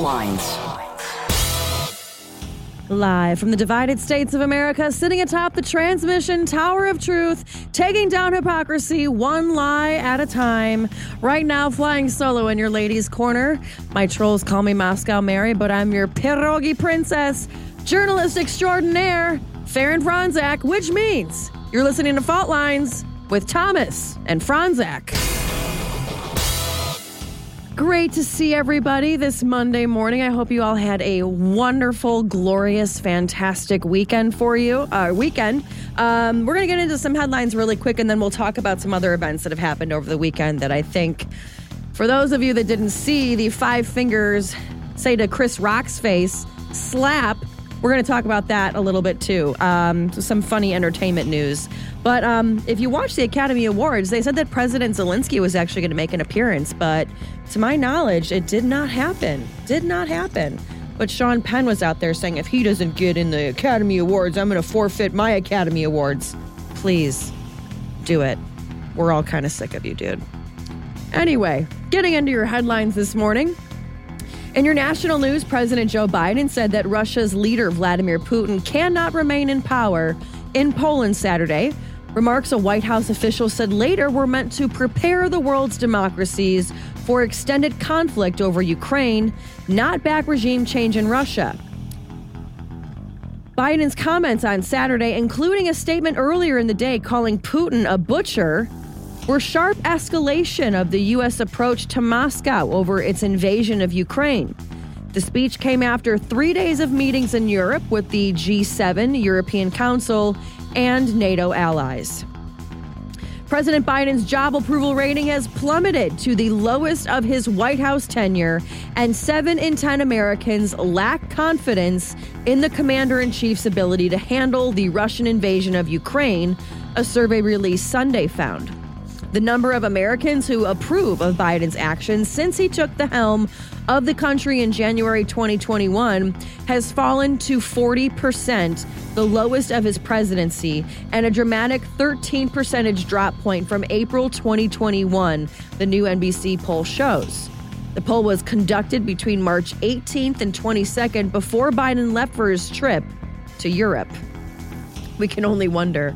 Lines. Live from the divided states of America, sitting atop the transmission tower of truth, taking down hypocrisy one lie at a time. Right now, flying solo in your ladies' corner. My trolls call me Moscow Mary, but I'm your pierogi princess, journalist extraordinaire, Faran Fronczak, which means you're listening to Fault Lines with Thomas and Fronczak. Great to see everybody this Monday morning. I hope you all had a wonderful, glorious, fantastic weekend for you. Uh, weekend. Um, we're going to get into some headlines really quick, and then we'll talk about some other events that have happened over the weekend that I think, for those of you that didn't see the five fingers say to Chris Rock's face, slap. We're going to talk about that a little bit too. Um, some funny entertainment news. But um, if you watch the Academy Awards, they said that President Zelensky was actually going to make an appearance, but to my knowledge, it did not happen. Did not happen. But Sean Penn was out there saying, if he doesn't get in the Academy Awards, I'm going to forfeit my Academy Awards. Please do it. We're all kind of sick of you, dude. Anyway, getting into your headlines this morning. In your national news, President Joe Biden said that Russia's leader, Vladimir Putin, cannot remain in power in Poland Saturday Remarks a White House official said later were meant to prepare the world's democracies for extended conflict over Ukraine, not back regime change in Russia. Biden's comments on Saturday, including a statement earlier in the day calling Putin a butcher, were sharp escalation of the U.S. approach to Moscow over its invasion of Ukraine. The speech came after three days of meetings in Europe with the G7, European Council, and NATO allies. President Biden's job approval rating has plummeted to the lowest of his White House tenure, and seven in 10 Americans lack confidence in the commander in chief's ability to handle the Russian invasion of Ukraine, a survey released Sunday found. The number of Americans who approve of Biden's actions since he took the helm of the country in January 2021 has fallen to 40%, the lowest of his presidency, and a dramatic 13 percentage drop point from April 2021, the new NBC poll shows. The poll was conducted between March 18th and 22nd before Biden left for his trip to Europe. We can only wonder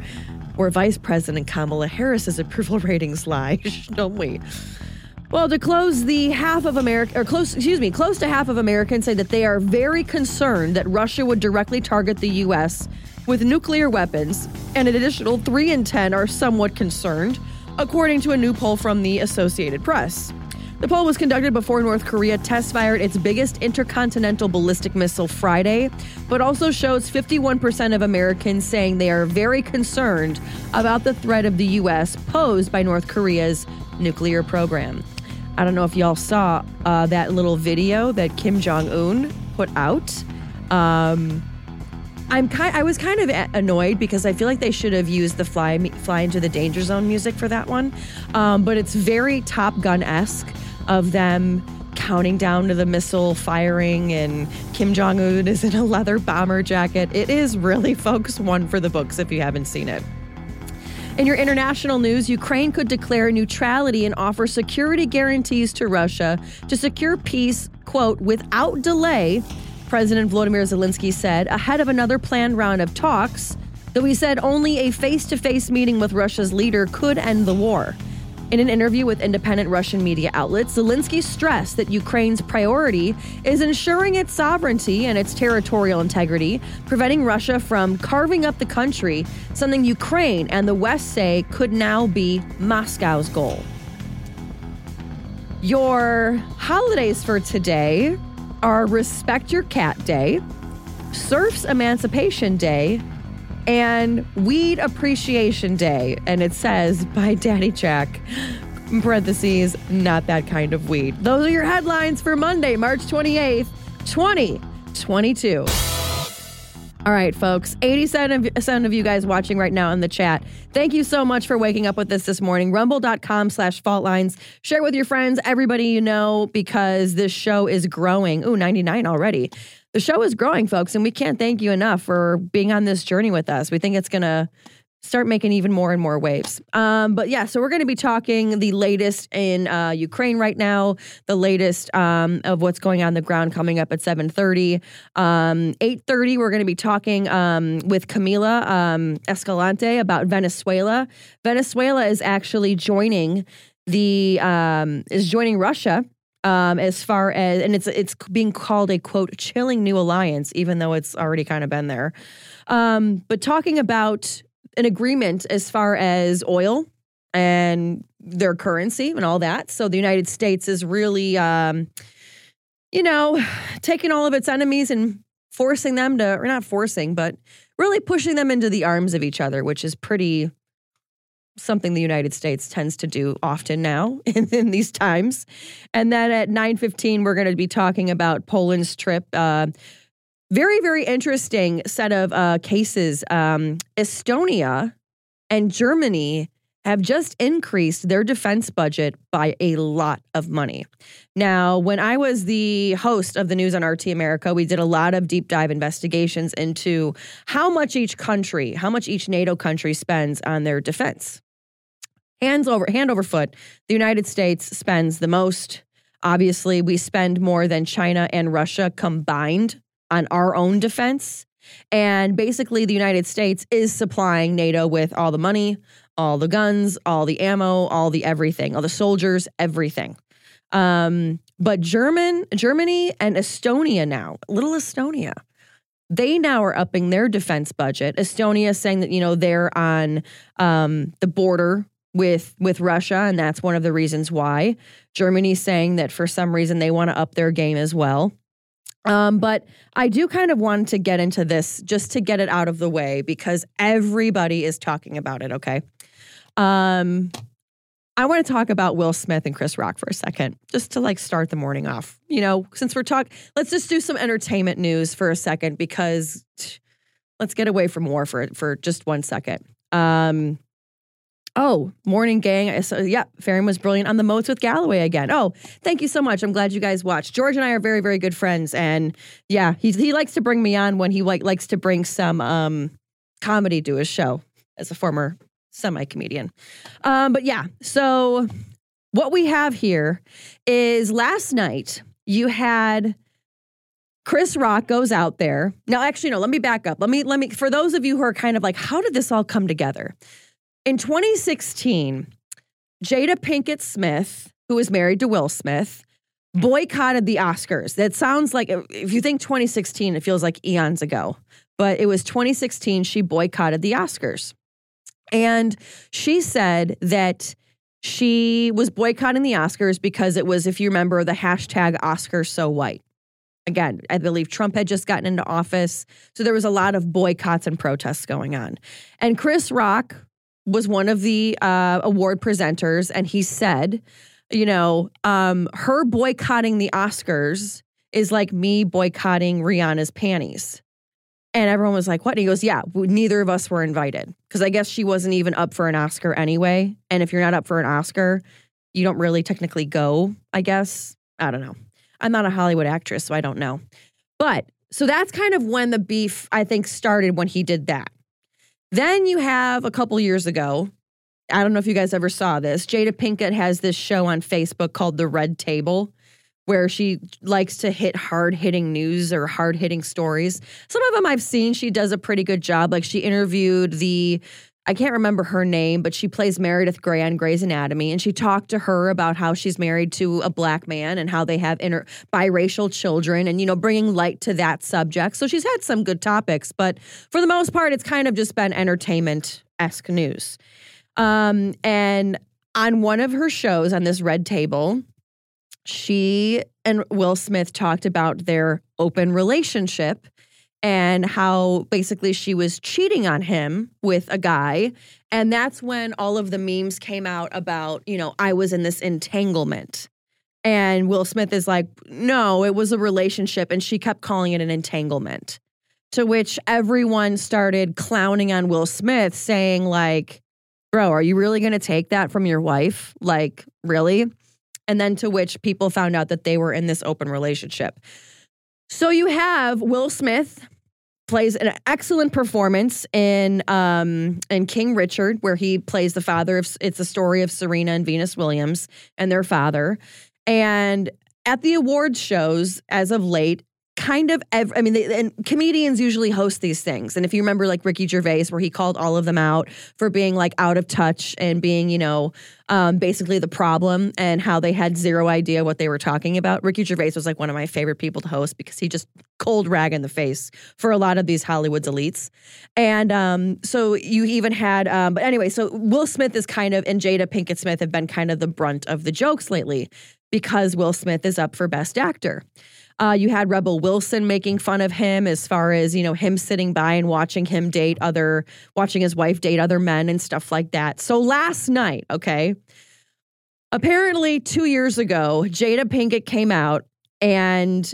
where Vice President Kamala Harris's approval ratings lie, don't we? Well, to close the half of America, or close, excuse me, close to half of Americans say that they are very concerned that Russia would directly target the U.S. with nuclear weapons, and an additional three in 10 are somewhat concerned, according to a new poll from the Associated Press. The poll was conducted before North Korea test fired its biggest intercontinental ballistic missile Friday, but also shows 51% of Americans saying they are very concerned about the threat of the U.S. posed by North Korea's nuclear program. I don't know if y'all saw uh, that little video that Kim Jong Un put out. Um, I'm kind. I was kind of annoyed because I feel like they should have used the fly fly into the danger zone music for that one, um, but it's very Top Gun esque of them counting down to the missile firing and Kim Jong Un is in a leather bomber jacket. It is really, folks, one for the books if you haven't seen it. In your international news, Ukraine could declare neutrality and offer security guarantees to Russia to secure peace, quote, without delay, President Volodymyr Zelensky said, ahead of another planned round of talks, though he said only a face to face meeting with Russia's leader could end the war. In an interview with independent Russian media outlets, Zelensky stressed that Ukraine's priority is ensuring its sovereignty and its territorial integrity, preventing Russia from carving up the country, something Ukraine and the West say could now be Moscow's goal. Your holidays for today are Respect Your Cat Day, Serfs Emancipation Day, and Weed Appreciation Day. And it says by Daddy Jack, parentheses, not that kind of weed. Those are your headlines for Monday, March 28th, 2022. All right, folks, 87% of you guys watching right now in the chat. Thank you so much for waking up with us this morning. Rumble.com slash fault lines. Share with your friends, everybody you know, because this show is growing. Ooh, 99 already the show is growing, folks, and we can't thank you enough for being on this journey with us. We think it's going to start making even more and more waves. Um, but yeah, so we're going to be talking the latest in uh, Ukraine right now, the latest um, of what's going on the ground coming up at 7.30. Um, 8.30, we're going to be talking um, with Camila um, Escalante about Venezuela. Venezuela is actually joining the um, is joining Russia um, as far as and it's it's being called a quote chilling new alliance, even though it's already kind of been there. Um, but talking about an agreement as far as oil and their currency and all that. So the United States is really, um, you know, taking all of its enemies and forcing them to, or not forcing, but really pushing them into the arms of each other, which is pretty something the United States tends to do often now in, in these times. And then at 9:15 we're going to be talking about Poland's trip uh, very, very interesting set of uh, cases. Um, Estonia and Germany have just increased their defense budget by a lot of money. Now, when I was the host of the News on RT America, we did a lot of deep dive investigations into how much each country, how much each NATO country spends on their defense. Hands over, hand over foot, the United States spends the most. Obviously, we spend more than China and Russia combined on our own defense. And basically, the United States is supplying NATO with all the money, all the guns, all the ammo, all the everything, all the soldiers, everything. Um, but German, Germany and Estonia now, little Estonia, they now are upping their defense budget. Estonia saying that you know they're on um, the border with with Russia, and that's one of the reasons why. Germany's saying that for some reason they want to up their game as well. Um, but I do kind of want to get into this just to get it out of the way because everybody is talking about it. Okay. Um, I want to talk about Will Smith and Chris Rock for a second, just to like start the morning off. You know, since we're talking, let's just do some entertainment news for a second because let's get away from war for for just one second. Um, Oh, morning gang. So, yeah, Faran was brilliant on the moats with Galloway again. Oh, thank you so much. I'm glad you guys watched. George and I are very, very good friends, and yeah, he he likes to bring me on when he like likes to bring some um comedy to his show as a former semi comedian. Um, but yeah, so what we have here is last night you had. Chris Rock goes out there. Now, actually, no, let me back up. Let me, let me, for those of you who are kind of like, how did this all come together? In 2016, Jada Pinkett Smith, who was married to Will Smith, boycotted the Oscars. That sounds like, if you think 2016, it feels like eons ago. But it was 2016, she boycotted the Oscars. And she said that she was boycotting the Oscars because it was, if you remember, the hashtag Oscars so white. Again, I believe Trump had just gotten into office. So there was a lot of boycotts and protests going on. And Chris Rock, was one of the uh, award presenters, and he said, you know, um, her boycotting the Oscars is like me boycotting Rihanna's panties. And everyone was like, what? And he goes, yeah, neither of us were invited. Because I guess she wasn't even up for an Oscar anyway. And if you're not up for an Oscar, you don't really technically go, I guess. I don't know. I'm not a Hollywood actress, so I don't know. But so that's kind of when the beef, I think, started when he did that. Then you have a couple years ago, I don't know if you guys ever saw this. Jada Pinkett has this show on Facebook called The Red Table, where she likes to hit hard hitting news or hard hitting stories. Some of them I've seen, she does a pretty good job. Like she interviewed the I can't remember her name, but she plays Meredith Grey on Grey's Anatomy, and she talked to her about how she's married to a black man and how they have inter- biracial children, and you know, bringing light to that subject. So she's had some good topics, but for the most part, it's kind of just been entertainment esque news. Um, and on one of her shows on this red table, she and Will Smith talked about their open relationship and how basically she was cheating on him with a guy. And that's when all of the memes came out about, you know, I was in this entanglement. And Will Smith is like, no, it was a relationship. And she kept calling it an entanglement. To which everyone started clowning on Will Smith, saying, like, bro, are you really going to take that from your wife? Like, really? And then to which people found out that they were in this open relationship. So you have Will Smith plays an excellent performance in um in King Richard, where he plays the father of. It's a story of Serena and Venus Williams and their father, and at the awards shows as of late, kind of ev- I mean, they, and comedians usually host these things. And if you remember, like Ricky Gervais, where he called all of them out for being like out of touch and being, you know, um, basically the problem and how they had zero idea what they were talking about. Ricky Gervais was like one of my favorite people to host because he just cold rag in the face for a lot of these Hollywood's elites. And um, so you even had, um, but anyway, so Will Smith is kind of, and Jada Pinkett Smith have been kind of the brunt of the jokes lately because Will Smith is up for Best Actor. Uh, you had Rebel Wilson making fun of him as far as, you know, him sitting by and watching him date other, watching his wife date other men and stuff like that. So last night, okay, apparently two years ago, Jada Pinkett came out and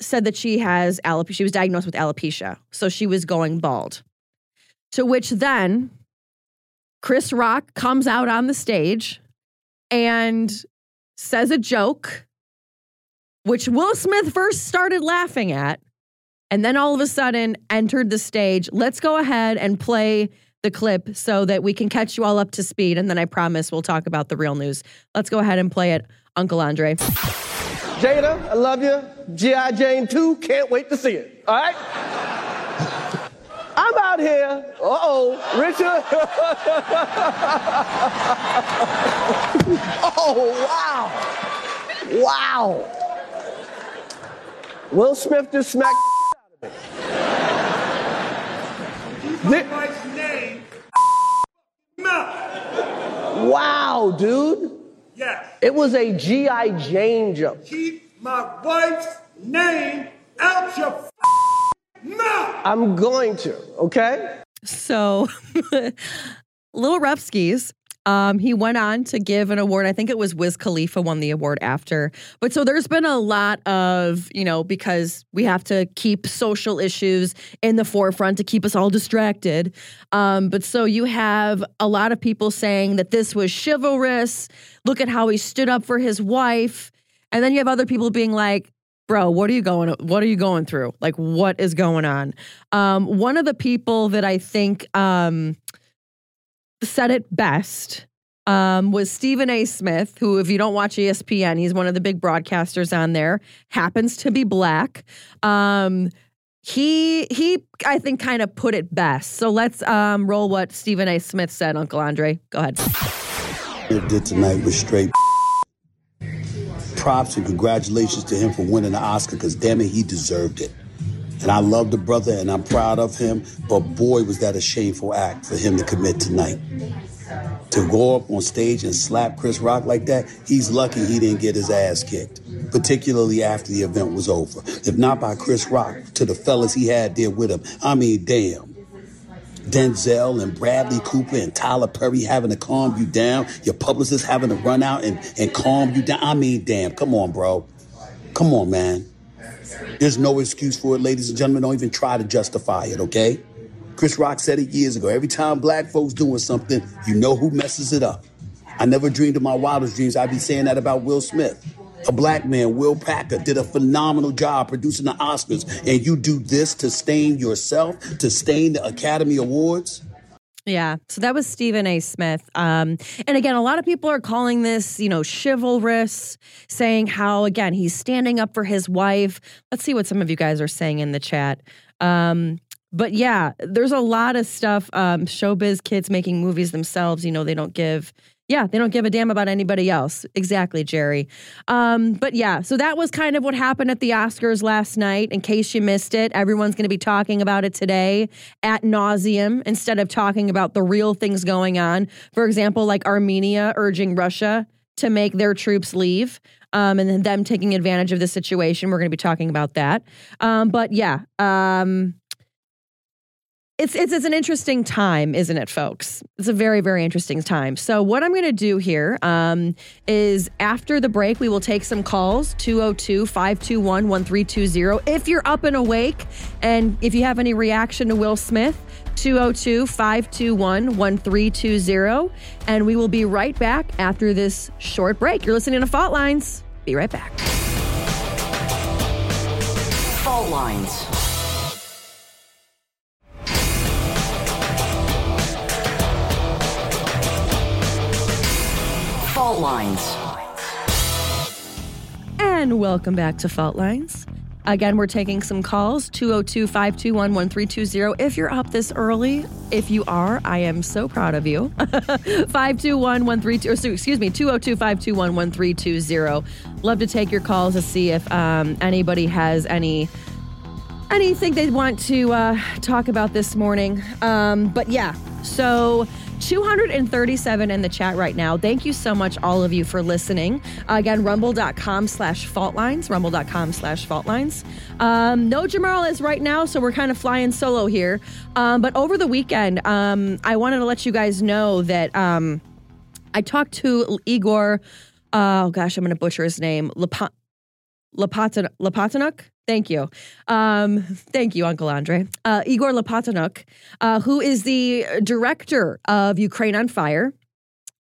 said that she has alopecia. She was diagnosed with alopecia. So she was going bald. To which then Chris Rock comes out on the stage and says a joke which Will Smith first started laughing at, and then all of a sudden entered the stage. Let's go ahead and play the clip so that we can catch you all up to speed. And then I promise we'll talk about the real news. Let's go ahead and play it, Uncle Andre. Jada, I love you. G.I. Jane 2, can't wait to see it. All right? I'm out here. Uh oh, Richard. oh, wow. Wow. Will Smith just smacked the out of me. my wife's name. Wow, dude. Yes. It was a G.I. Jane jump. Keep my wife's name out your mouth. I'm going to, okay? So, Little Rough Skis um, he went on to give an award. I think it was Wiz Khalifa won the award after. But so there's been a lot of, you know, because we have to keep social issues in the forefront to keep us all distracted. Um, but so you have a lot of people saying that this was chivalrous. Look at how he stood up for his wife. And then you have other people being like, bro what are you going what are you going through like what is going on um, one of the people that i think um, said it best um, was Stephen A. Smith, who, if you don't watch ESPN, he's one of the big broadcasters on there, happens to be black. Um, he he I think kind of put it best. So let's um, roll what Stephen A. Smith said, Uncle Andre. Go ahead. It did tonight was straight props and congratulations to him for winning the Oscar because damn it, he deserved it. And I love the brother and I'm proud of him, but boy, was that a shameful act for him to commit tonight. To go up on stage and slap Chris Rock like that, he's lucky he didn't get his ass kicked, particularly after the event was over. If not by Chris Rock, to the fellas he had there with him. I mean, damn. Denzel and Bradley Cooper and Tyler Perry having to calm you down, your publicist having to run out and, and calm you down. I mean, damn, come on, bro. Come on, man. There's no excuse for it, ladies and gentlemen. Don't even try to justify it, okay? Chris Rock said it years ago. Every time black folks doing something, you know who messes it up. I never dreamed of my wildest dreams I'd be saying that about Will Smith. A black man, Will Packer, did a phenomenal job producing the Oscars, and you do this to stain yourself, to stain the Academy Awards? Yeah. So that was Stephen A. Smith. Um, and again, a lot of people are calling this, you know, chivalrous, saying how, again, he's standing up for his wife. Let's see what some of you guys are saying in the chat. Um, but yeah, there's a lot of stuff. Um, showbiz kids making movies themselves, you know, they don't give yeah, they don't give a damn about anybody else. Exactly, Jerry. Um, but yeah, so that was kind of what happened at the Oscars last night. In case you missed it, everyone's going to be talking about it today at nauseum instead of talking about the real things going on. For example, like Armenia urging Russia to make their troops leave. Um, and then them taking advantage of the situation. We're going to be talking about that. Um, but yeah, um, it's, it's it's an interesting time, isn't it, folks? It's a very very interesting time. So what I'm going to do here um, is after the break, we will take some calls 202-521-1320. If you're up and awake, and if you have any reaction to Will Smith, 202-521-1320, and we will be right back after this short break. You're listening to Fault Lines. Be right back. Fault Lines. Lines. And welcome back to Fault Lines. Again, we're taking some calls 202 521 1320. If you're up this early, if you are, I am so proud of you. 521 132, excuse me, 202 521 1320. Love to take your calls to see if um, anybody has any anything they want to uh, talk about this morning. Um, but yeah, so 237 in the chat right now. Thank you so much, all of you, for listening. Uh, again, rumble.com slash faultlines, rumble.com slash faultlines. Um, no Jamarl is right now, so we're kind of flying solo here. Um, but over the weekend, um, I wanted to let you guys know that um, I talked to Igor, uh, oh gosh, I'm going to butcher his name, Lopatonok. Thank you. Um, thank you, Uncle Andre. Uh, Igor Lopatonok, uh, who is the director of Ukraine on Fire,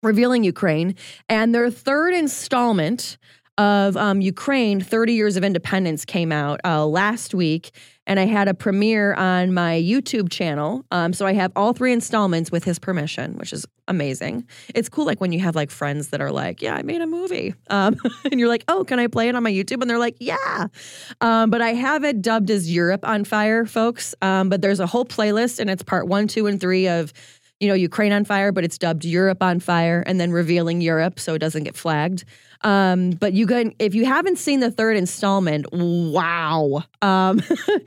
Revealing Ukraine, and their third installment of um, Ukraine 30 Years of Independence came out uh, last week and I had a premiere on my YouTube channel. Um, so I have all three installments with his permission, which is amazing. It's cool, like when you have like friends that are like, "Yeah, I made a movie," um, and you're like, "Oh, can I play it on my YouTube?" And they're like, "Yeah." Um, but I have it dubbed as Europe on Fire, folks. Um, but there's a whole playlist, and it's part one, two, and three of you know, Ukraine on fire, but it's dubbed Europe on fire and then revealing Europe so it doesn't get flagged. Um, but you can, if you haven't seen the third installment, wow. Um,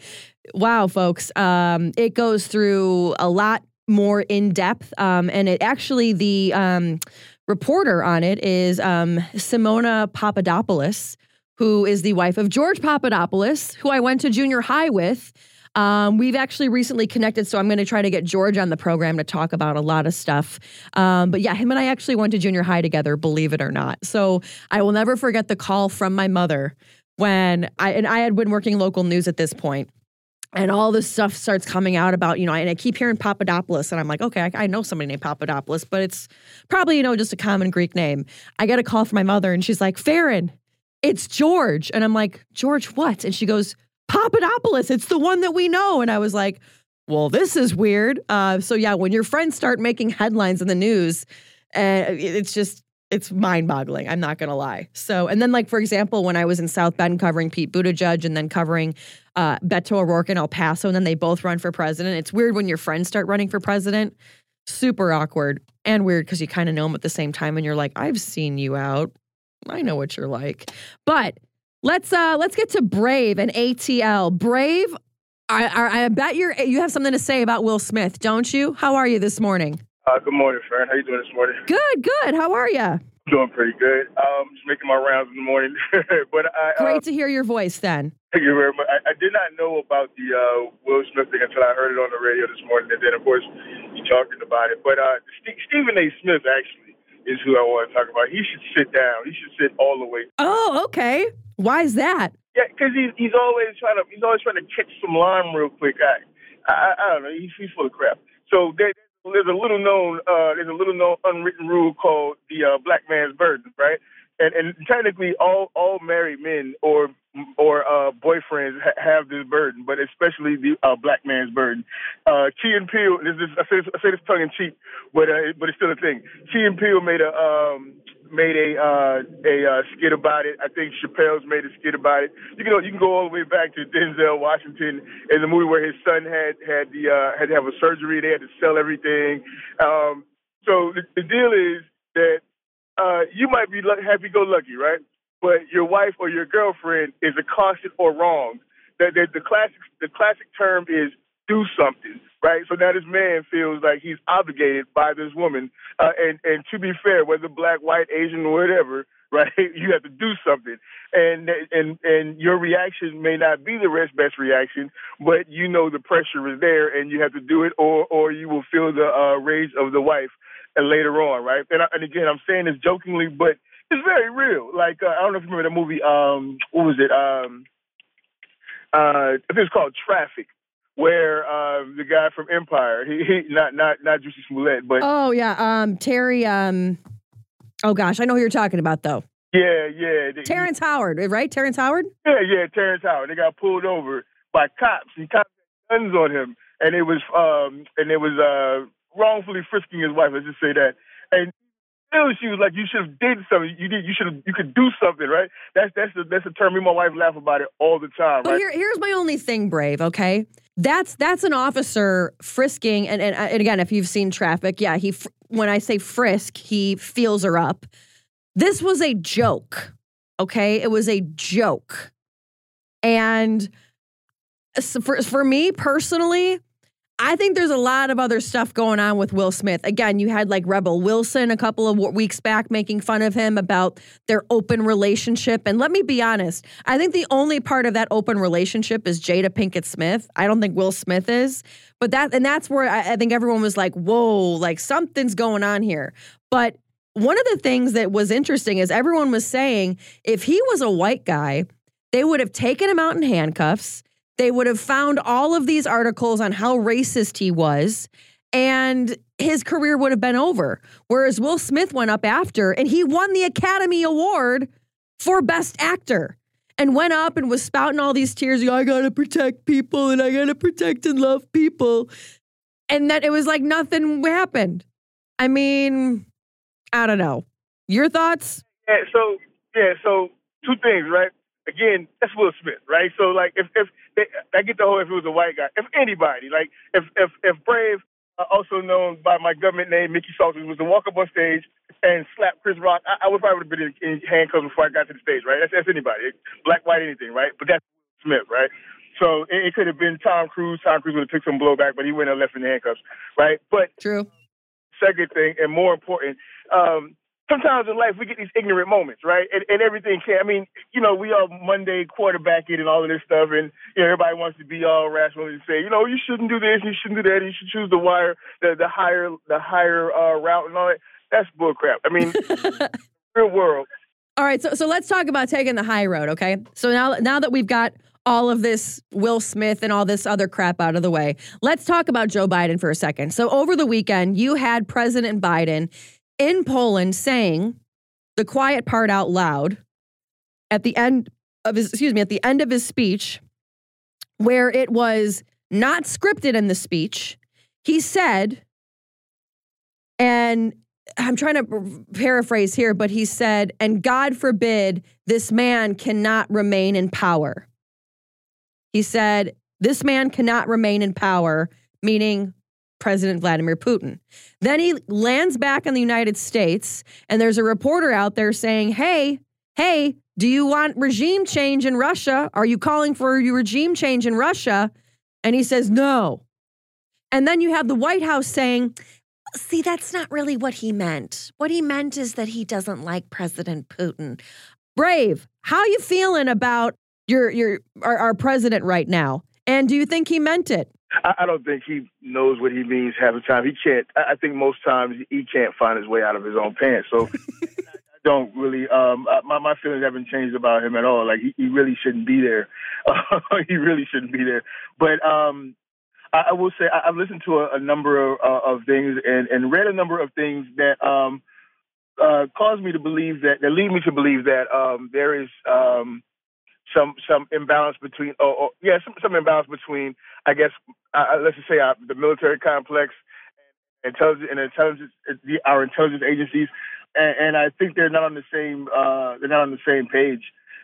wow, folks. Um, it goes through a lot more in depth. Um, and it actually, the um, reporter on it is um, Simona Papadopoulos, who is the wife of George Papadopoulos, who I went to junior high with. Um, we've actually recently connected, so I'm going to try to get George on the program to talk about a lot of stuff. Um, but yeah, him and I actually went to junior high together, believe it or not. So I will never forget the call from my mother when I and I had been working local news at this point and all this stuff starts coming out about, you know, and I keep hearing Papadopoulos, and I'm like, okay, I, I, know somebody named Papadopoulos, but it's probably, you know, just a common Greek name. I get a call from my mother, and she's like, Faran, it's George. And I'm like, George, what? And she goes, Papadopoulos. It's the one that we know. And I was like, well, this is weird. Uh, so yeah, when your friends start making headlines in the news, uh, it's just it's mind boggling. I'm not gonna lie. So, and then like for example, when I was in South Bend covering Pete Buttigieg and then covering uh, Beto O'Rourke in El Paso, and then they both run for president. It's weird when your friends start running for president. Super awkward and weird because you kind of know them at the same time, and you're like, I've seen you out. I know what you're like, but Let's uh let's get to Brave and ATL. Brave, I, I, I bet you're you have something to say about Will Smith, don't you? How are you this morning? Uh, good morning, Fern. How you doing this morning? Good, good. How are you? Doing pretty good. Um, just making my rounds in the morning. but I great uh, to hear your voice. Then thank you very much. I, I did not know about the uh, Will Smith thing until I heard it on the radio this morning, and then of course you talking about it. But uh, St- Stephen A. Smith actually is who I want to talk about. He should sit down. He should sit all the way. Oh, okay. Why is that? Yeah, because he's he's always trying to he's always trying to catch some lime real quick. I I, I don't know. He's, he's full of crap. So there, there's a little known uh, there's a little known unwritten rule called the uh, black man's burden, right? And and technically all all married men or or uh, boyfriends ha- have this burden, but especially the uh, black man's burden. Uh, Key and Peele, this is, I, say this, I say this tongue in cheek, but uh, but it's still a thing. Key and Peele made a um, made a uh, a uh, skit about it. I think Chappelle's made a skit about it. You can you can go all the way back to Denzel Washington in the movie where his son had had the uh, had to have a surgery. They had to sell everything. Um, so the, the deal is that uh, you might be happy go lucky, right? But your wife or your girlfriend is accosted or wronged. That the, the classic the classic term is do something right? So now this man feels like he's obligated by this woman. Uh, and and to be fair, whether black, white, Asian, or whatever, right? You have to do something, and and and your reaction may not be the best reaction, but you know the pressure is there, and you have to do it, or or you will feel the uh, rage of the wife uh, later on, right? And, I, and again, I'm saying this jokingly, but it's very real. Like uh, I don't know if you remember the movie. Um, what was it? Um, uh, I think it's called Traffic where uh, the guy from Empire, he, he not not not Jussie Smollett, but oh yeah, um, Terry. Um, oh gosh, I know who you're talking about though. Yeah, yeah. Terrence he, Howard, right? Terrence Howard. Yeah, yeah, Terrence Howard. They got pulled over by cops. He cops guns on him, and it was um and it was uh wrongfully frisking his wife. Let's just say that. And Still, she was like, "You should have did something. You did. You should have. You could do something, right?" That's that's the, that's a term. Me and my wife laugh about it all the time. But right? here, here's my only thing, Brave. Okay, that's that's an officer frisking, and and, and again, if you've seen traffic, yeah, he when I say frisk, he feels her up. This was a joke. Okay, it was a joke, and for for me personally, I think there's a lot of other stuff going on with Will Smith. Again, you had like Rebel Wilson a couple of weeks back making fun of him about their open relationship. And let me be honest, I think the only part of that open relationship is Jada Pinkett Smith. I don't think Will Smith is. But that, and that's where I, I think everyone was like, whoa, like something's going on here. But one of the things that was interesting is everyone was saying if he was a white guy, they would have taken him out in handcuffs they would have found all of these articles on how racist he was, and his career would have been over. Whereas Will Smith went up after and he won the Academy Award for Best Actor and went up and was spouting all these tears. I gotta protect people and I gotta protect and love people. And that it was like nothing happened. I mean, I don't know. Your thoughts? Yeah, so yeah, so two things, right? Again, that's Will Smith, right? So like if if I get the whole if it was a white guy. If anybody, like if if if Brave, uh, also known by my government name, Mickey Salters, was to walk up on stage and slap Chris Rock, I, I would probably have been in, in handcuffs before I got to the stage, right? That's, that's anybody, black, white, anything, right? But that's Smith, right? So it, it could have been Tom Cruise. Tom Cruise would have took some blowback, but he went and left in handcuffs, right? But true. Second thing, and more important, um, sometimes in life we get these ignorant moments, right? And, and everything can. I mean, you know, we all Monday quarterbacking and all of this stuff, and you know, everybody wants to be all rational and say, you know, you shouldn't do this, you shouldn't do that, you should choose the wire, the the higher the higher uh, route and all that. That's bullcrap. I mean, real world. All right, so so let's talk about taking the high road, okay? So now now that we've got all of this Will Smith and all this other crap out of the way. Let's talk about Joe Biden for a second. So over the weekend, you had President Biden in Poland saying the quiet part out loud at the end of his excuse me at the end of his speech where it was not scripted in the speech he said and I'm trying to paraphrase here but he said and god forbid this man cannot remain in power. He said this man cannot remain in power meaning President Vladimir Putin. Then he lands back in the United States, and there's a reporter out there saying, Hey, hey, do you want regime change in Russia? Are you calling for regime change in Russia? And he says, No. And then you have the White House saying, See, that's not really what he meant. What he meant is that he doesn't like President Putin. Brave, how you feeling about your your our, our president right now? And do you think he meant it? I, don't think he knows what he means half the time. He can't. I, think most times he can't find his way out of his own pants. So. I don't really. Um, my my feelings haven't changed about him at all. Like he, he really shouldn't be there. He really shouldn't be there. But um, I, I will say I, have listened to a, a number of, uh, of things and, and read a number of things that um, uh, caused me to believe that that lead me to believe that um, there is um, some some imbalance between, or, or yeah, some some imbalance between, I guess, uh, let's just say uh, the military complex, intelligence and intelligence, the, our intelligence agencies, and, and, I think they're not on the same uh, they're not on the same page.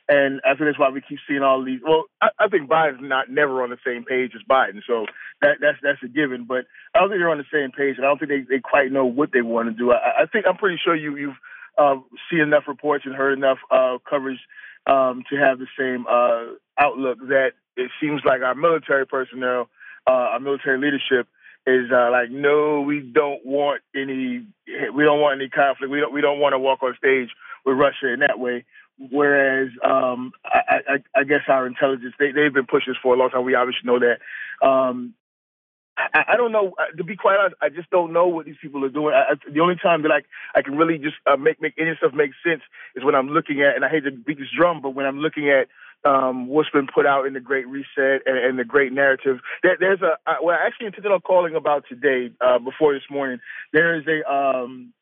And I think that's why we keep seeing all these. Well, I, I think Biden's not never on the same page as Biden, so that, that's that's a given. But I don't think they're on the same page, and I don't think they, they quite know what they want to do. I, I think I'm pretty sure you you've uh, seen enough reports and heard enough uh, coverage um, to have the same uh, outlook that it seems like our military personnel, uh, our military leadership is uh, like, no, we don't want any, we don't want any conflict. We don't, we don't want to walk on stage with Russia in that way. Whereas, um, I, I, I guess our intelligence, they, they've been pushing this for a long time. We obviously know that. Um, I, I don't know. To be quite honest, I just don't know what these people are doing. I, I, the only time that I I can really just uh, make make any stuff make sense is when I'm looking at, and I hate to beat this drum, but when I'm looking at um, what's been put out in the Great Reset and, and the Great Narrative. There, there's a uh, well, actually intended on calling about today uh, before this morning. There is a um,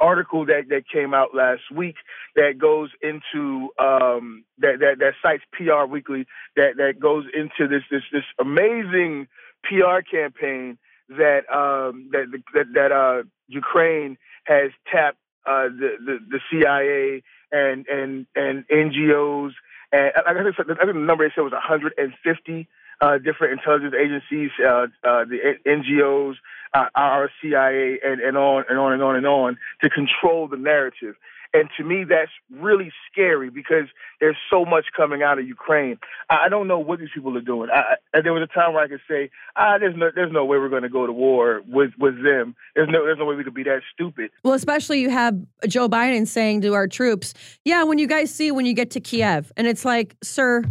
article that, that came out last week that goes into um, that, that that cites PR Weekly that that goes into this this this amazing PR campaign that um, that that, that uh, Ukraine has tapped uh, the, the the CIA and and and NGOs and I think, I think the number they said was 150 uh, different intelligence agencies, uh, uh, the NGOs, uh, our CIA, and, and on and on and on and on to control the narrative. And to me, that's really scary because there's so much coming out of Ukraine. I, don't know what these people are doing. I, I, there was a time where I could say, ah, there's no, there's no way we're going to go to war with, with them. There's no, there's no way we could be that stupid. Well, especially you have Joe Biden saying to our troops, yeah, when you guys see when you get to Kiev, and it's like, sir,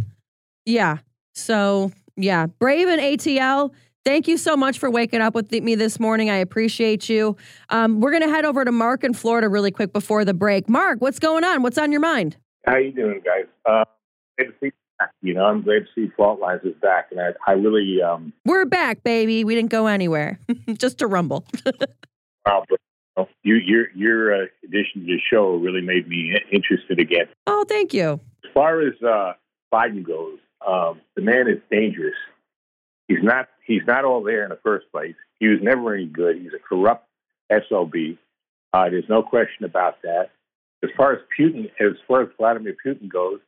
yeah. So yeah, Brave and ATL Thank you so much for waking up with me this morning. I appreciate you. Um, we're going to head over to Mark in Florida really quick before the break. Mark, what's going on? What's on your mind? How you doing, guys? Uh, great to see you know, I'm glad to see Fault Lines is back, and I, I really um, we're back, baby. We didn't go anywhere, just to rumble. wow, but, you, your your uh, addition to the show really made me interested again. Oh, thank you. As far as uh, Biden goes, um, the man is dangerous. He's not he's not all there in the first place. He was never any good. He's a corrupt SOB. Uh, there's no question about that. As far as Putin, as far as Vladimir Putin goes,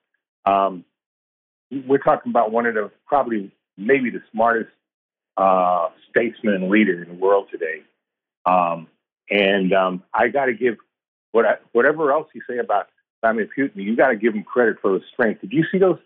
um, we're talking about one of the probably maybe the smartest uh, statesman and leader in the world today. Um, and um, I got to give what I, whatever else you say about Vladimir Putin, you got to give him credit for his strength. Did you see those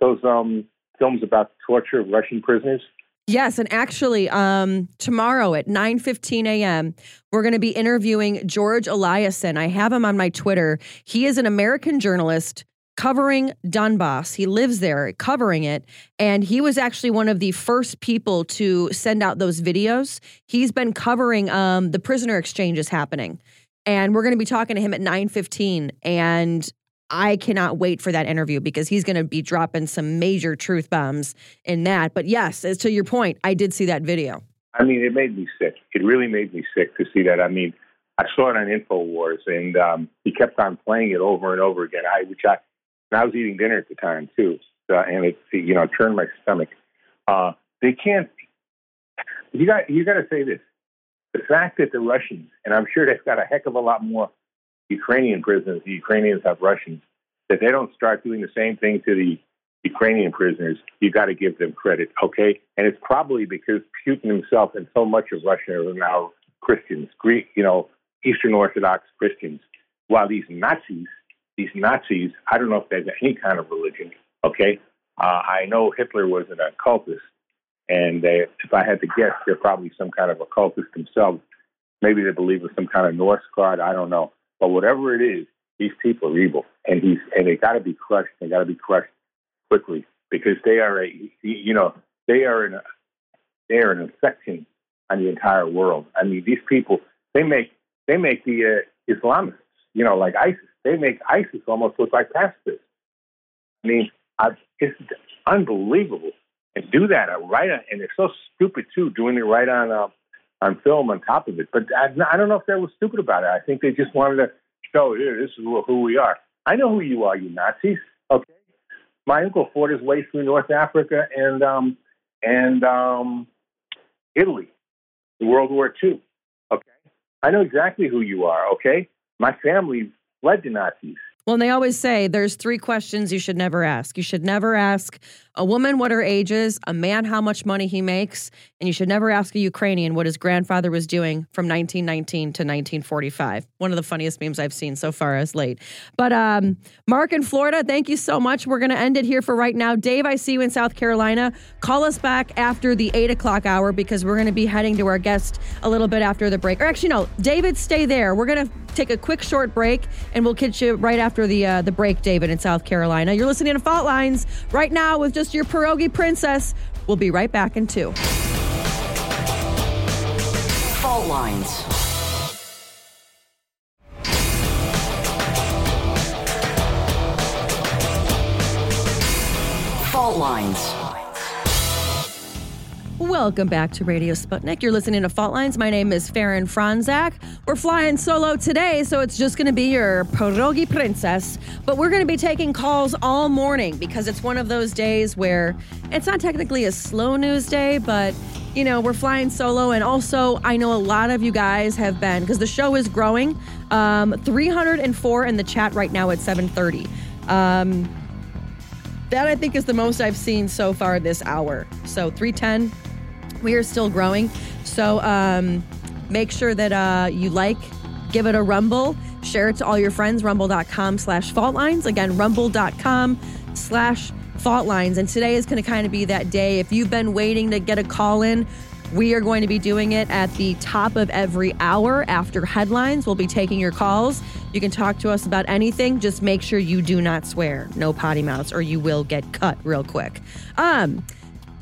those um, films about the torture of Russian prisoners? Yes, and actually, um, tomorrow at 9 15 a.m., we're going to be interviewing George Eliason. I have him on my Twitter. He is an American journalist covering Donbass. He lives there covering it. And he was actually one of the first people to send out those videos. He's been covering um, the prisoner exchanges happening. And we're going to be talking to him at 9 15. And I cannot wait for that interview because he's going to be dropping some major truth bombs in that. But yes, as to your point, I did see that video. I mean, it made me sick. It really made me sick to see that. I mean, I saw it on Infowars, and um, he kept on playing it over and over again. I, which I, and I was eating dinner at the time too, uh, and it, you know, turned my stomach. Uh, they can't. You got, you got to say this: the fact that the Russians, and I'm sure they've got a heck of a lot more Ukrainian prisoners, the Ukrainians have Russians, that they don't start doing the same thing to the Ukrainian prisoners, you got to give them credit, okay? And it's probably because Putin himself and so much of Russia are now Christians, Greek, you know, Eastern Orthodox Christians, while these Nazis, these Nazis, I don't know if they have any kind of religion, okay? Uh, I know Hitler was an occultist, and they, if I had to guess, they're probably some kind of occultist themselves. Maybe they believe in some kind of Norse god, I don't know. But whatever it is, these people are evil, and he's and they got to be crushed. They got to be crushed quickly because they are a you know they are in a they are an infection on the entire world. I mean, these people they make they make the uh, Islamists, you know, like ISIS. They make ISIS almost look like pacifists. I mean, I, it's unbelievable, and do that right on, and they're so stupid too, doing it right on uh, on film on top of it. But I, I don't know if they were stupid about it. I think they just wanted to show here, this is who we are. I know who you are, you Nazis. Okay, my uncle fought his way through North Africa and um, and um, Italy, World War II. Okay, I know exactly who you are. Okay, my family fled the Nazis. Well, and they always say there's three questions you should never ask. You should never ask a woman what her age is, a man how much money he makes, and you should never ask a Ukrainian what his grandfather was doing from 1919 to 1945. One of the funniest memes I've seen so far as late. But um, Mark in Florida, thank you so much. We're going to end it here for right now. Dave, I see you in South Carolina. Call us back after the eight o'clock hour because we're going to be heading to our guest a little bit after the break. Or actually, no, David, stay there. We're going to take a quick short break and we'll catch you right after the uh, the break, David, in South Carolina. You're listening to Fault Lines right now with just your pierogi princess. We'll be right back in two. Fault lines. Fault lines. Welcome back to Radio Sputnik. You're listening to Fault Lines. My name is Faran Fronczak. We're flying solo today, so it's just going to be your pierogi princess. But we're going to be taking calls all morning because it's one of those days where it's not technically a slow news day, but you know, we're flying solo. And also, I know a lot of you guys have been, because the show is growing, um, 304 in the chat right now at 730. Um, that I think is the most I've seen so far this hour. So 310, we are still growing. So um, make sure that uh, you like, give it a rumble, share it to all your friends, rumble.com slash fault lines. Again, rumble.com slash fault lines. And today is going to kind of be that day. If you've been waiting to get a call in, we are going to be doing it at the top of every hour after headlines. We'll be taking your calls. You can talk to us about anything. Just make sure you do not swear, no potty mouths, or you will get cut real quick. Um,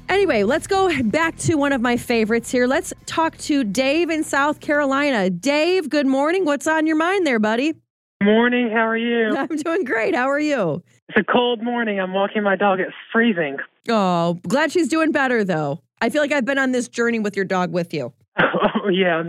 anyway, let's go back to one of my favorites here. Let's talk to Dave in South Carolina. Dave, good morning. What's on your mind there, buddy? Morning, how are you? I'm doing great. How are you? It's a cold morning. I'm walking my dog. It's freezing. Oh, glad she's doing better though. I feel like I've been on this journey with your dog with you. Oh yeah.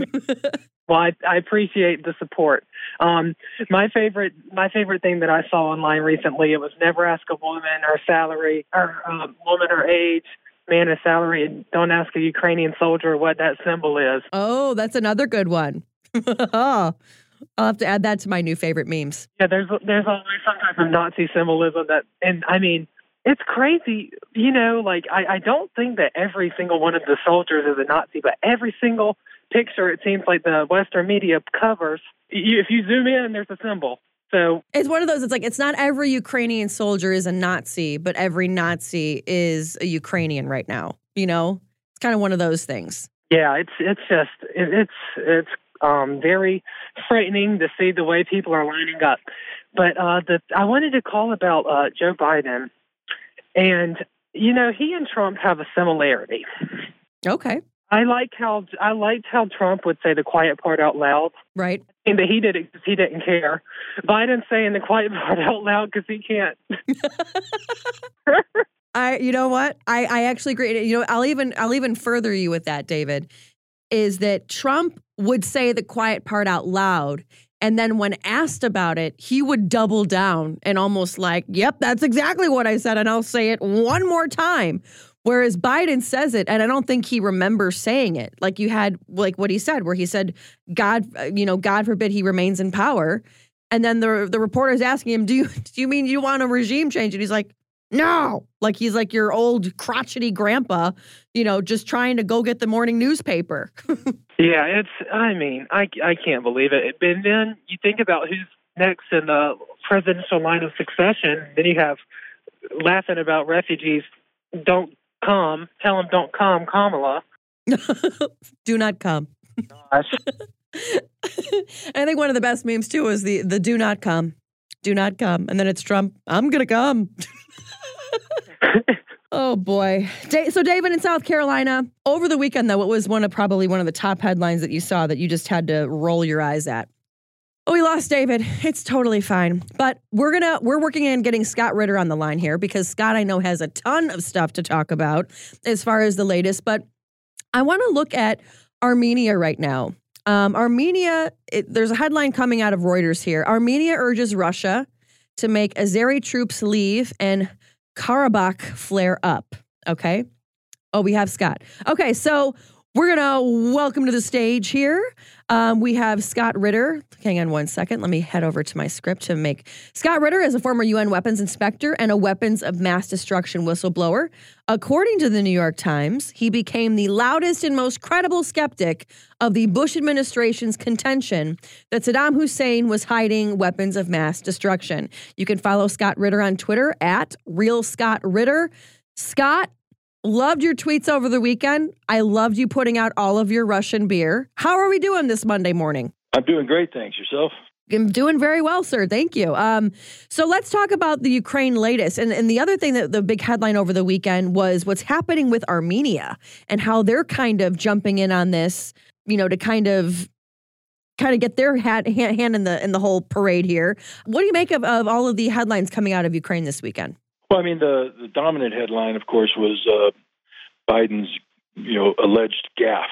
well, I, I appreciate the support. Um, my favorite, my favorite thing that I saw online recently it was never ask a woman her salary or um, woman her age, man her salary, and don't ask a Ukrainian soldier what that symbol is. Oh, that's another good one. I'll have to add that to my new favorite memes. Yeah, there's there's always some type of Nazi symbolism that, and I mean, it's crazy. You know, like I, I don't think that every single one of the soldiers is a Nazi, but every single picture it seems like the Western media covers. You, if you zoom in, there's a symbol. So It's one of those, it's like, it's not every Ukrainian soldier is a Nazi, but every Nazi is a Ukrainian right now. You know, it's kind of one of those things. yeah, it's it's just it, it's it's um very frightening to see the way people are lining up. But uh the I wanted to call about uh Joe Biden. And you know, he and Trump have a similarity. Okay. I like how I liked how Trump would say the quiet part out loud, Right. That he did it because he didn't care. Biden saying the quiet part out loud because he can't. I, you know what? I, I actually agree. You know, I'll even, I'll even further you with that, David, is that Trump would say the quiet part out loud. And then when asked about it, he would double down and almost like, yep, that's exactly what I said. And I'll say it one more time. Whereas Biden says it, and I don't think he remembers saying it. Like you had, like what he said, where he said, God, you know, God forbid he remains in power. And then the the reporter's asking him, Do you do you mean you want a regime change? And he's like, No. Like he's like your old crotchety grandpa, you know, just trying to go get the morning newspaper. Yeah, it's. I mean, I I can't believe it. And then you think about who's next in the presidential line of succession. Then you have laughing about refugees. Don't come. Tell them don't come, Kamala. do not come. Gosh. I think one of the best memes too is the the do not come. Do not come. And then it's Trump, I'm gonna come. oh boy. So David in South Carolina, over the weekend though, what was one of probably one of the top headlines that you saw that you just had to roll your eyes at? Oh, we lost David. It's totally fine. But we're gonna we're working on getting Scott Ritter on the line here because Scott I know has a ton of stuff to talk about as far as the latest. But I want to look at Armenia right now. Um, Armenia, it, there's a headline coming out of Reuters here. Armenia urges Russia to make Azeri troops leave and Karabakh flare up. Okay. Oh, we have Scott. Okay, so we're gonna welcome to the stage here. Um, we have Scott Ritter. Hang on one second. Let me head over to my script to make Scott Ritter is a former UN weapons inspector and a weapons of mass destruction whistleblower. According to the New York Times, he became the loudest and most credible skeptic of the Bush administration's contention that Saddam Hussein was hiding weapons of mass destruction. You can follow Scott Ritter on Twitter at Real Scott Ritter. Scott, loved your tweets over the weekend. I loved you putting out all of your Russian beer. How are we doing this Monday morning? I'm doing great, thanks. Yourself? I'm doing very well, sir. Thank you. Um, so let's talk about the Ukraine latest. And, and the other thing that the big headline over the weekend was what's happening with Armenia and how they're kind of jumping in on this, you know, to kind of kind of get their hat, hand, hand in the in the whole parade here. What do you make of, of all of the headlines coming out of Ukraine this weekend? Well, I mean, the, the dominant headline, of course, was uh, Biden's, you know, alleged gaffe,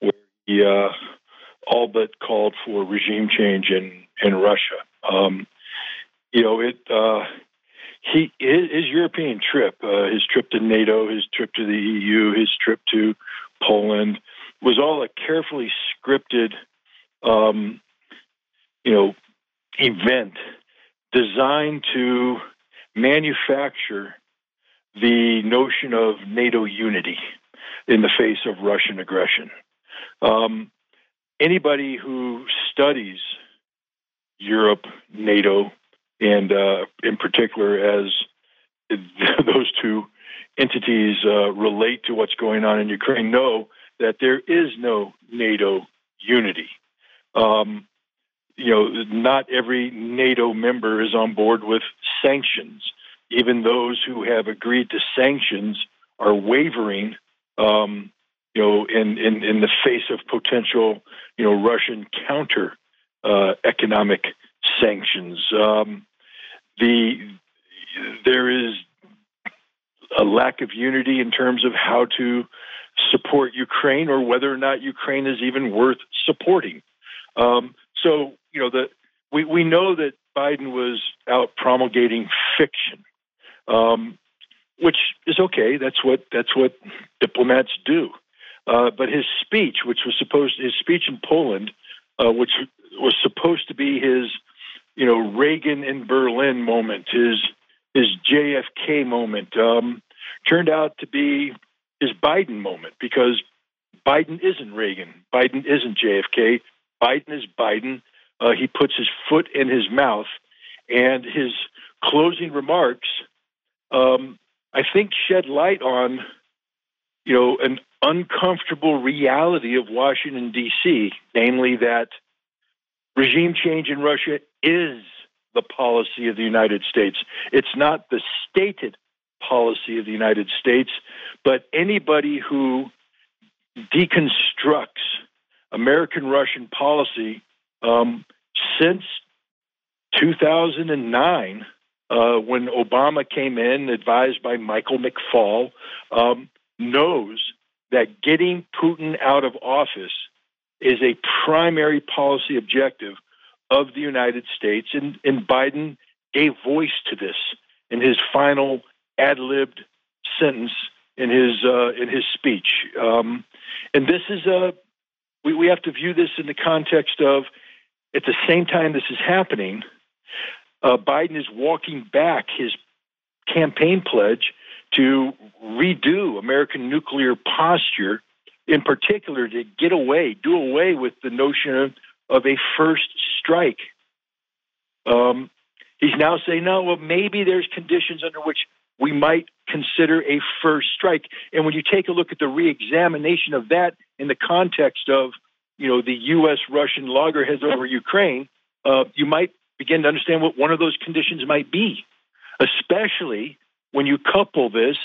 where he uh, all but called for regime change in in Russia. Um, you know, it. Uh, he his, his European trip, uh, his trip to NATO, his trip to the EU, his trip to Poland was all a carefully scripted, um, you know, event designed to manufacture the notion of NATO unity in the face of Russian aggression. Um, anybody who studies Europe, NATO, and uh, in particular as those two entities uh, relate to what's going on in Ukraine know that there is no NATO unity. Um, you know, not every NATO member is on board with sanctions. Even those who have agreed to sanctions are wavering, um, you know, in, in, in the face of potential, you know, Russian counter uh, economic sanctions. Um, the there is a lack of unity in terms of how to support Ukraine or whether or not Ukraine is even worth supporting. Um, so, you know, the, we, we know that Biden was out promulgating fiction, um, which is okay. That's what that's what diplomats do. Uh, but his speech, which was supposed his speech in Poland, uh, which was supposed to be his, you know, Reagan in Berlin moment, his his JFK moment, um, turned out to be his Biden moment because Biden isn't Reagan, Biden isn't JFK, Biden is Biden. Uh, he puts his foot in his mouth, and his closing remarks, um, I think, shed light on, you know, an uncomfortable reality of Washington D.C., namely that regime change in Russia is the policy of the United States. It's not the stated policy of the United States, but anybody who deconstructs American Russian policy um, since 2009, uh, when Obama came in, advised by Michael McFaul, um, knows that getting Putin out of office is a primary policy objective of the United States, and, and Biden gave voice to this in his final ad libbed sentence in his uh, in his speech. Um, and this is a we, we have to view this in the context of at the same time this is happening, uh, Biden is walking back his campaign pledge to redo American nuclear posture, in particular to get away, do away with the notion of, of a first strike. Um, he's now saying, no, well, maybe there's conditions under which we might consider a first strike. And when you take a look at the reexamination of that in the context of, you know, the U.S. Russian loggerheads over Ukraine, uh, you might begin to understand what one of those conditions might be, especially when you couple this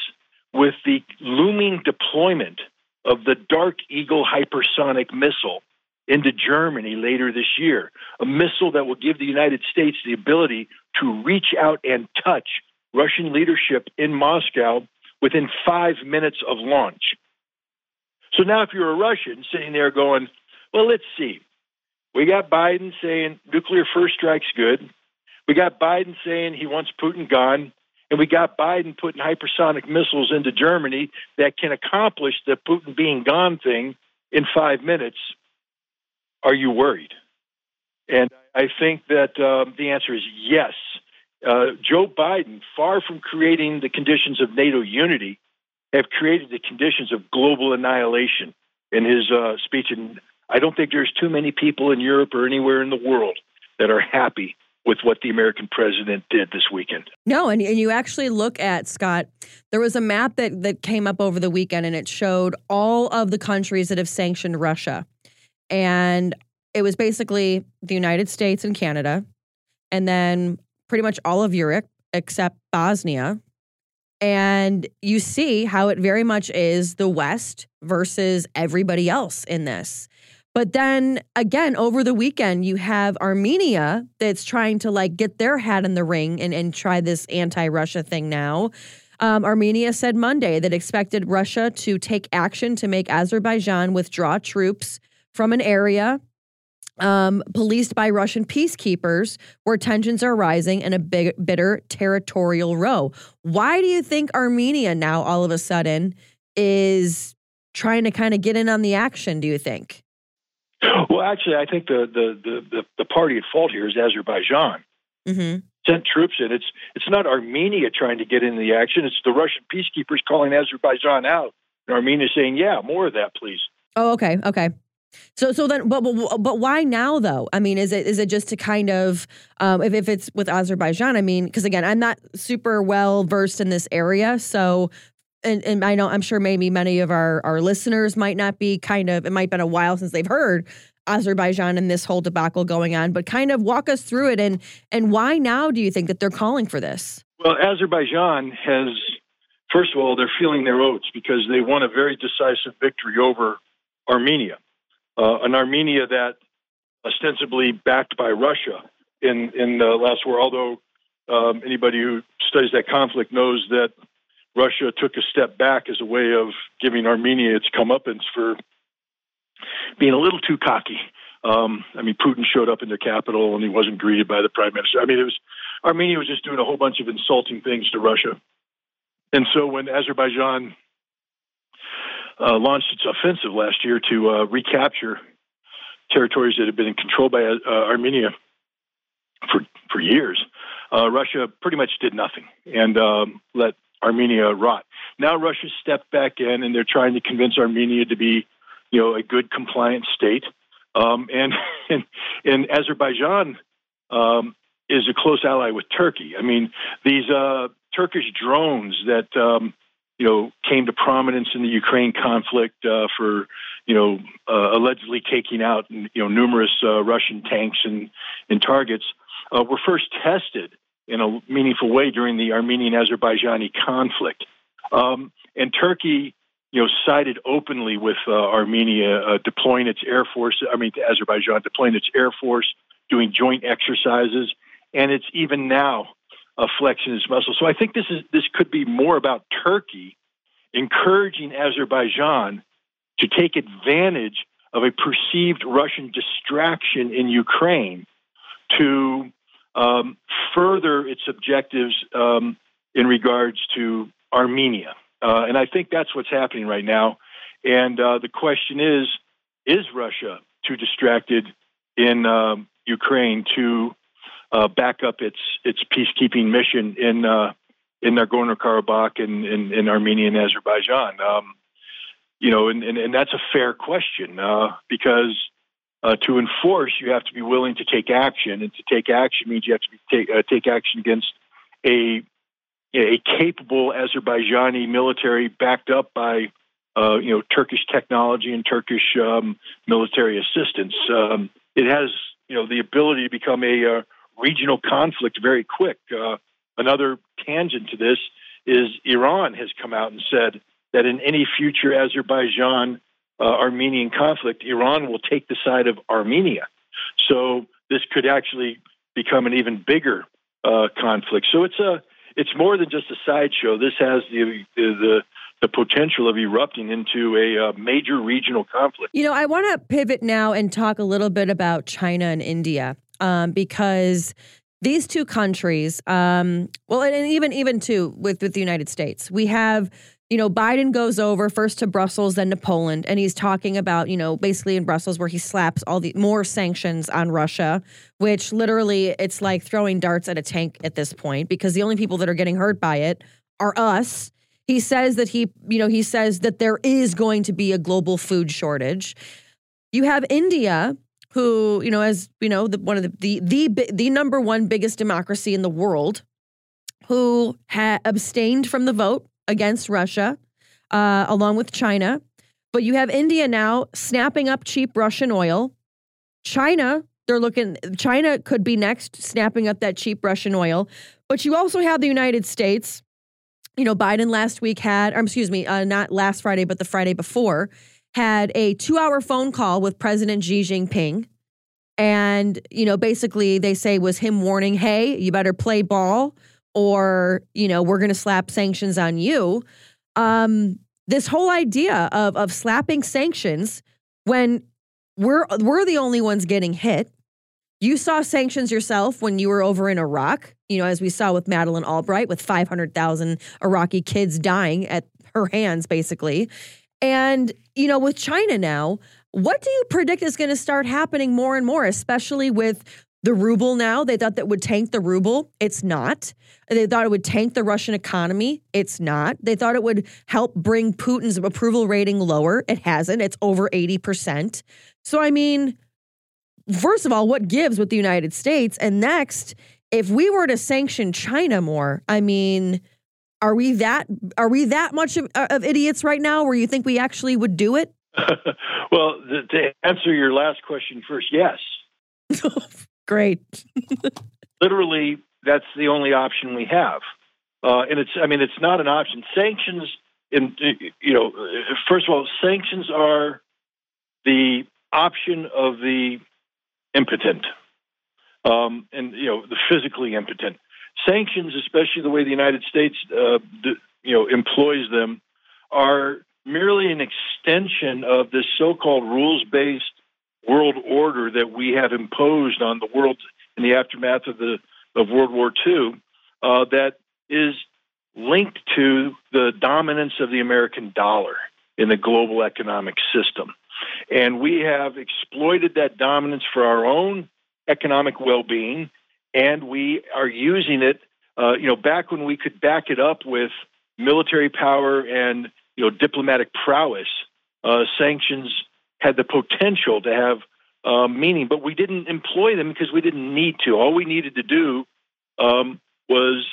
with the looming deployment of the Dark Eagle hypersonic missile into Germany later this year, a missile that will give the United States the ability to reach out and touch Russian leadership in Moscow within five minutes of launch. So now, if you're a Russian sitting there going, well, let's see. We got Biden saying nuclear first strike's good. We got Biden saying he wants Putin gone. And we got Biden putting hypersonic missiles into Germany that can accomplish the Putin being gone thing in five minutes. Are you worried? And I think that uh, the answer is yes. Uh, Joe Biden, far from creating the conditions of NATO unity, have created the conditions of global annihilation in his uh, speech. And I don't think there's too many people in Europe or anywhere in the world that are happy with what the American president did this weekend. No, and, and you actually look at Scott, there was a map that, that came up over the weekend and it showed all of the countries that have sanctioned Russia. And it was basically the United States and Canada, and then pretty much all of Europe except Bosnia. And you see how it very much is the West versus everybody else in this. But then again, over the weekend, you have Armenia that's trying to like get their hat in the ring and, and try this anti Russia thing now. Um, Armenia said Monday that expected Russia to take action to make Azerbaijan withdraw troops from an area um, policed by Russian peacekeepers, where tensions are rising in a big, bitter territorial row. Why do you think Armenia now all of a sudden is trying to kind of get in on the action, do you think? Well, actually, I think the the the, the, party at fault here is Azerbaijan. Mm-hmm. Sent troops in. It's it's not Armenia trying to get into the action. It's the Russian peacekeepers calling Azerbaijan out, and Armenia saying, "Yeah, more of that, please." Oh, okay, okay. So, so then, but, but but why now though? I mean, is it is it just to kind of um, if if it's with Azerbaijan? I mean, because again, I'm not super well versed in this area, so and, and I know I'm sure maybe many of our our listeners might not be kind of it might have been a while since they've heard Azerbaijan and this whole debacle going on, but kind of walk us through it and and why now do you think that they're calling for this? Well, Azerbaijan has first of all they're feeling their oats because they won a very decisive victory over Armenia, uh, an Armenia that ostensibly backed by Russia in in the last war. Although um, anybody who studies that conflict knows that Russia took a step back as a way of giving Armenia its comeuppance for being a little too cocky. Um, I mean, Putin showed up in the capital and he wasn't greeted by the prime minister. I mean, it was Armenia was just doing a whole bunch of insulting things to Russia. And so when Azerbaijan uh, launched its offensive last year to uh, recapture territories that had been controlled by uh, Armenia for for years, uh, Russia pretty much did nothing and um, let Armenia rot. Now Russia stepped back in, and they're trying to convince Armenia to be, you know, a good compliant state. Um, and, and and Azerbaijan um, is a close ally with Turkey. I mean, these uh, Turkish drones that um, you know came to prominence in the Ukraine conflict uh, for you know uh, allegedly taking out you know numerous uh, Russian tanks and and targets uh, were first tested in a meaningful way during the Armenian Azerbaijani conflict. Um, and Turkey, you know, sided openly with uh, Armenia, uh, deploying its air force. I mean, Azerbaijan deploying its air force, doing joint exercises, and it's even now uh, flexing its muscle. So I think this is this could be more about Turkey encouraging Azerbaijan to take advantage of a perceived Russian distraction in Ukraine to um, further its objectives um, in regards to Armenia. Uh, and I think that's what's happening right now. And uh, the question is is Russia too distracted in um, Ukraine to uh, back up its its peacekeeping mission in uh, in Nagorno Karabakh and in, in, Armenia and Azerbaijan? Um, you know, and, and, and, that's a fair question uh, because uh, to enforce, you have to be willing to take action, and to take action means you have to be take, uh, take action against a a capable Azerbaijani military backed up by uh, you know Turkish technology and Turkish um, military assistance. Um, it has you know the ability to become a uh, regional conflict very quick. Uh, another tangent to this is Iran has come out and said that in any future Azerbaijan uh, Armenian conflict, Iran will take the side of Armenia. So this could actually become an even bigger uh, conflict. So it's a it's more than just a sideshow. This has the the the potential of erupting into a uh, major regional conflict. You know, I want to pivot now and talk a little bit about China and India um, because these two countries, um, well, and even even too with with the United States, we have you know, Biden goes over first to Brussels, then to Poland, and he's talking about, you know, basically in Brussels where he slaps all the more sanctions on Russia, which literally it's like throwing darts at a tank at this point because the only people that are getting hurt by it are us. He says that he, you know, he says that there is going to be a global food shortage. You have India, who, you know, as you know, the, one of the the the, the number one biggest democracy in the world, who had abstained from the vote against Russia, uh, along with China. But you have India now snapping up cheap Russian oil. China, they're looking, China could be next snapping up that cheap Russian oil. But you also have the United States. You know, Biden last week had, or excuse me, uh, not last Friday, but the Friday before, had a two hour phone call with President Xi Jinping. And, you know, basically they say was him warning, hey, you better play ball or you know we're going to slap sanctions on you. Um this whole idea of of slapping sanctions when we're we're the only ones getting hit. You saw sanctions yourself when you were over in Iraq you know as we saw with Madeleine Albright with 500,000 Iraqi kids dying at her hands basically. And, you know, with China now, what do you predict is going to start happening more and more, especially with the ruble now? They thought that would tank the ruble. It's not. They thought it would tank the Russian economy. It's not. They thought it would help bring Putin's approval rating lower. It hasn't. It's over 80%. So, I mean, first of all, what gives with the United States? And next, if we were to sanction China more, I mean, are we that are we that much of, uh, of idiots right now where you think we actually would do it? well, the, to answer your last question first, yes. Great. Literally, that's the only option we have, uh, and it's I mean it's not an option. Sanctions, in you know, first of all, sanctions are the option of the impotent, um, and you know the physically impotent. Sanctions, especially the way the United States, uh, you know, employs them, are merely an extension of this so-called rules-based world order that we have imposed on the world in the aftermath of the of World War II. Uh, that is linked to the dominance of the American dollar in the global economic system. And we have exploited that dominance for our own economic well being, and we are using it. Uh, you know, back when we could back it up with military power and you know diplomatic prowess, uh, sanctions had the potential to have uh, meaning, but we didn't employ them because we didn't need to. All we needed to do um, was,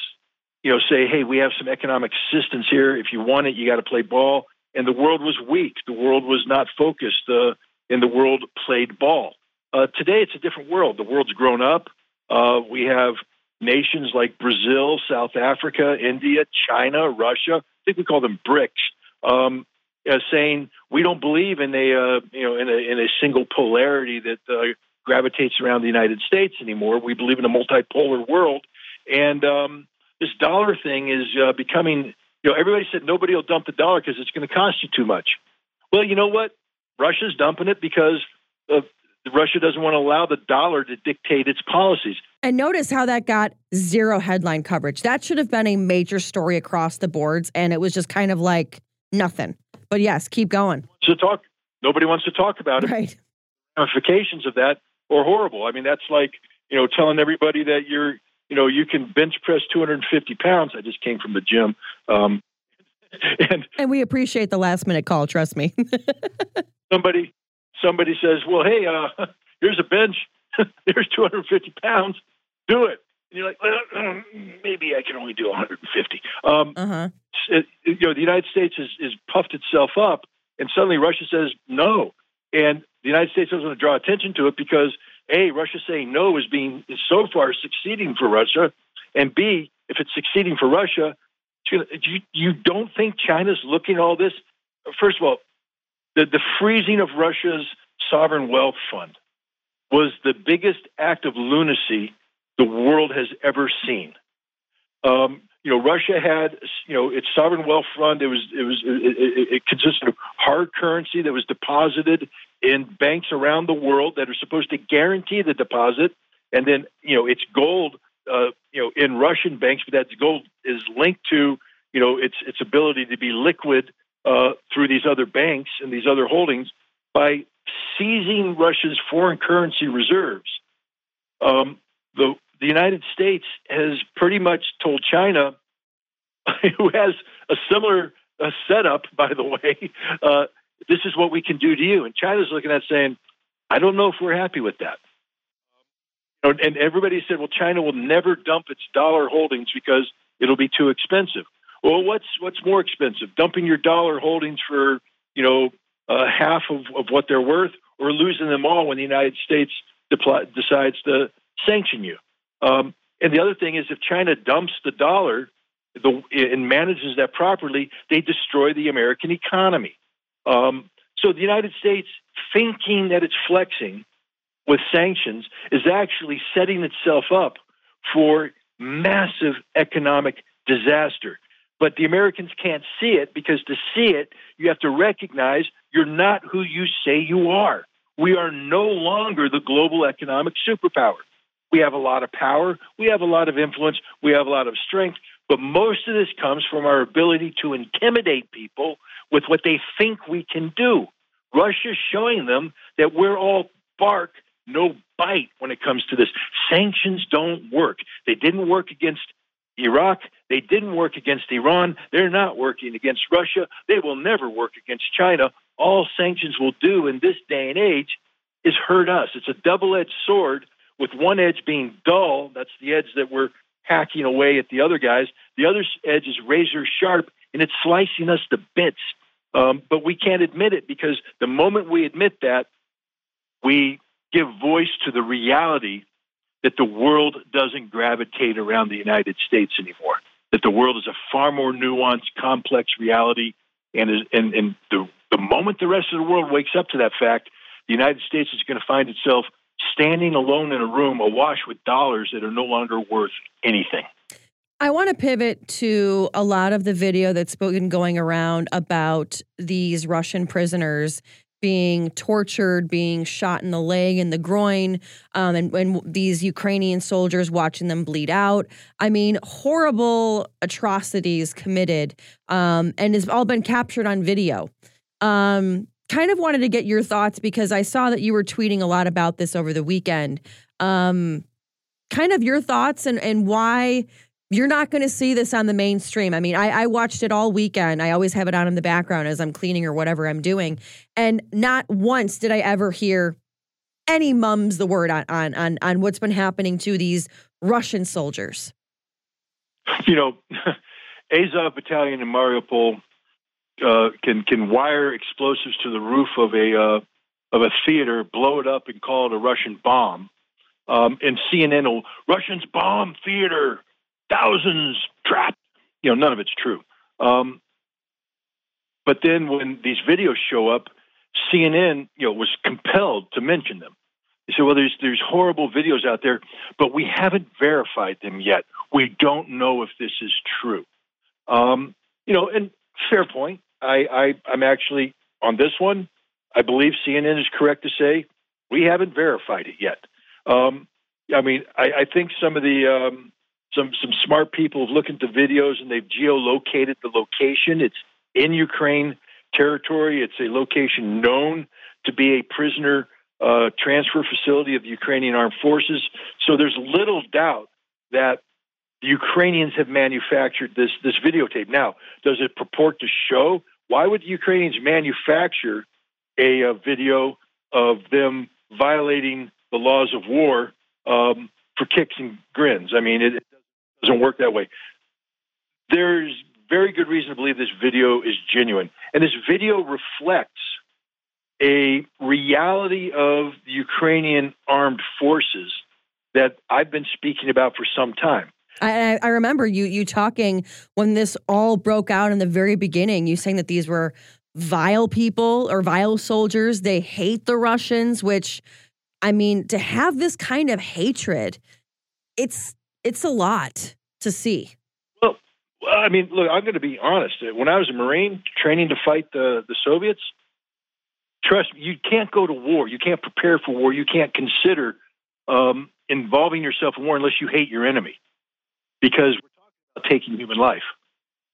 you know, say, "Hey, we have some economic assistance here. If you want it, you got to play ball." And the world was weak. The world was not focused, uh, and the world played ball. Uh, today, it's a different world. The world's grown up. Uh, we have nations like Brazil, South Africa, India, China, Russia. I think we call them BRICS. Um, uh, saying we don't believe in a uh, you know in a, in a single polarity that uh, gravitates around the United States anymore. We believe in a multipolar world, and um, this dollar thing is uh, becoming. You know, everybody said nobody will dump the dollar because it's going to cost you too much. Well, you know what? Russia's dumping it because of, Russia doesn't want to allow the dollar to dictate its policies. And notice how that got zero headline coverage. That should have been a major story across the boards, and it was just kind of like nothing. But yes, keep going. So talk. Nobody wants to talk about it. Right. Ramifications of that are horrible. I mean, that's like you know telling everybody that you're you know you can bench press 250 pounds. I just came from the gym. Um, and and we appreciate the last minute call. Trust me. somebody somebody says, "Well, hey, uh, here's a bench. here's 250 pounds. Do it." And you're like, well, maybe I can only do 150. Um, uh-huh. it, you know, the United States has, has puffed itself up, and suddenly Russia says no, and the United States doesn't want to draw attention to it because a Russia saying no is being is so far succeeding for Russia, and b if it's succeeding for Russia, you, you don't think China's looking at all this? First of all, the, the freezing of Russia's sovereign wealth fund was the biggest act of lunacy the world has ever seen. Um, you know, Russia had, you know, its sovereign wealth fund. It was, it was, it, it, it consisted of hard currency that was deposited in banks around the world that are supposed to guarantee the deposit, and then, you know, its gold, uh, you know, in Russian banks, but that gold is linked to, you know, its its ability to be liquid uh, through these other banks and these other holdings by seizing Russia's foreign currency reserves. Um, the the United States has pretty much told China, who has a similar uh, setup, by the way, uh, this is what we can do to you. And China's looking at saying, I don't know if we're happy with that. And everybody said, well, China will never dump its dollar holdings because it'll be too expensive. Well, what's what's more expensive, dumping your dollar holdings for you know uh, half of, of what they're worth, or losing them all when the United States de- decides to sanction you? Um, and the other thing is, if China dumps the dollar the, and manages that properly, they destroy the American economy. Um, so the United States, thinking that it's flexing with sanctions, is actually setting itself up for massive economic disaster. But the Americans can't see it because to see it, you have to recognize you're not who you say you are. We are no longer the global economic superpower. We have a lot of power. We have a lot of influence. We have a lot of strength. But most of this comes from our ability to intimidate people with what they think we can do. Russia's showing them that we're all bark, no bite when it comes to this. Sanctions don't work. They didn't work against Iraq. They didn't work against Iran. They're not working against Russia. They will never work against China. All sanctions will do in this day and age is hurt us. It's a double edged sword with one edge being dull. That's the edge that we're hacking away at the other guys. The other edge is razor sharp and it's slicing us to bits. Um, but we can't admit it because the moment we admit that, we give voice to the reality that the world doesn't gravitate around the United States anymore. That the world is a far more nuanced, complex reality, and and, and the the moment the rest of the world wakes up to that fact, the United States is going to find itself standing alone in a room awash with dollars that are no longer worth anything. I want to pivot to a lot of the video that's been going around about these Russian prisoners being tortured, being shot in the leg and the groin, um, and, and these Ukrainian soldiers watching them bleed out. I mean, horrible atrocities committed, um, and it's all been captured on video. Um, kind of wanted to get your thoughts because I saw that you were tweeting a lot about this over the weekend. Um, kind of your thoughts and and why you're not going to see this on the mainstream. I mean, I, I, watched it all weekend. I always have it on in the background as I'm cleaning or whatever I'm doing, and not once did I ever hear any mums the word on on on, on what's been happening to these Russian soldiers. You know, Azov Battalion in Mariupol uh, can can wire explosives to the roof of a uh, of a theater, blow it up, and call it a Russian bomb. Um, and CNN will Russians bomb theater, thousands trapped. You know, none of it's true. Um, but then when these videos show up, CNN, you know, was compelled to mention them. They said, "Well, there's there's horrible videos out there, but we haven't verified them yet. We don't know if this is true." Um, you know, and fair point. I, I I'm actually on this one. I believe CNN is correct to say we haven't verified it yet. Um, I mean, I, I, think some of the um, some some smart people have looked at the videos and they've geolocated the location. It's in Ukraine territory. It's a location known to be a prisoner uh, transfer facility of the Ukrainian armed forces. So there's little doubt that the Ukrainians have manufactured this this videotape. Now, does it purport to show? Why would the Ukrainians manufacture a, a video of them violating the laws of war um, for kicks and grins? I mean, it, it doesn't work that way. There's very good reason to believe this video is genuine, and this video reflects a reality of the Ukrainian armed forces that I've been speaking about for some time. I, I remember you you talking when this all broke out in the very beginning. You saying that these were vile people or vile soldiers. They hate the Russians, which I mean, to have this kind of hatred, it's it's a lot to see. Well, I mean, look, I'm going to be honest. When I was a Marine training to fight the the Soviets, trust me, you can't go to war. You can't prepare for war. You can't consider um, involving yourself in war unless you hate your enemy because we're talking about taking human life.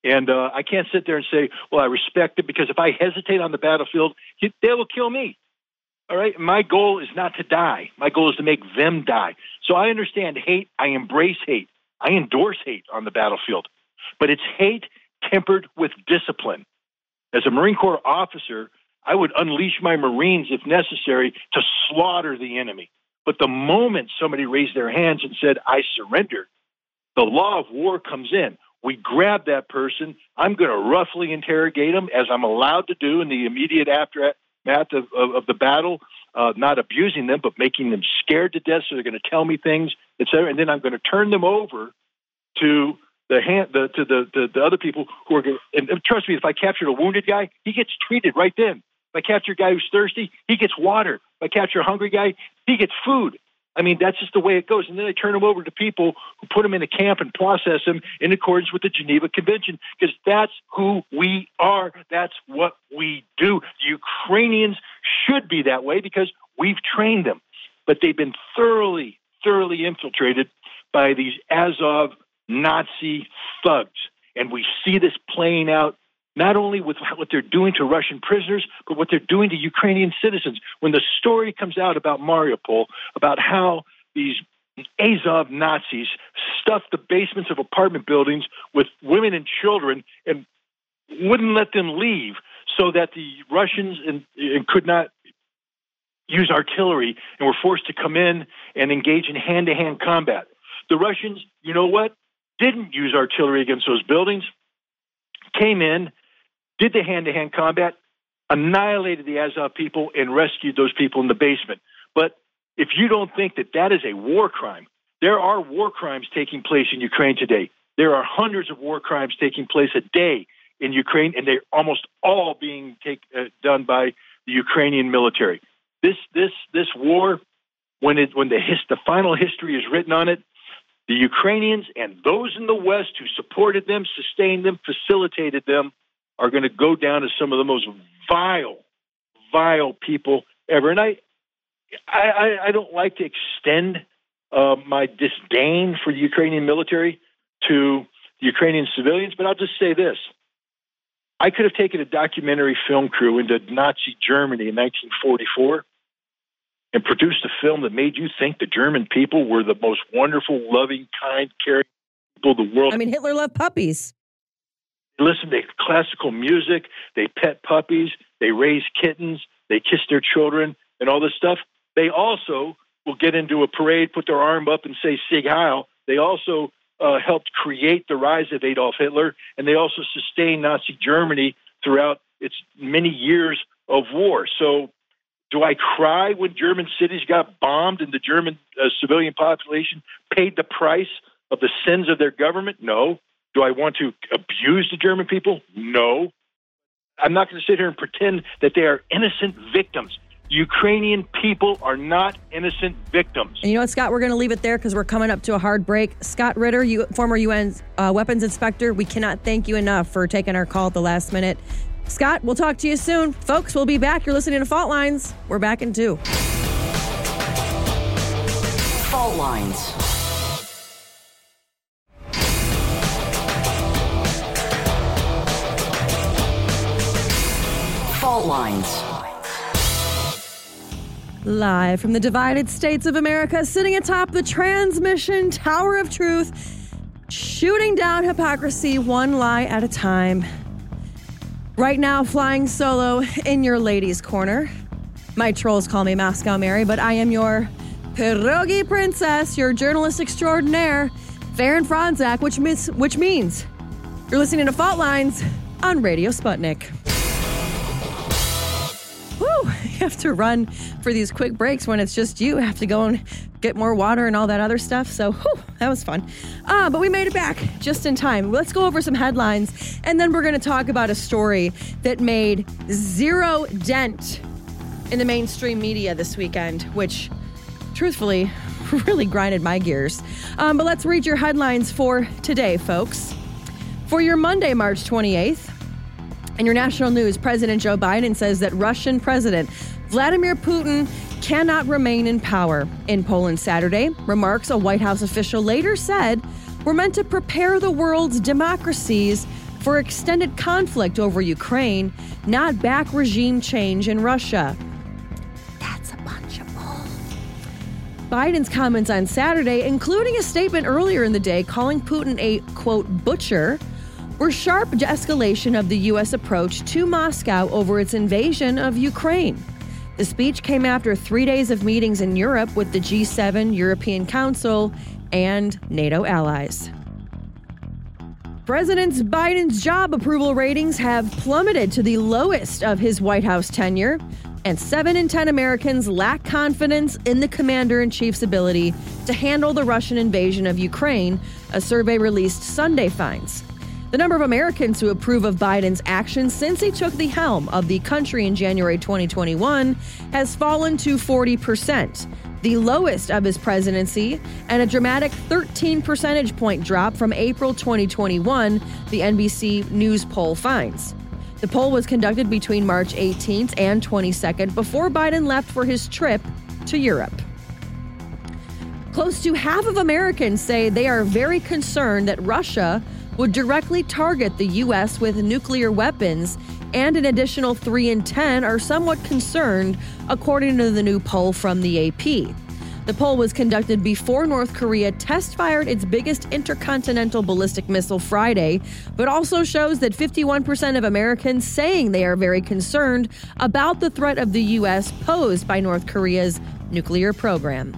And uh, I can't sit there and say, well, I respect it because if I hesitate on the battlefield, they will kill me. All right. My goal is not to die. My goal is to make them die. So I understand hate. I embrace hate. I endorse hate on the battlefield. But it's hate tempered with discipline. As a Marine Corps officer, I would unleash my Marines if necessary to slaughter the enemy. But the moment somebody raised their hands and said, I surrender, the law of war comes in. We grab that person. I'm going to roughly interrogate them, as I'm allowed to do in the immediate aftermath of, of, of the battle, uh, not abusing them, but making them scared to death. So they're going to tell me things, etc. And then I'm going to turn them over to the hand, the, to the, the, the other people who are. Going, and trust me, if I captured a wounded guy, he gets treated right then. If I capture a guy who's thirsty, he gets water. If I capture a hungry guy, he gets food. I mean, that's just the way it goes. And then they turn them over to people who put them in a camp and process them in accordance with the Geneva Convention because that's who we are. That's what we do. The Ukrainians should be that way because we've trained them. But they've been thoroughly, thoroughly infiltrated by these Azov Nazi thugs. And we see this playing out not only with what they're doing to Russian prisoners, but what they're doing to Ukrainian citizens. When the story comes out about Mariupol, about how these Azov Nazis stuffed the basements of apartment buildings with women and children and wouldn't let them leave so that the Russians and, and could not use artillery and were forced to come in and engage in hand to hand combat. The Russians, you know what, didn't use artillery against those buildings, came in, did the hand to hand combat, annihilated the Azov people, and rescued those people in the basement. But if you don't think that that is a war crime, there are war crimes taking place in Ukraine today. There are hundreds of war crimes taking place a day in Ukraine, and they're almost all being take, uh, done by the Ukrainian military. This this this war, when it when the his, the final history is written on it, the Ukrainians and those in the West who supported them, sustained them, facilitated them, are going to go down as some of the most vile, vile people ever. And I, I, I don't like to extend uh, my disdain for the Ukrainian military to the Ukrainian civilians, but I'll just say this. I could have taken a documentary film crew into Nazi Germany in 1944 and produced a film that made you think the German people were the most wonderful, loving, kind, caring people in the world. I mean, Hitler loved puppies. Listen to classical music, they pet puppies, they raise kittens, they kiss their children, and all this stuff. They also will get into a parade, put their arm up, and say Sieg Heil. They also uh, helped create the rise of Adolf Hitler, and they also sustained Nazi Germany throughout its many years of war. So, do I cry when German cities got bombed and the German uh, civilian population paid the price of the sins of their government? No. Do I want to abuse the German people? No. I'm not going to sit here and pretend that they are innocent victims. Ukrainian people are not innocent victims. And you know what, Scott? We're going to leave it there because we're coming up to a hard break. Scott Ritter, you, former UN uh, weapons inspector, we cannot thank you enough for taking our call at the last minute. Scott, we'll talk to you soon. Folks, we'll be back. You're listening to Fault Lines. We're back in two. Fault Lines. Lines. Live from the divided states of America, sitting atop the transmission tower of truth, shooting down hypocrisy one lie at a time. Right now, flying solo in your ladies' corner. My trolls call me Moscow Mary, but I am your pierogi princess, your journalist extraordinaire, Faran Fronczak, which, miss, which means you're listening to Fault Lines on Radio Sputnik. Have to run for these quick breaks when it's just you. Have to go and get more water and all that other stuff. So, whew, that was fun. Uh, but we made it back just in time. Let's go over some headlines, and then we're going to talk about a story that made zero dent in the mainstream media this weekend, which, truthfully, really grinded my gears. Um, but let's read your headlines for today, folks. For your Monday, March 28th, in your national news, President Joe Biden says that Russian President Vladimir Putin cannot remain in power. In Poland Saturday, remarks a White House official later said were meant to prepare the world's democracies for extended conflict over Ukraine, not back regime change in Russia. That's a bunch of bull. Biden's comments on Saturday, including a statement earlier in the day calling Putin a quote butcher, were sharp escalation of the U.S. approach to Moscow over its invasion of Ukraine. The speech came after three days of meetings in Europe with the G7, European Council, and NATO allies. President Biden's job approval ratings have plummeted to the lowest of his White House tenure, and 7 in 10 Americans lack confidence in the commander in chief's ability to handle the Russian invasion of Ukraine, a survey released Sunday finds. The number of Americans who approve of Biden's actions since he took the helm of the country in January 2021 has fallen to 40%, the lowest of his presidency, and a dramatic 13 percentage point drop from April 2021, the NBC News poll finds. The poll was conducted between March 18th and 22nd before Biden left for his trip to Europe. Close to half of Americans say they are very concerned that Russia would directly target the U.S. with nuclear weapons, and an additional 3 in 10 are somewhat concerned, according to the new poll from the AP. The poll was conducted before North Korea test fired its biggest intercontinental ballistic missile Friday, but also shows that 51% of Americans saying they are very concerned about the threat of the U.S. posed by North Korea's nuclear program.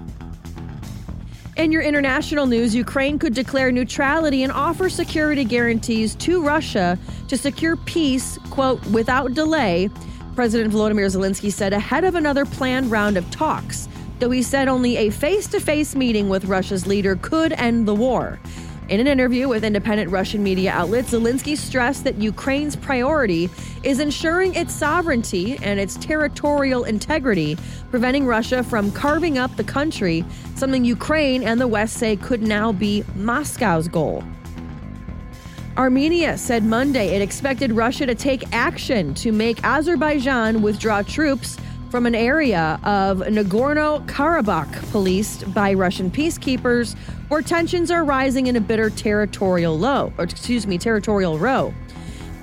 In your international news, Ukraine could declare neutrality and offer security guarantees to Russia to secure peace, quote, without delay, President Volodymyr Zelensky said ahead of another planned round of talks, though he said only a face to face meeting with Russia's leader could end the war. In an interview with independent Russian media outlets, Zelensky stressed that Ukraine's priority is ensuring its sovereignty and its territorial integrity, preventing Russia from carving up the country, something Ukraine and the West say could now be Moscow's goal. Armenia said Monday it expected Russia to take action to make Azerbaijan withdraw troops from an area of Nagorno Karabakh policed by Russian peacekeepers where tensions are rising in a bitter territorial low, or excuse me, territorial row.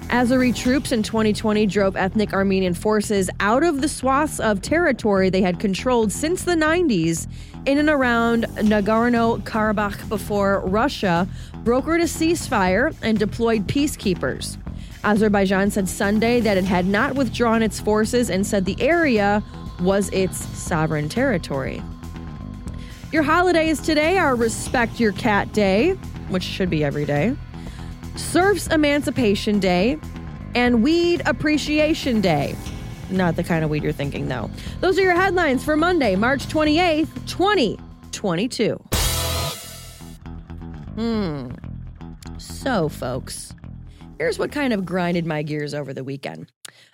Azeri troops in 2020 drove ethnic Armenian forces out of the swaths of territory they had controlled since the 90s in and around Nagorno Karabakh before Russia brokered a ceasefire and deployed peacekeepers. Azerbaijan said Sunday that it had not withdrawn its forces and said the area was its sovereign territory. Your holidays today are Respect Your Cat Day, which should be every day, Serfs Emancipation Day, and Weed Appreciation Day. Not the kind of weed you're thinking, though. Those are your headlines for Monday, March 28th, 2022. Hmm. So, folks, Here's what kind of grinded my gears over the weekend.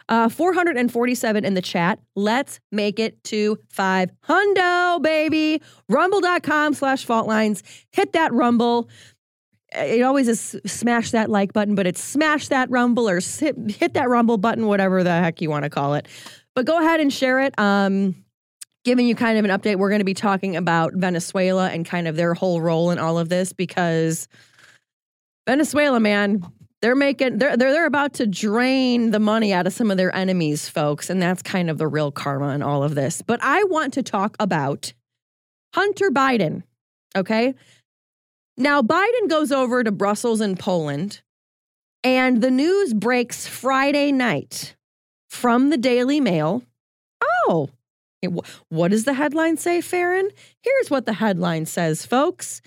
Uh, 447 in the chat. Let's make it to five hundo, baby. Rumble.com slash fault lines. Hit that rumble. It always is smash that like button, but it's smash that rumble or hit, hit that rumble button, whatever the heck you want to call it. But go ahead and share it. Um, giving you kind of an update, we're going to be talking about Venezuela and kind of their whole role in all of this because Venezuela, man, they're making they're, they're they're about to drain the money out of some of their enemies folks and that's kind of the real karma in all of this. But i want to talk about hunter biden okay? Now biden goes over to brussels and poland and the news breaks friday night from the daily mail. Oh what does the headline say Faran? Here's what the headline says folks.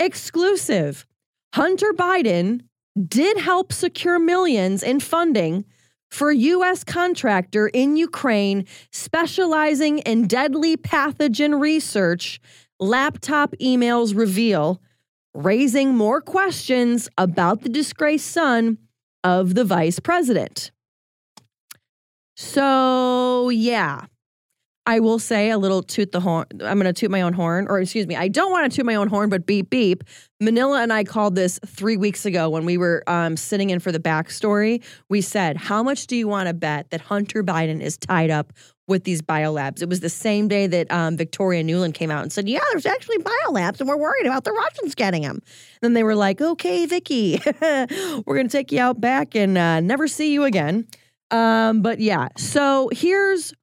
Exclusive. Hunter biden did help secure millions in funding for U.S. contractor in Ukraine specializing in deadly pathogen research, laptop emails reveal, raising more questions about the disgraced son of the vice president. So, yeah, I will say a little toot the horn. I'm going to toot my own horn, or excuse me, I don't want to toot my own horn, but beep beep. Manila and I called this three weeks ago when we were um, sitting in for the backstory. We said, How much do you want to bet that Hunter Biden is tied up with these biolabs? It was the same day that um, Victoria Nuland came out and said, Yeah, there's actually biolabs, and we're worried about the Russians getting them. then they were like, Okay, Vicky, we're going to take you out back and uh, never see you again. Um, but yeah, so here's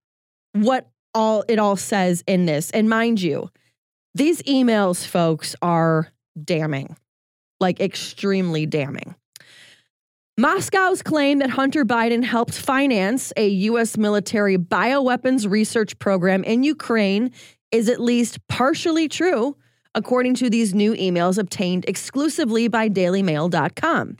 what all it all says in this. And mind you, these emails, folks, are damning, like extremely damning. Moscow's claim that Hunter Biden helped finance a U.S. military bioweapons research program in Ukraine is at least partially true, according to these new emails obtained exclusively by DailyMail.com.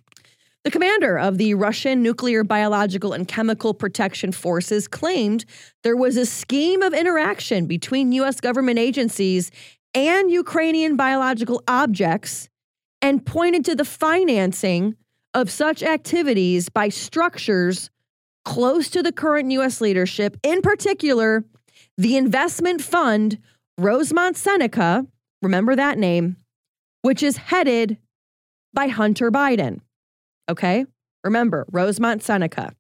The commander of the Russian Nuclear, Biological, and Chemical Protection Forces claimed there was a scheme of interaction between U.S. government agencies and Ukrainian biological objects and pointed to the financing of such activities by structures close to the current U.S. leadership, in particular, the investment fund Rosemont Seneca, remember that name, which is headed by Hunter Biden. Okay? Remember, Rosemont Seneca.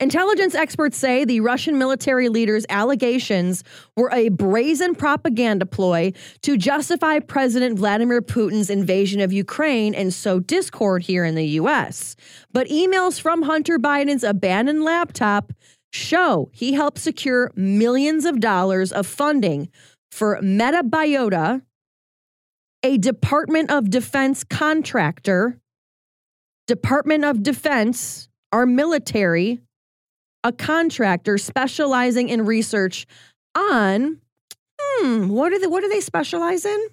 Intelligence experts say the Russian military leader's allegations were a brazen propaganda ploy to justify President Vladimir Putin's invasion of Ukraine and sow discord here in the US. But emails from Hunter Biden's abandoned laptop show he helped secure millions of dollars of funding for Metabiota, a Department of Defense contractor, Department of Defense, our military, a contractor specializing in research on hmm, what are they what do they specialize in?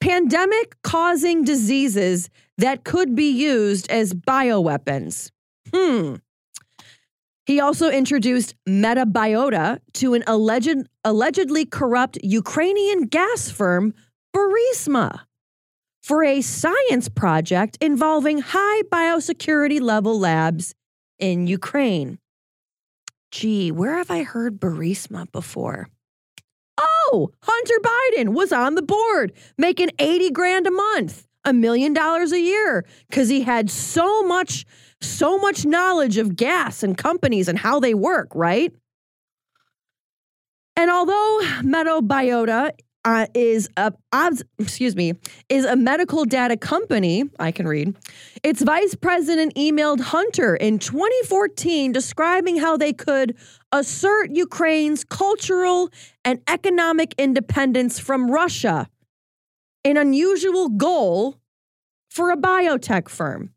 Pandemic causing diseases that could be used as bioweapons. Hmm. He also introduced Metabiota to an alleged, allegedly corrupt Ukrainian gas firm, Burisma, for a science project involving high biosecurity level labs in Ukraine gee, where have I heard Burisma before? Oh, Hunter Biden was on the board making 80 grand a month, a million dollars a year, because he had so much, so much knowledge of gas and companies and how they work, right? And although Metabiota uh, is a excuse me is a medical data company. I can read. Its vice president emailed Hunter in 2014 describing how they could assert Ukraine's cultural and economic independence from Russia, an unusual goal for a biotech firm.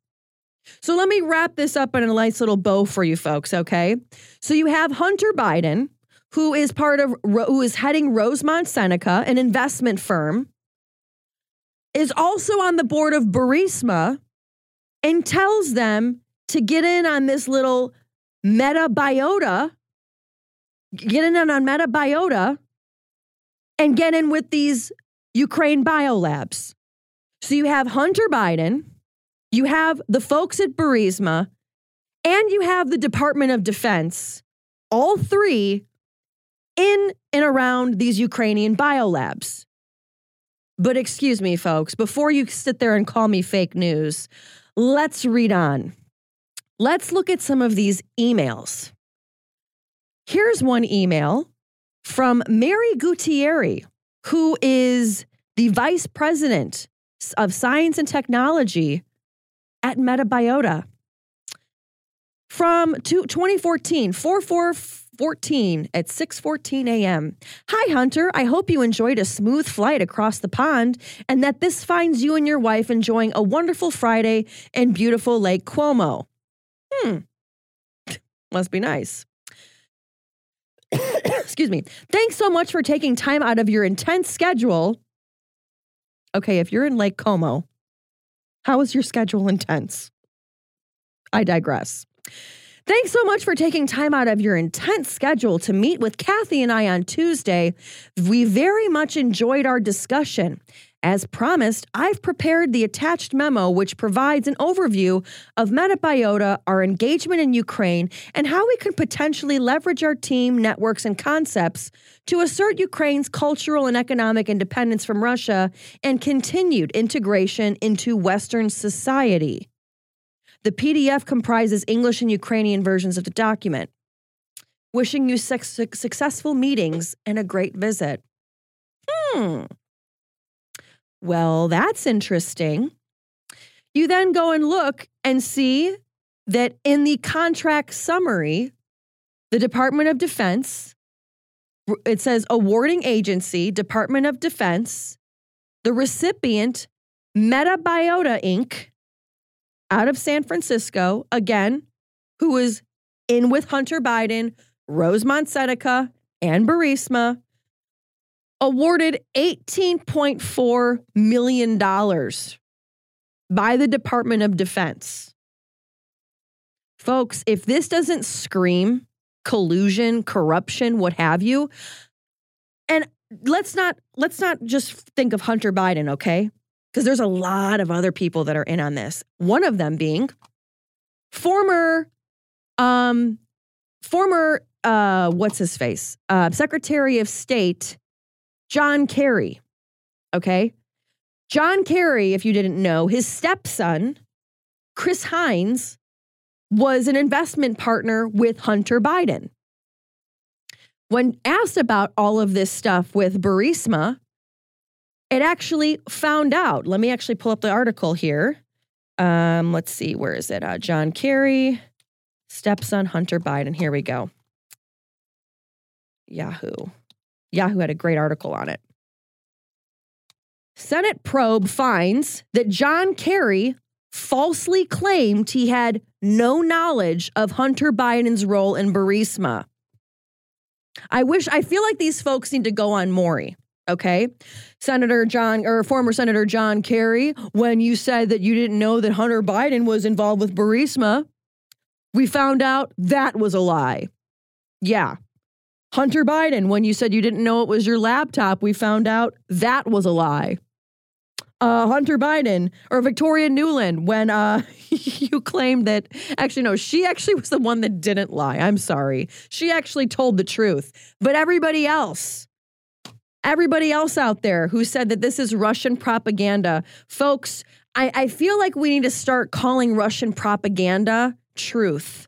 So let me wrap this up in a nice little bow for you folks, okay? So you have Hunter Biden who is part of who is heading Rosemont Seneca, an investment firm, is also on the board of Burisma and tells them to get in on this little metabiota, get in on metabiota and get in with these Ukraine biolabs. So you have Hunter Biden, you have the folks at Burisma, and you have the Department of Defense, all three in and around these Ukrainian biolabs. But excuse me, folks, before you sit there and call me fake news, let's read on. Let's look at some of these emails. Here's one email from Mary Gutierrez, who is the vice president of science and technology at Metabiota. From 2014, 414 at 6:14 a.m. Hi Hunter, I hope you enjoyed a smooth flight across the pond and that this finds you and your wife enjoying a wonderful Friday in beautiful Lake Como. Hmm. Must be nice. Excuse me. Thanks so much for taking time out of your intense schedule. Okay, if you're in Lake Como, how is your schedule intense? I digress. Thanks so much for taking time out of your intense schedule to meet with Kathy and I on Tuesday. We very much enjoyed our discussion. As promised, I've prepared the attached memo, which provides an overview of Metabiota, our engagement in Ukraine, and how we can potentially leverage our team, networks, and concepts to assert Ukraine's cultural and economic independence from Russia and continued integration into Western society. The PDF comprises English and Ukrainian versions of the document. Wishing you su- successful meetings and a great visit. Hmm. Well, that's interesting. You then go and look and see that in the contract summary, the Department of Defense, it says awarding agency, Department of Defense, the recipient, Metabiota Inc., out of San Francisco, again, who was in with Hunter Biden, Rosemont Seneca, and Burisma, awarded $18.4 million by the Department of Defense. Folks, if this doesn't scream collusion, corruption, what have you, and let's not let's not just think of Hunter Biden, okay? Because there's a lot of other people that are in on this. One of them being former, um, former, uh, what's his face, uh, Secretary of State John Kerry. Okay, John Kerry, if you didn't know, his stepson Chris Heinz was an investment partner with Hunter Biden. When asked about all of this stuff with Burisma, it actually found out. Let me actually pull up the article here. Um, let's see, where is it? Uh, John Kerry, stepson Hunter Biden. Here we go. Yahoo. Yahoo had a great article on it. Senate probe finds that John Kerry falsely claimed he had no knowledge of Hunter Biden's role in Burisma. I wish, I feel like these folks need to go on Maury, okay? Senator John, or former Senator John Kerry, when you said that you didn't know that Hunter Biden was involved with Burisma, we found out that was a lie. Yeah. Hunter Biden, when you said you didn't know it was your laptop, we found out that was a lie uh, Hunter Biden or Victoria Nuland, when uh, you claimed that actually, no, she actually was the one that didn't lie. I'm sorry. She actually told the truth. But everybody else, everybody else out there who said that this is Russian propaganda, folks, I, I feel like we need to start calling Russian propaganda truth.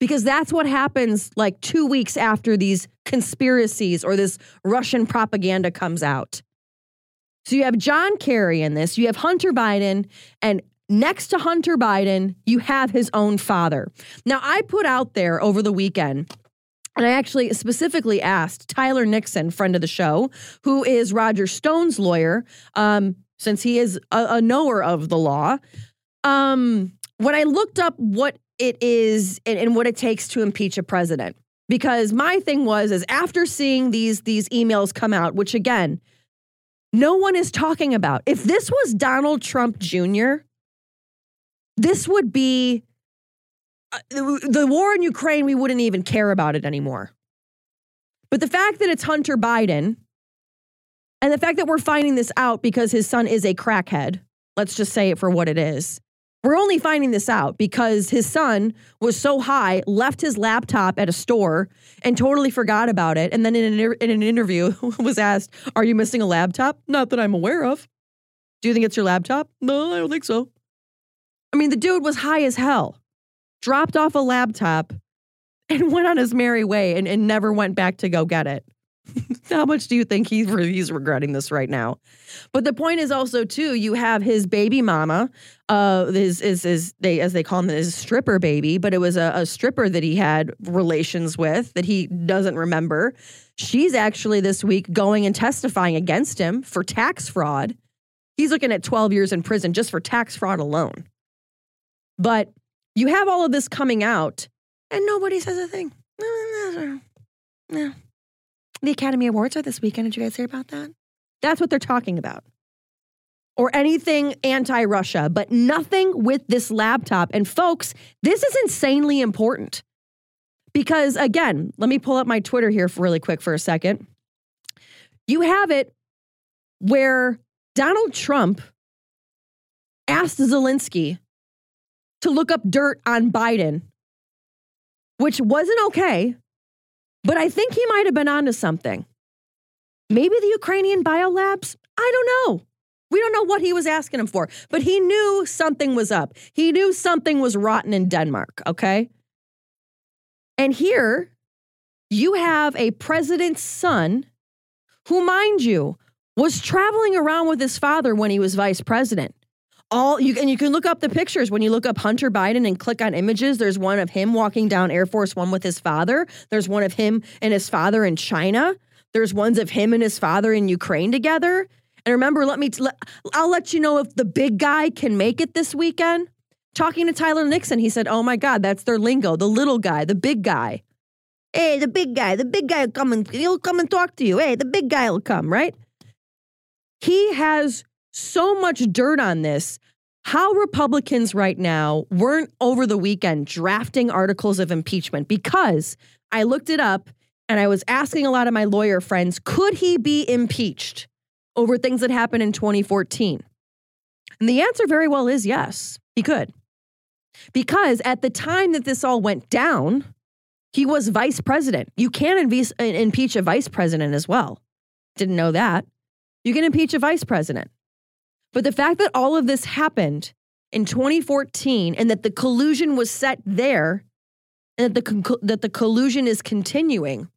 Because that's what happens like two weeks after these conspiracies or this Russian propaganda comes out. So you have John Kerry in this, you have Hunter Biden, and next to Hunter Biden, you have his own father. Now, I put out there over the weekend. And I actually specifically asked Tyler Nixon, friend of the show, who is Roger Stone's lawyer, um, since he is a, a knower of the law. Um, when I looked up what it is and, and what it takes to impeach a president, because my thing was is after seeing these these emails come out, which again, no one is talking about. If this was Donald Trump Jr., this would be Uh, the war in Ukraine, we wouldn't even care about it anymore. But the fact that it's Hunter Biden and the fact that we're finding this out because his son is a crackhead, let's just say it for what it is, we're only finding this out because his son was so high, left his laptop at a store and totally forgot about it. And then in an, in an interview was asked, Are you missing a laptop? Not that I'm aware of. Do you think it's your laptop? No, I don't think so. I mean, the dude was high as hell, dropped off a laptop and went on his merry way and, and never went back to go get it. How much do you think he's he's regretting this right now? But the point is also too, you have his baby mama, uh, his is they as they call him his stripper baby, but it was a, a stripper that he had relations with that he doesn't remember. She's actually this week going and testifying against him for tax fraud. He's looking at 12 years in prison just for tax fraud alone. But you have all of this coming out, and nobody says a thing. No. The Academy Awards are this weekend. Did you guys hear about that? That's what they're talking about. Or anything anti Russia, but nothing with this laptop. And folks, this is insanely important. Because again, let me pull up my Twitter here for really quick for a second. You have it where Donald Trump asked Zelensky to look up dirt on Biden, which wasn't okay but I think he might have been onto something. Maybe the Ukrainian biolabs? I don't know. We don't know what he was asking him for, but he knew something was up. He knew something was rotten in Denmark, okay? And here you have a president's son who, mind you, was traveling around with his father when he was vice president all you and you can look up the pictures when you look up Hunter Biden and click on images. There's one of him walking down Air Force One with his father. There's one of him and his father in China. There's ones of him and his father in Ukraine together. And remember, let me let, I'll let you know if the big guy can make it this weekend. Talking to Tyler Nixon, he said, "Oh my God, that's their lingo. The little guy, the big guy. Hey, the big guy, the big guy will come and he'll come and talk to you. Hey, the big guy will come, right?" He has so much dirt on this. How Republicans right now weren't over the weekend drafting articles of impeachment because I looked it up and I was asking a lot of my lawyer friends could he be impeached over things that happened in 2014? And the answer very well is yes, he could. Because at the time that this all went down, he was vice president. You can impeach a vice president as well. Didn't know that. You can impeach a vice president. But the fact that all of this happened in 2014 and that the collusion was set there and that the, that the collusion is continuing.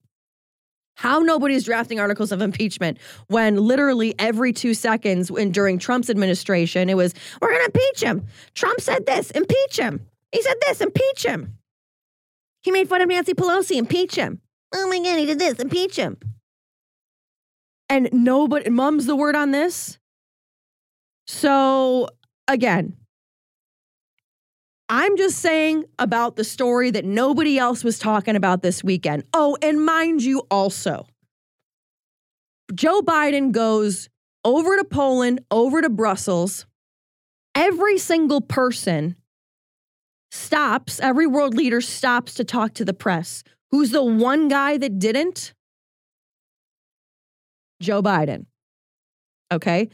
How nobody's drafting articles of impeachment when literally every two seconds when during Trump's administration, it was, we're going to impeach him. Trump said this, impeach him. He said this, impeach him. He made fun of Nancy Pelosi, impeach him. Oh my God, he did this, impeach him. And nobody, mum's the word on this. So again, I'm just saying about the story that nobody else was talking about this weekend. Oh, and mind you, also, Joe Biden goes over to Poland, over to Brussels. Every single person stops, every world leader stops to talk to the press. Who's the one guy that didn't? Joe Biden. Okay.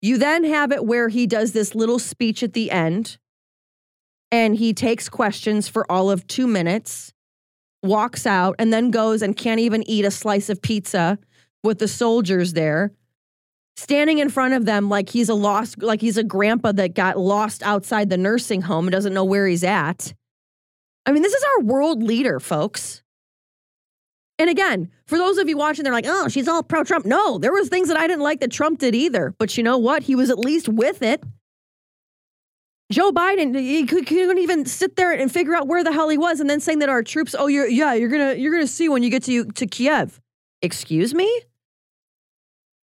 You then have it where he does this little speech at the end and he takes questions for all of two minutes, walks out, and then goes and can't even eat a slice of pizza with the soldiers there, standing in front of them like he's a lost, like he's a grandpa that got lost outside the nursing home and doesn't know where he's at. I mean, this is our world leader, folks. And again, for those of you watching, they're like, oh, she's all pro Trump. No, there was things that I didn't like that Trump did either. But you know what? He was at least with it. Joe Biden, he couldn't even sit there and figure out where the hell he was, and then saying that our troops, oh, you're yeah, you're gonna you're gonna see when you get to to Kiev. Excuse me.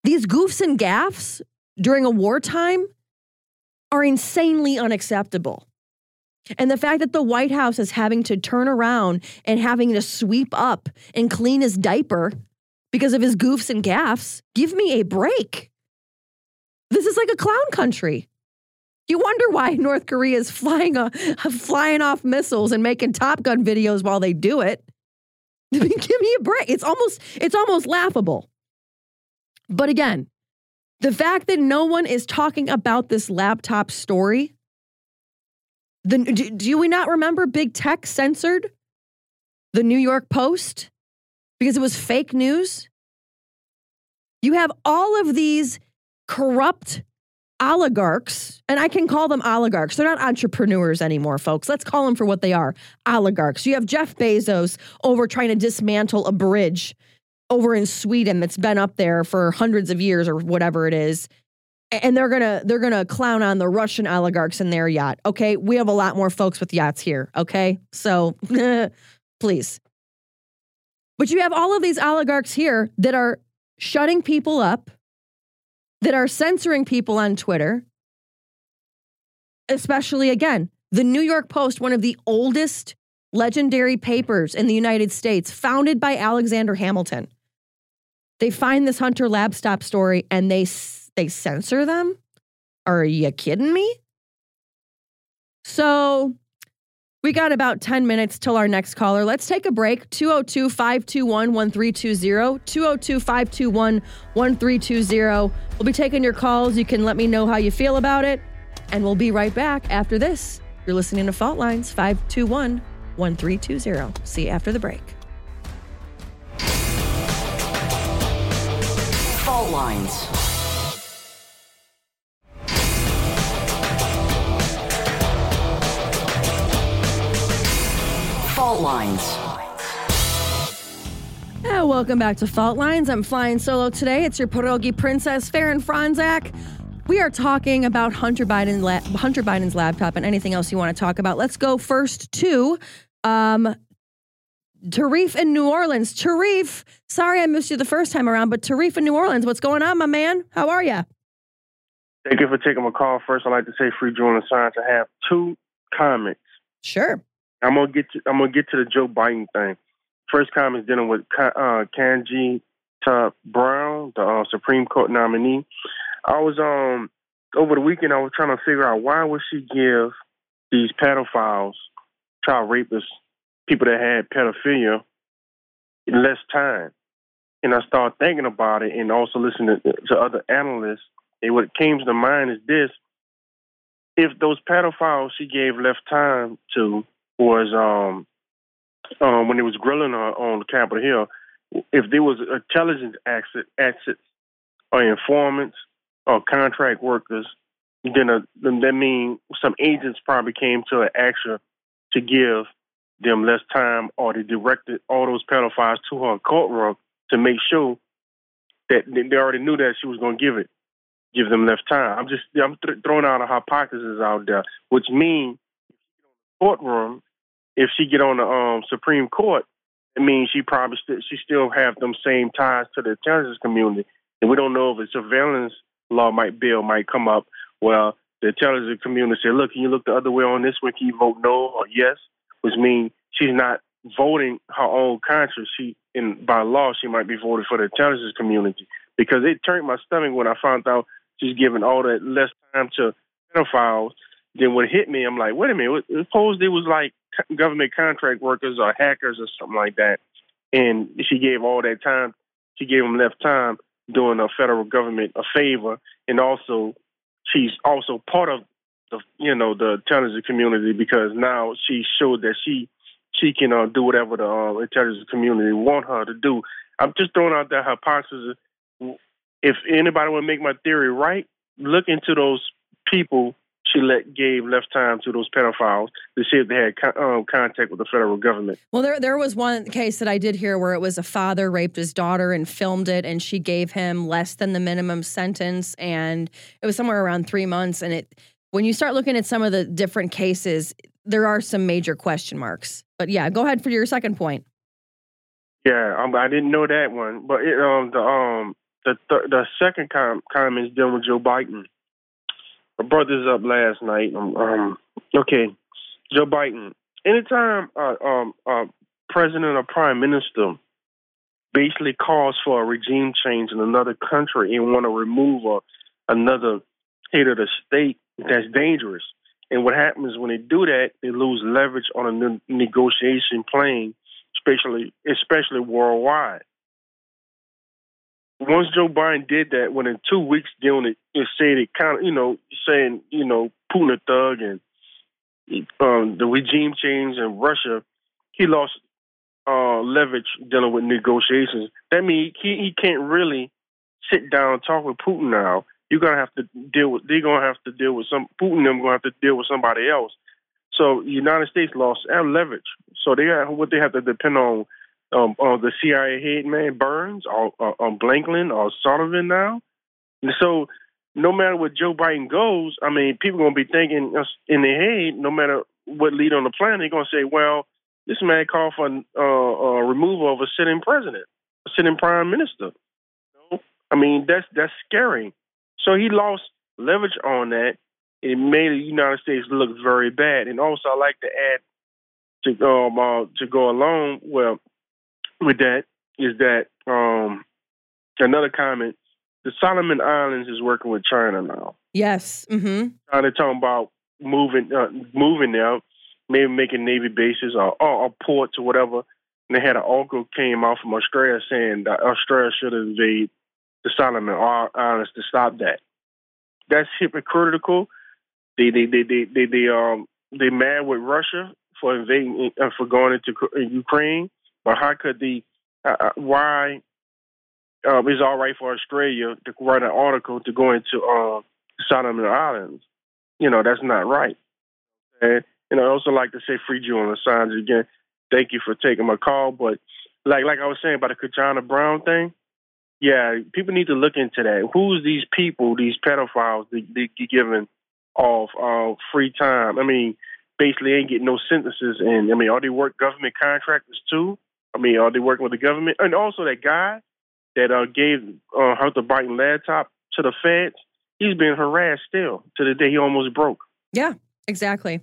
These goofs and gaffs during a wartime are insanely unacceptable. And the fact that the White House is having to turn around and having to sweep up and clean his diaper because of his goofs and gaffs, give me a break. This is like a clown country. You wonder why North Korea is flying, uh, flying off missiles and making Top Gun videos while they do it. Give me a break. It's almost it's almost laughable. But again, the fact that no one is talking about this laptop story. The, do, do we not remember big tech censored the New York Post because it was fake news? You have all of these corrupt oligarchs, and I can call them oligarchs. They're not entrepreneurs anymore, folks. Let's call them for what they are oligarchs. You have Jeff Bezos over trying to dismantle a bridge over in Sweden that's been up there for hundreds of years or whatever it is. And they're gonna they're gonna clown on the Russian oligarchs in their yacht. Okay, we have a lot more folks with yachts here. Okay, so please. But you have all of these oligarchs here that are shutting people up, that are censoring people on Twitter, especially again, the New York Post, one of the oldest legendary papers in the United States, founded by Alexander Hamilton. They find this Hunter Laptop story and they they censor them? Are you kidding me? So we got about 10 minutes till our next caller. Let's take a break. 202 521 1320. 202 521 1320. We'll be taking your calls. You can let me know how you feel about it. And we'll be right back after this. You're listening to Fault Lines 521 1320. See you after the break. Fault Lines. Fault Lines. Yeah, welcome back to Fault Lines. I'm flying solo today. It's your pierogi princess, Faran Fronczak. We are talking about Hunter Biden, la- Hunter Biden's laptop and anything else you want to talk about. Let's go first to um, Tarif in New Orleans. Tarif, sorry I missed you the first time around, but Tarif in New Orleans, what's going on, my man? How are you? Thank you for taking my call. First, I'd like to say, Free Julian Assange, I have two comments. Sure. I'm gonna get to I'm gonna get to the Joe Biden thing. First comment is dealing with uh, Ketanji Brown, the uh, Supreme Court nominee. I was um over the weekend. I was trying to figure out why would she give these pedophiles, child rapists, people that had pedophilia less time. And I started thinking about it and also listening to, to other analysts. And what came to mind is this. If those pedophiles she gave less time to was um, um, when it was grilling her on Capitol Hill, if there was intelligence assets or informants or contract workers then, uh, then that means some agents probably came to an action to give them less time, or they directed all those pedophiles to her courtroom to make sure that they already knew that she was going to give it, give them less time. I'm just I'm th- throwing out a hypothesis out there, which means courtroom, if she get on the um, Supreme Court, it means she probably st- she still have them same ties to the intelligence community, and we don't know if a surveillance law might bill might come up. Well, the intelligence community say, look, can you look the other way on this one? Can you vote no or yes? Which means she's not voting her own conscience. She, in by law, she might be voting for the intelligence community because it turned my stomach when I found out she's giving all that less time to pedophiles. Then when it hit me, I'm like, wait a minute. Suppose there was like government contract workers or hackers or something like that, and she gave all that time. She gave them enough time doing a federal government a favor, and also she's also part of the you know the intelligence community because now she showed that she she can uh, do whatever the uh, intelligence community want her to do. I'm just throwing out that hypothesis. If anybody would make my theory right, look into those people she let gave left time to those pedophiles to see if they had um, contact with the federal government. Well, there there was one case that I did hear where it was a father raped his daughter and filmed it, and she gave him less than the minimum sentence, and it was somewhere around three months. And it when you start looking at some of the different cases, there are some major question marks. But yeah, go ahead for your second point. Yeah, um, I didn't know that one, but it, um, the um the th- the second com- comment is dealing with Joe Biden. I brought this up last night. Um, um okay, Joe Biden. Anytime uh, um uh, president or prime minister basically calls for a regime change in another country and want to remove a, another head of the state, that's dangerous. And what happens when they do that, they lose leverage on a ne- negotiation plane, especially especially worldwide. Once Joe Biden did that, when in two weeks doing it, it said it kind of, you know, saying, you know, Putin a thug and um, the regime change in Russia, he lost uh, leverage dealing with negotiations. That means he, he can't really sit down and talk with Putin now you're gonna have to deal with. They're gonna have to deal with some Putin. Them gonna have to deal with somebody else. So the United States lost leverage. So they have, what they have to depend on um, on the CIA head man Burns or, or on Blinken or Sullivan now. And so no matter what Joe Biden goes, I mean, people are gonna be thinking in their head, no matter what leader on the planet, they're gonna say, well, this man called for uh, uh, removal of a sitting president, a sitting prime minister. I mean, that's that's scary. So he lost leverage on that. It made the United States look very bad. And also, I like to add to um uh, to go along well with that is that um another comment. The Solomon Islands is working with China now. Yes. Mm-hmm. China talking about moving uh, moving there, maybe making navy bases or, or, or ports or whatever. And they had an article came out from Australia saying that Australia should invade the Solomon Islands to stop that. That's hypocritical. They they they they they, they um they mad with Russia for invading uh, for going into Ukraine, but how could the uh, uh why um, it's all right for Australia to write an article to go into uh, Solomon Islands? You know that's not right. And and I also like to say free Julian Assange again. Thank you for taking my call, but like like I was saying about the Ketanji Brown thing, yeah, people need to look into that. Who's these people, these pedophiles that they get given off uh, free time? I mean, basically ain't getting no sentences. And I mean, are they work government contractors too? I mean, are they working with the government? And also that guy that uh, gave uh, Hunter Biden laptop to the feds, he's been harassed still to the day he almost broke. Yeah, exactly.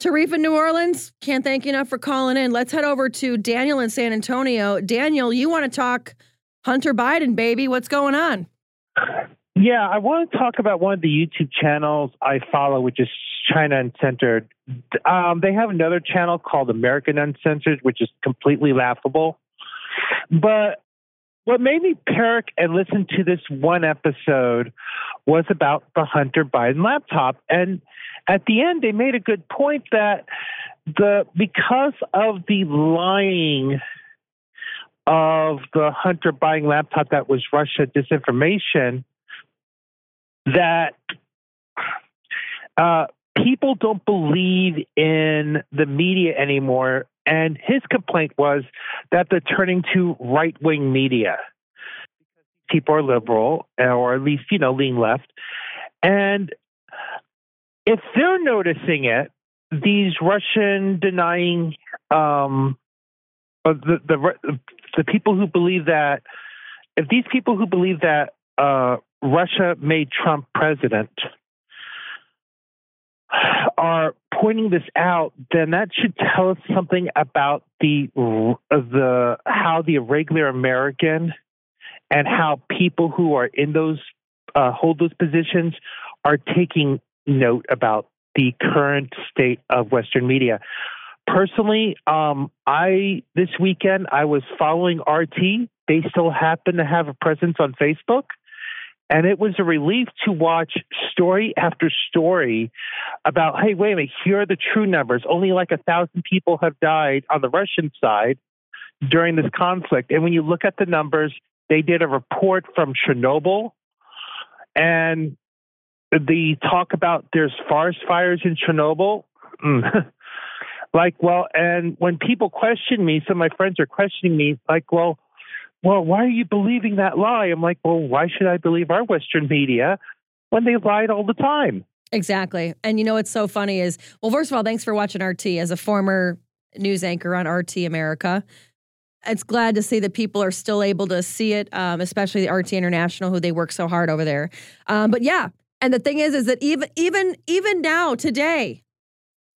Tarifa New Orleans, can't thank you enough for calling in. Let's head over to Daniel in San Antonio. Daniel, you want to talk Hunter Biden, baby. What's going on? Yeah, I want to talk about one of the YouTube channels I follow, which is China Uncensored. Um, they have another channel called American Uncensored, which is completely laughable. But what made me perk and listen to this one episode was about the Hunter Biden laptop. And at the end, they made a good point that the because of the lying of the Hunter Biden laptop that was Russia disinformation that uh, people don't believe in the media anymore. And his complaint was that they're turning to right wing media. People are liberal, or at least, you know, lean left. And if they're noticing it, these Russian denying um, uh, the, the the people who believe that if these people who believe that uh, Russia made Trump president are pointing this out, then that should tell us something about the the how the irregular American and how people who are in those uh, hold those positions are taking note about the current state of Western media. Personally, um, I this weekend I was following RT. They still happen to have a presence on Facebook. And it was a relief to watch story after story about, hey, wait a minute, here are the true numbers. Only like a thousand people have died on the Russian side during this conflict. And when you look at the numbers, they did a report from Chernobyl and the talk about there's forest fires in Chernobyl. Mm. like, well, and when people question me, some of my friends are questioning me, like, well, well, why are you believing that lie? I'm like, well, why should I believe our Western media when they lied all the time? Exactly. And you know what's so funny is, well, first of all, thanks for watching RT as a former news anchor on RT America. It's glad to see that people are still able to see it, um, especially the RT International, who they work so hard over there. Um, but yeah, and the thing is, is that even even even now today,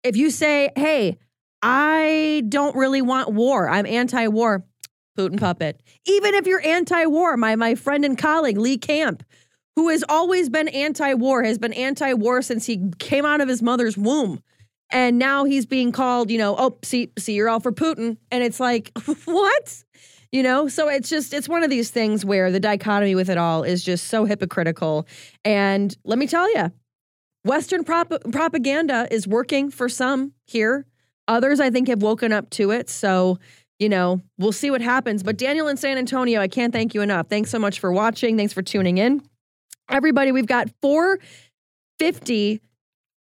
if you say, "Hey, I don't really want war. I'm anti-war," Putin puppet. Even if you're anti-war, my my friend and colleague Lee Camp, who has always been anti-war, has been anti-war since he came out of his mother's womb. And now he's being called, you know, oh, see, see, you're all for Putin. And it's like, what? You know, so it's just, it's one of these things where the dichotomy with it all is just so hypocritical. And let me tell you, Western prop- propaganda is working for some here. Others, I think, have woken up to it. So, you know, we'll see what happens. But Daniel in San Antonio, I can't thank you enough. Thanks so much for watching. Thanks for tuning in. Everybody, we've got 450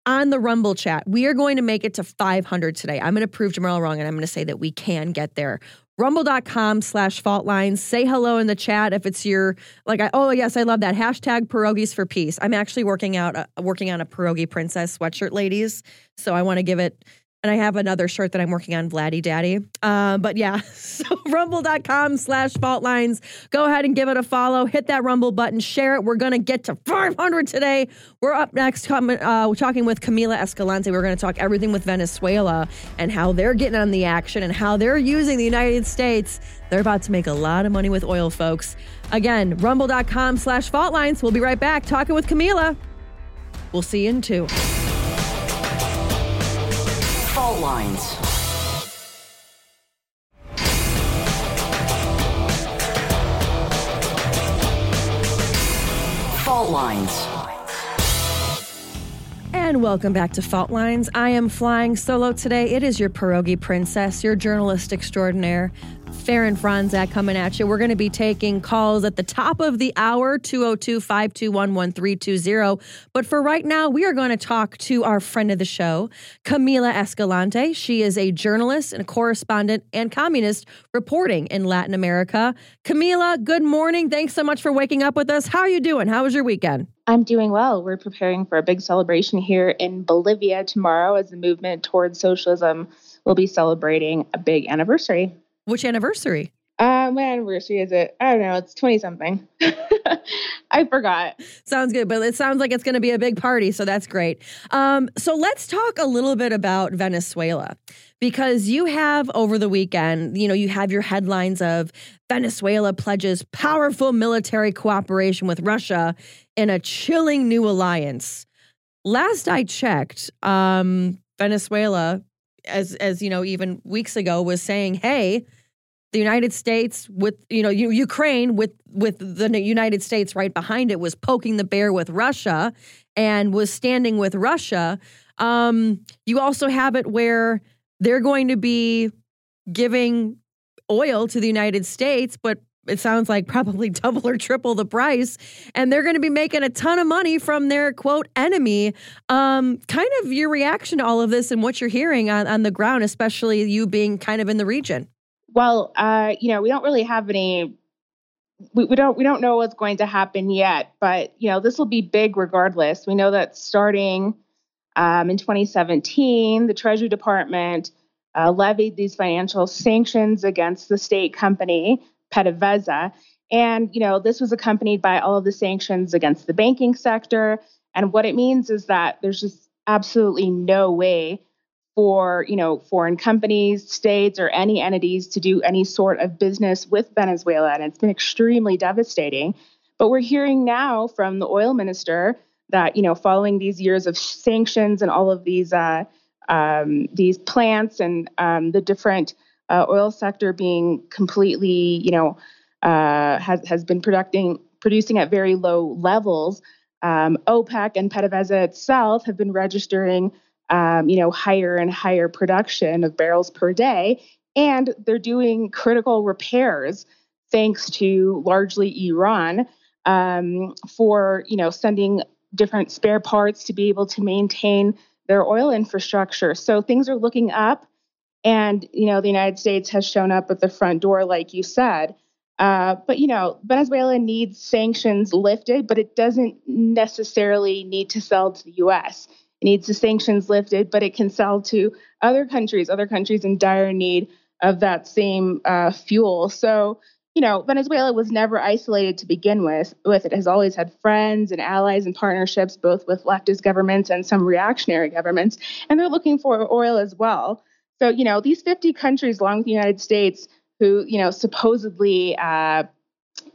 on the Rumble chat. We are going to make it to 500 today. I'm going to prove Jamarl wrong and I'm going to say that we can get there. Rumble.com slash fault lines. Say hello in the chat if it's your like I oh yes, I love that. Hashtag pierogies for peace. I'm actually working out uh, working on a pierogi princess sweatshirt, ladies. So I want to give it and I have another shirt that I'm working on, Vladdy Daddy. Uh, but yeah, so rumble.com slash fault lines. Go ahead and give it a follow. Hit that rumble button, share it. We're going to get to 500 today. We're up next, uh, we're talking with Camila Escalante. We're going to talk everything with Venezuela and how they're getting on the action and how they're using the United States. They're about to make a lot of money with oil, folks. Again, rumble.com slash fault lines. We'll be right back talking with Camila. We'll see you in two. Fault lines. Fault lines. And welcome back to Fault Lines. I am flying solo today. It is your pierogi princess, your journalist extraordinaire, Faran Fronczak coming at you. We're going to be taking calls at the top of the hour, 202 521 1320. But for right now, we are going to talk to our friend of the show, Camila Escalante. She is a journalist and a correspondent and communist reporting in Latin America. Camila, good morning. Thanks so much for waking up with us. How are you doing? How was your weekend? I'm doing well. We're preparing for a big celebration here in Bolivia tomorrow as the movement towards socialism will be celebrating a big anniversary. Which anniversary? Uh, what anniversary is it? I don't know. It's 20 something. I forgot. Sounds good, but it sounds like it's going to be a big party, so that's great. Um, so let's talk a little bit about Venezuela because you have over the weekend, you know, you have your headlines of Venezuela pledges powerful military cooperation with Russia in a chilling new alliance. Last I checked, um, Venezuela, as as you know, even weeks ago, was saying, "Hey." The United States with you know Ukraine with with the United States right behind it was poking the bear with Russia and was standing with Russia. Um, you also have it where they're going to be giving oil to the United States, but it sounds like probably double or triple the price, and they're going to be making a ton of money from their quote enemy. Um, kind of your reaction to all of this and what you're hearing on, on the ground, especially you being kind of in the region. Well, uh, you know, we don't really have any. We, we don't we don't know what's going to happen yet, but you know, this will be big regardless. We know that starting um, in 2017, the Treasury Department uh, levied these financial sanctions against the state company PDVSA, and you know, this was accompanied by all of the sanctions against the banking sector. And what it means is that there's just absolutely no way for you know foreign companies, states, or any entities to do any sort of business with Venezuela, and it's been extremely devastating. But we're hearing now from the oil minister that you know following these years of sanctions and all of these uh, um, these plants and um, the different uh, oil sector being completely you know uh, has has been producing producing at very low levels. Um, OPEC and PDVSA itself have been registering um, you know, higher and higher production of barrels per day. And they're doing critical repairs thanks to largely Iran um, for, you know, sending different spare parts to be able to maintain their oil infrastructure. So things are looking up. And, you know, the United States has shown up at the front door, like you said. Uh, but, you know, Venezuela needs sanctions lifted, but it doesn't necessarily need to sell to the U.S. Needs the sanctions lifted, but it can sell to other countries, other countries in dire need of that same uh, fuel. So, you know, Venezuela was never isolated to begin with. With it has always had friends and allies and partnerships, both with leftist governments and some reactionary governments, and they're looking for oil as well. So, you know, these 50 countries, along with the United States, who, you know, supposedly uh,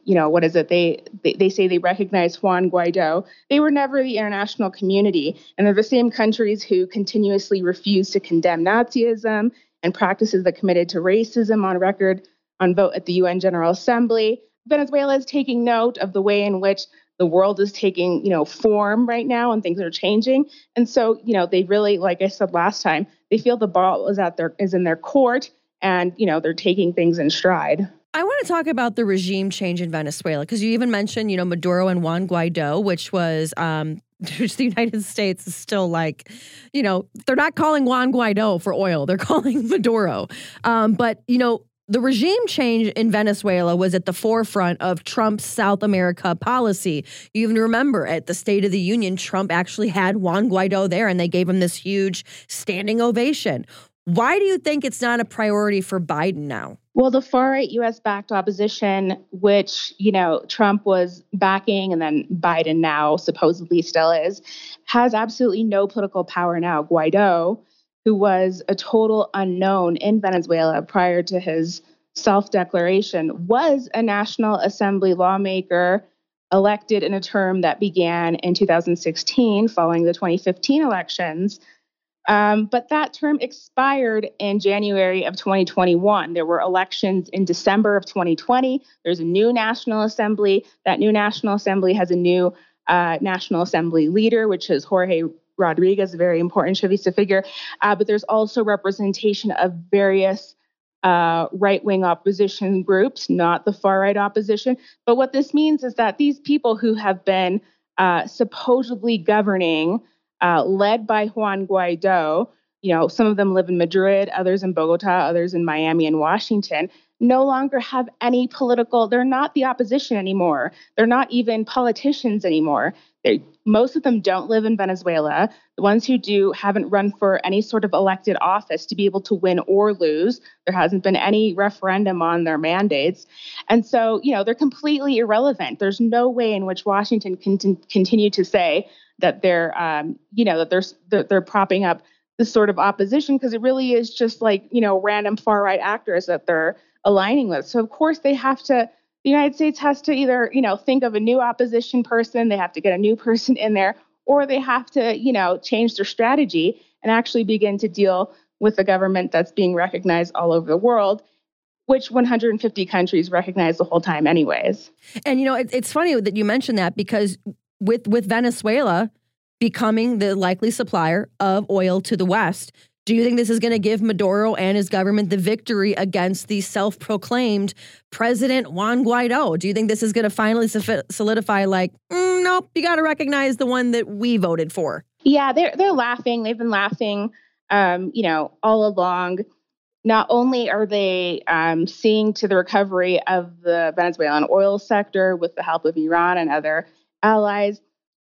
you know, what is it? They, they they say they recognize Juan Guaido. They were never the international community, and they're the same countries who continuously refuse to condemn Nazism and practices that committed to racism on record on vote at the UN General Assembly. Venezuela is taking note of the way in which the world is taking, you know, form right now and things are changing. And so, you know, they really, like I said last time, they feel the ball is at their is in their court and, you know, they're taking things in stride. I want to talk about the regime change in Venezuela because you even mentioned, you know, Maduro and Juan Guaido, which was, um, which the United States is still like, you know, they're not calling Juan Guaido for oil; they're calling Maduro. Um, but you know, the regime change in Venezuela was at the forefront of Trump's South America policy. You even remember at the State of the Union, Trump actually had Juan Guaido there and they gave him this huge standing ovation. Why do you think it's not a priority for Biden now? Well, the far right US backed opposition, which, you know, Trump was backing and then Biden now supposedly still is, has absolutely no political power now. Guaido, who was a total unknown in Venezuela prior to his self declaration, was a National Assembly lawmaker elected in a term that began in 2016 following the 2015 elections. Um, but that term expired in January of 2021. There were elections in December of 2020. There's a new National Assembly. That new National Assembly has a new uh, National Assembly leader, which is Jorge Rodriguez, a very important Chavista figure. Uh, but there's also representation of various uh, right wing opposition groups, not the far right opposition. But what this means is that these people who have been uh, supposedly governing uh, led by Juan Guaido. You know, some of them live in Madrid, others in Bogota, others in Miami and Washington. No longer have any political. They're not the opposition anymore. They're not even politicians anymore. They, most of them don't live in Venezuela. The ones who do haven't run for any sort of elected office to be able to win or lose. There hasn't been any referendum on their mandates. And so, you know, they're completely irrelevant. There's no way in which Washington can t- continue to say, that they're um, you know that they're that they're propping up this sort of opposition because it really is just like you know random far right actors that they're aligning with. So of course they have to. The United States has to either you know think of a new opposition person, they have to get a new person in there, or they have to you know change their strategy and actually begin to deal with a government that's being recognized all over the world which 150 countries recognize the whole time anyways and you know it, it's funny that you mentioned that because with with Venezuela becoming the likely supplier of oil to the West. Do you think this is going to give Maduro and his government the victory against the self proclaimed President Juan Guaido? Do you think this is going to finally solidify, like, mm, nope, you got to recognize the one that we voted for? Yeah, they're, they're laughing. They've been laughing, um, you know, all along. Not only are they um, seeing to the recovery of the Venezuelan oil sector with the help of Iran and other allies,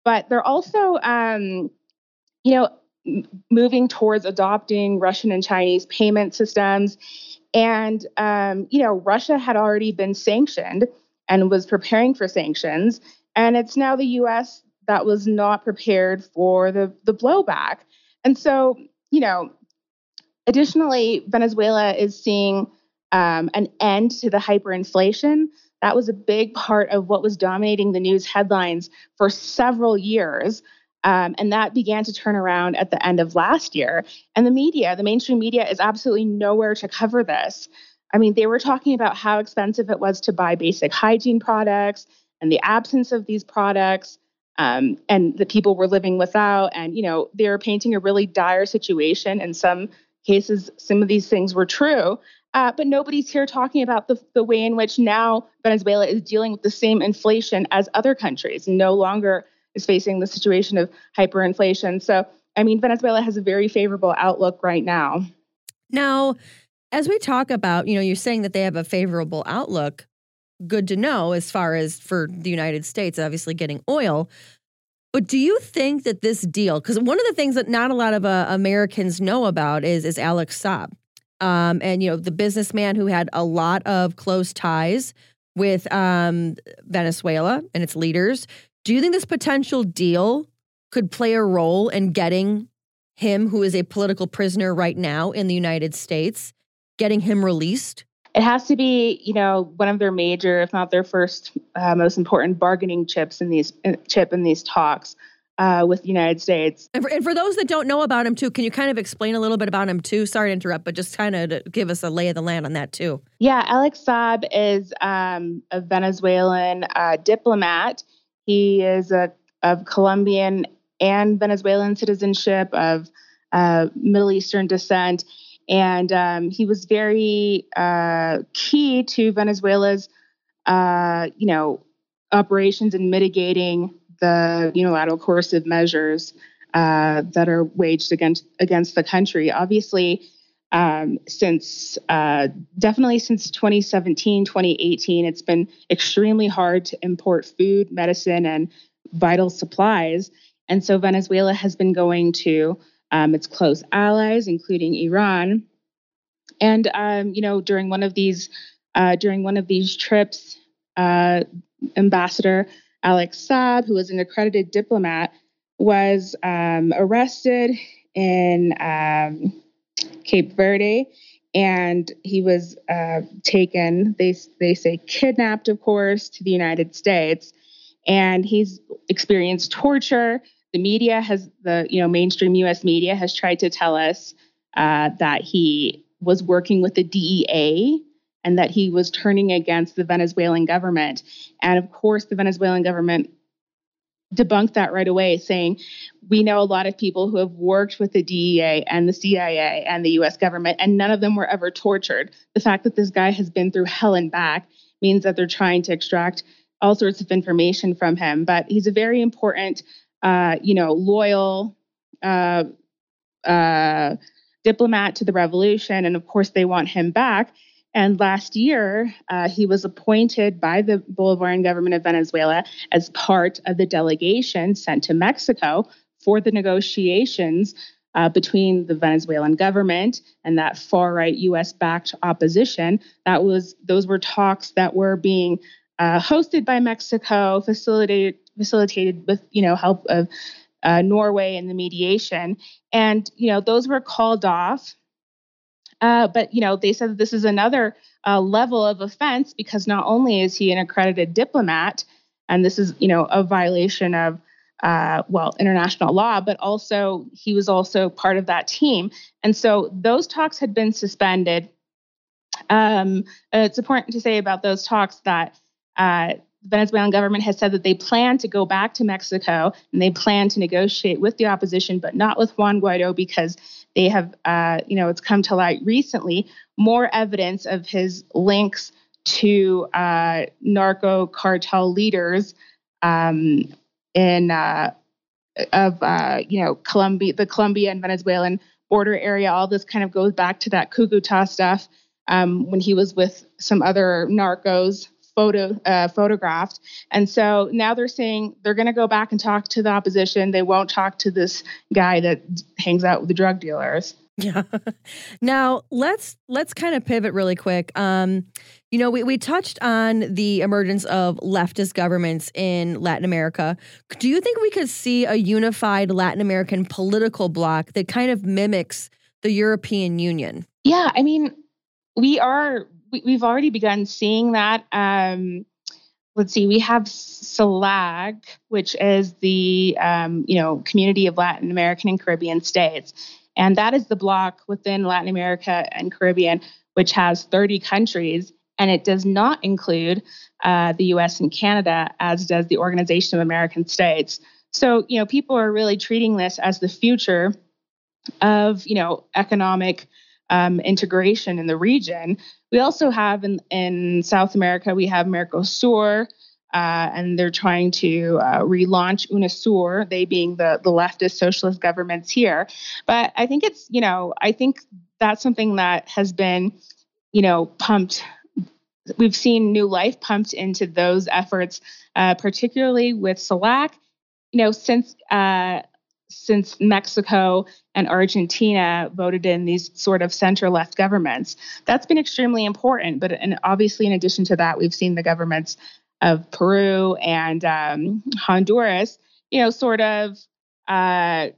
but they're also, um, you know, moving towards adopting Russian and Chinese payment systems. And, um, you know, Russia had already been sanctioned and was preparing for sanctions. And it's now the US that was not prepared for the, the blowback. And so, you know, additionally, Venezuela is seeing um, an end to the hyperinflation. That was a big part of what was dominating the news headlines for several years. Um, and that began to turn around at the end of last year. And the media, the mainstream media, is absolutely nowhere to cover this. I mean, they were talking about how expensive it was to buy basic hygiene products and the absence of these products. Um, and the people were living without. And, you know, they were painting a really dire situation. In some cases, some of these things were true. Uh, but nobody's here talking about the, the way in which now Venezuela is dealing with the same inflation as other countries, no longer is facing the situation of hyperinflation. So, I mean, Venezuela has a very favorable outlook right now. Now, as we talk about, you know, you're saying that they have a favorable outlook. Good to know as far as for the United States, obviously getting oil. But do you think that this deal, because one of the things that not a lot of uh, Americans know about is is Alex Saab, um, and you know the businessman who had a lot of close ties with um, Venezuela and its leaders. Do you think this potential deal could play a role in getting him, who is a political prisoner right now in the United States, getting him released? It has to be, you know, one of their major, if not their first, uh, most important bargaining chips in these uh, chip in these talks uh, with the United States. And for, and for, those that don't know about him too, can you kind of explain a little bit about him too? Sorry to interrupt, but just kind of give us a lay of the land on that too. Yeah, Alex Saab is um, a Venezuelan uh, diplomat. He is a, of Colombian and Venezuelan citizenship, of uh, Middle Eastern descent. And um, he was very uh, key to Venezuela's, uh, you know, operations in mitigating the unilateral coercive measures uh, that are waged against against the country. Obviously, um, since uh, definitely since 2017, 2018, it's been extremely hard to import food, medicine, and vital supplies. And so Venezuela has been going to um, its close allies, including Iran. And um, you know, during one of these uh, during one of these trips, uh, Ambassador Alex Saab, who was an accredited diplomat, was um, arrested in um, Cape Verde, and he was uh, taken. They they say kidnapped, of course, to the United States, and he's experienced torture. The media has the you know mainstream U.S. media has tried to tell us uh, that he was working with the DEA and that he was turning against the Venezuelan government. And of course, the Venezuelan government debunked that right away, saying, We know a lot of people who have worked with the DEA and the CIA and the US government, and none of them were ever tortured. The fact that this guy has been through hell and back means that they're trying to extract all sorts of information from him. But he's a very important, uh, you know, loyal uh, uh, diplomat to the revolution. And of course, they want him back. And last year, uh, he was appointed by the Bolivarian government of Venezuela as part of the delegation sent to Mexico for the negotiations uh, between the Venezuelan government and that far right U.S. backed opposition. That was those were talks that were being uh, hosted by Mexico, facilitated facilitated with you know help of uh, Norway in the mediation, and you know those were called off uh, but you know, they said that this is another uh, level of offense because not only is he an accredited diplomat, and this is you know a violation of uh, well international law, but also he was also part of that team, and so those talks had been suspended. Um, it's important to say about those talks that uh, the Venezuelan government has said that they plan to go back to Mexico and they plan to negotiate with the opposition, but not with Juan Guaido because they have, uh, you know, it's come to light recently more evidence of his links to uh, narco cartel leaders um, in uh, of uh, you know Colombia, the Colombia and Venezuelan border area. All this kind of goes back to that Cucuta stuff um, when he was with some other narcos photo uh, photographed. And so now they're saying they're going to go back and talk to the opposition. They won't talk to this guy that hangs out with the drug dealers. Yeah. now let's let's kind of pivot really quick. Um, you know, we, we touched on the emergence of leftist governments in Latin America. Do you think we could see a unified Latin American political bloc that kind of mimics the European Union? Yeah, I mean, we are we, have already begun seeing that. Um, let's see, we have CELAC, which is the um, you know community of Latin American and Caribbean states, and that is the bloc within Latin America and Caribbean, which has 30 countries, and it does not include uh, the U.S. and Canada, as does the Organization of American States. So you know, people are really treating this as the future of you know economic um, integration in the region. We also have in, in South America, we have Mercosur, uh, and they're trying to uh, relaunch UNASUR, they being the, the leftist socialist governments here. But I think it's, you know, I think that's something that has been, you know, pumped. We've seen new life pumped into those efforts, uh, particularly with CELAC. You know, since uh, since Mexico and Argentina voted in these sort of center left governments. That's been extremely important. But and obviously, in addition to that, we've seen the governments of Peru and um, Honduras, you know, sort of uh,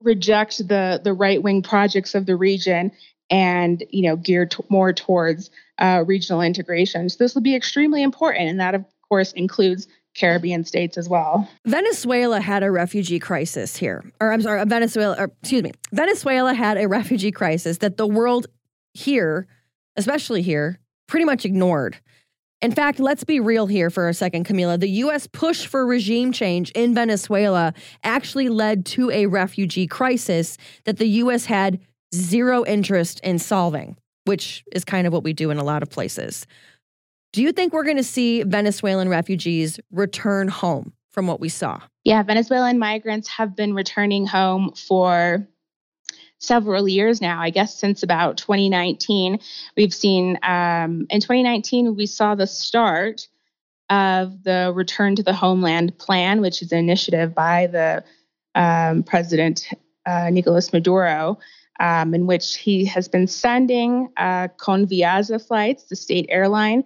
reject the the right wing projects of the region and you know geared t- more towards uh, regional integration. So this will be extremely important, and that of course includes Caribbean states as well. Venezuela had a refugee crisis here. Or I'm sorry, Venezuela, or, excuse me. Venezuela had a refugee crisis that the world here, especially here, pretty much ignored. In fact, let's be real here for a second, Camila. The U.S. push for regime change in Venezuela actually led to a refugee crisis that the U.S. had zero interest in solving, which is kind of what we do in a lot of places. Do you think we're going to see Venezuelan refugees return home from what we saw? Yeah, Venezuelan migrants have been returning home for several years now. I guess since about 2019, we've seen um, in 2019 we saw the start of the Return to the Homeland Plan, which is an initiative by the um, President uh, Nicolas Maduro. Um, in which he has been sending uh, Conviasa flights, the state airline,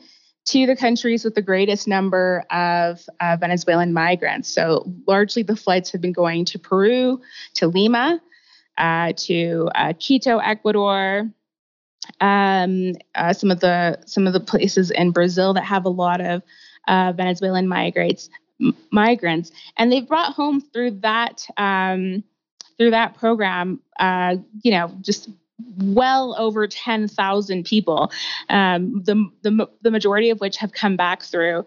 to the countries with the greatest number of uh, Venezuelan migrants. So, largely the flights have been going to Peru, to Lima, uh, to uh, Quito, Ecuador, um, uh, some of the some of the places in Brazil that have a lot of uh, Venezuelan migrants. M- migrants, and they've brought home through that um, through that program, uh, you know, just well over 10,000 people, um, the, the, the majority of which have come back through,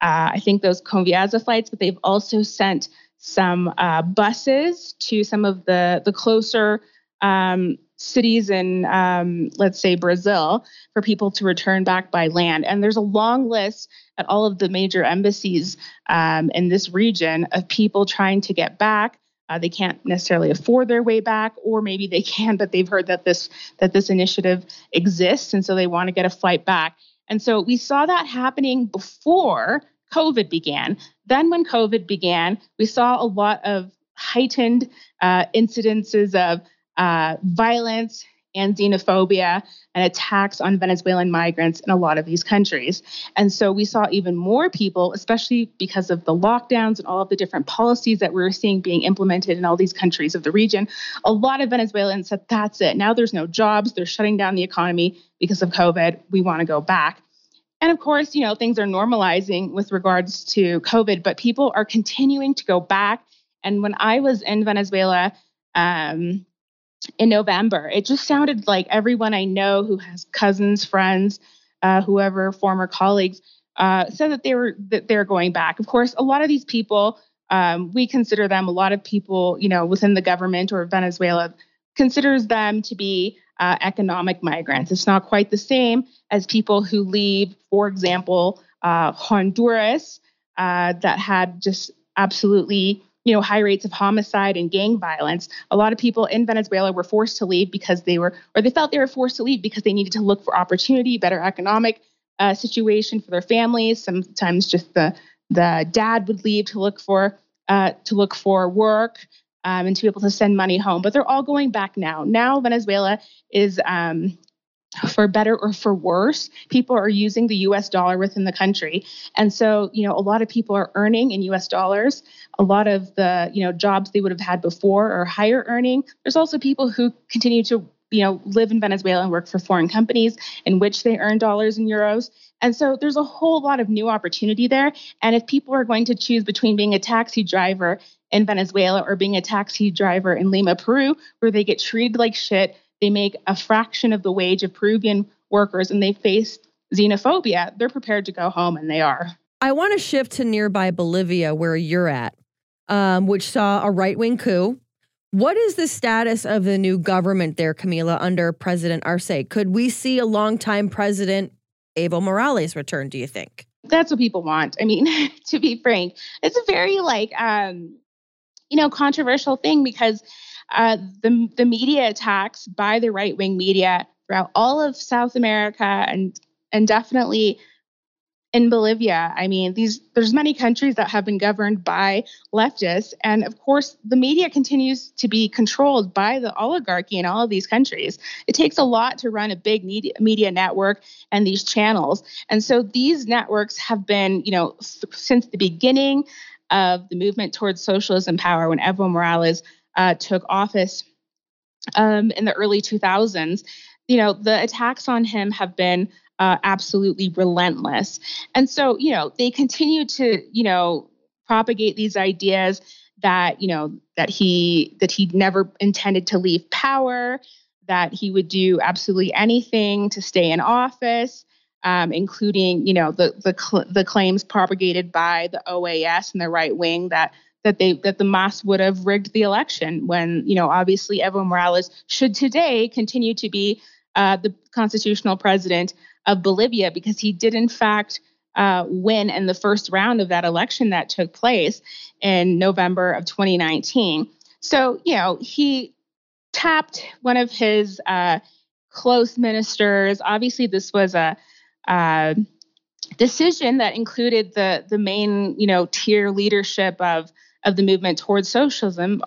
uh, I think, those Conviasa flights, but they've also sent some uh, buses to some of the, the closer um, cities in, um, let's say, Brazil for people to return back by land. And there's a long list at all of the major embassies um, in this region of people trying to get back uh, they can't necessarily afford their way back, or maybe they can, but they've heard that this that this initiative exists, and so they want to get a flight back. And so we saw that happening before COVID began. Then, when COVID began, we saw a lot of heightened uh, incidences of uh, violence and xenophobia and attacks on Venezuelan migrants in a lot of these countries. And so we saw even more people, especially because of the lockdowns and all of the different policies that we were seeing being implemented in all these countries of the region. A lot of Venezuelans said, that's it. Now there's no jobs. They're shutting down the economy because of COVID. We want to go back. And of course, you know, things are normalizing with regards to COVID, but people are continuing to go back. And when I was in Venezuela, um, in November. It just sounded like everyone I know who has cousins, friends, uh, whoever, former colleagues uh, said that they were that they're going back. Of course, a lot of these people, um, we consider them a lot of people, you know, within the government or Venezuela considers them to be uh, economic migrants. It's not quite the same as people who leave, for example, uh, Honduras uh, that had just absolutely you know high rates of homicide and gang violence a lot of people in venezuela were forced to leave because they were or they felt they were forced to leave because they needed to look for opportunity better economic uh, situation for their families sometimes just the the dad would leave to look for uh, to look for work um, and to be able to send money home but they're all going back now now venezuela is um, for better or for worse, people are using the US dollar within the country. And so, you know, a lot of people are earning in US dollars. A lot of the, you know, jobs they would have had before are higher earning. There's also people who continue to, you know, live in Venezuela and work for foreign companies in which they earn dollars and euros. And so there's a whole lot of new opportunity there. And if people are going to choose between being a taxi driver in Venezuela or being a taxi driver in Lima, Peru, where they get treated like shit, they make a fraction of the wage of Peruvian workers and they face xenophobia, they're prepared to go home and they are. I want to shift to nearby Bolivia, where you're at, um, which saw a right wing coup. What is the status of the new government there, Camila, under President Arce? Could we see a longtime president, Evo Morales, return, do you think? That's what people want. I mean, to be frank, it's a very like um, you know, controversial thing because uh, the, the media attacks by the right wing media throughout all of South America and and definitely in Bolivia. I mean, these there's many countries that have been governed by leftists, and of course, the media continues to be controlled by the oligarchy in all of these countries. It takes a lot to run a big media, media network and these channels, and so these networks have been, you know, since the beginning of the movement towards socialism power when Evo Morales uh, took office um, in the early 2000s, you know, the attacks on him have been uh, absolutely relentless. And so, you know, they continue to, you know, propagate these ideas that, you know, that he that he never intended to leave power, that he would do absolutely anything to stay in office. Um, including, you know, the the, cl- the claims propagated by the OAS and the right wing that that they that the MAS would have rigged the election when you know obviously Evo Morales should today continue to be uh, the constitutional president of Bolivia because he did in fact uh, win in the first round of that election that took place in November of 2019. So you know he tapped one of his uh, close ministers. Obviously, this was a uh, decision that included the the main you know tier leadership of of the movement towards socialism,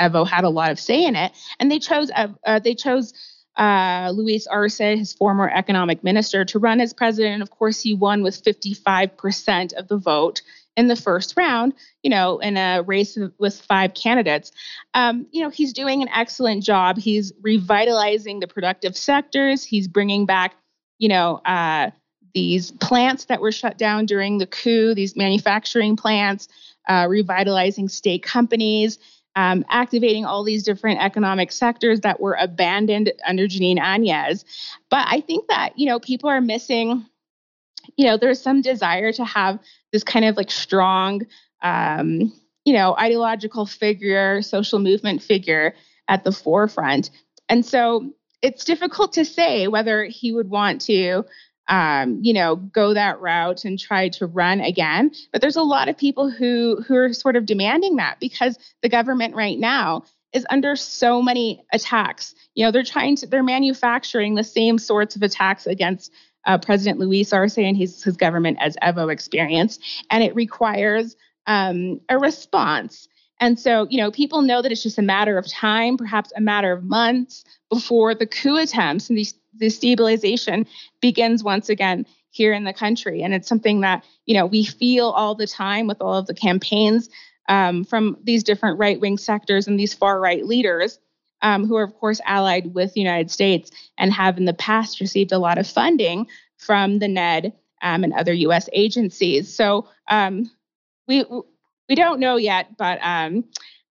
Evo had a lot of say in it, and they chose uh, they chose uh, Luis Arce, his former economic minister, to run as president. Of course, he won with 55% of the vote in the first round. You know, in a race with five candidates. Um, you know, he's doing an excellent job. He's revitalizing the productive sectors. He's bringing back, you know. Uh, these plants that were shut down during the coup, these manufacturing plants, uh, revitalizing state companies, um, activating all these different economic sectors that were abandoned under Jeanine Áñez. But I think that, you know, people are missing, you know, there's some desire to have this kind of like strong, um, you know, ideological figure, social movement figure at the forefront. And so it's difficult to say whether he would want to um, you know, go that route and try to run again. But there's a lot of people who who are sort of demanding that because the government right now is under so many attacks. You know, they're trying to they're manufacturing the same sorts of attacks against uh, President Luis Arce and his his government as Evo experienced, and it requires um, a response. And so, you know, people know that it's just a matter of time, perhaps a matter of months before the coup attempts and the destabilization begins once again here in the country. And it's something that, you know, we feel all the time with all of the campaigns um, from these different right wing sectors and these far right leaders. Um, who are, of course, allied with the United States and have in the past received a lot of funding from the NED um, and other U.S. agencies. So um, we we don't know yet, but um,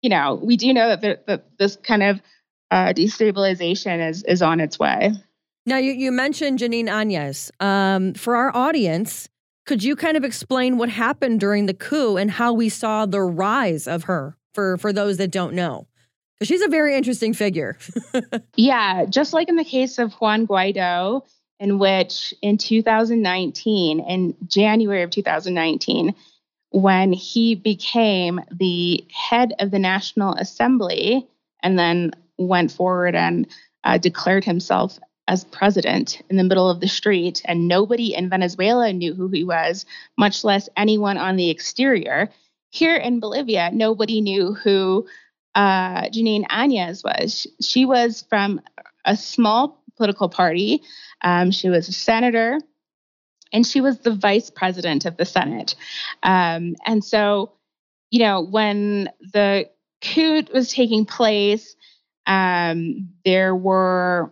you know, we do know that, there, that this kind of uh, destabilization is is on its way. Now, you, you mentioned Jeanine Áñez. Um, for our audience, Could you kind of explain what happened during the coup and how we saw the rise of her for for those that don't know? Because she's a very interesting figure. yeah, just like in the case of Juan Guaido, in which in 2019, in January of 2019, when he became the head of the National Assembly and then went forward and uh, declared himself as president in the middle of the street, and nobody in Venezuela knew who he was, much less anyone on the exterior. Here in Bolivia, nobody knew who uh, Jeanine Áñez was. She was from a small political party. Um, she was a senator, and she was the vice president of the Senate. Um, and so, you know, when the coup was taking place, um, there were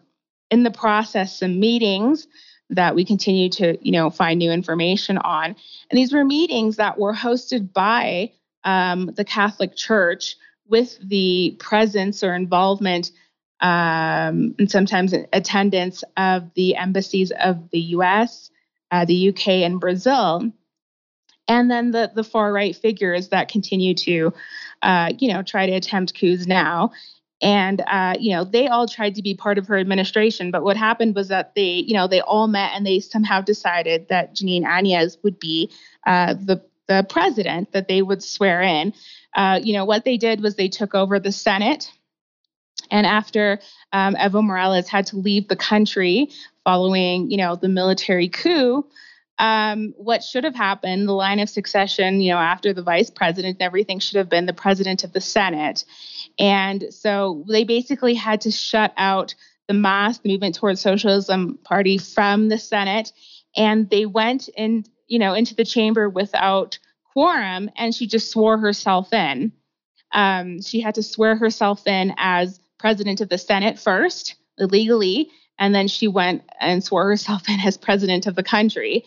in the process some meetings that we continue to you know find new information on and these were meetings that were hosted by um, the catholic church with the presence or involvement um, and sometimes attendance of the embassies of the us uh, the uk and brazil. And then the, the far right figures that continue to uh, you know try to attempt coups now. And uh, you know they all tried to be part of her administration but what happened was that they you know they all met and they somehow decided that jeanine áñez would be uh, the the president that they would swear in. Uh, you know what they did was they took over the senate and after um, evo morales had to leave the country following you know the military coup um, what should have happened, the line of succession, you know, after the vice president and everything should have been the president of the Senate. And so they basically had to shut out the MAS, the Movement Towards Socialism Party, from the Senate. And they went in, you know, into the chamber without quorum, and she just swore herself in. Um, she had to swear herself in as president of the Senate first, illegally, and then she went and swore herself in as president of the country.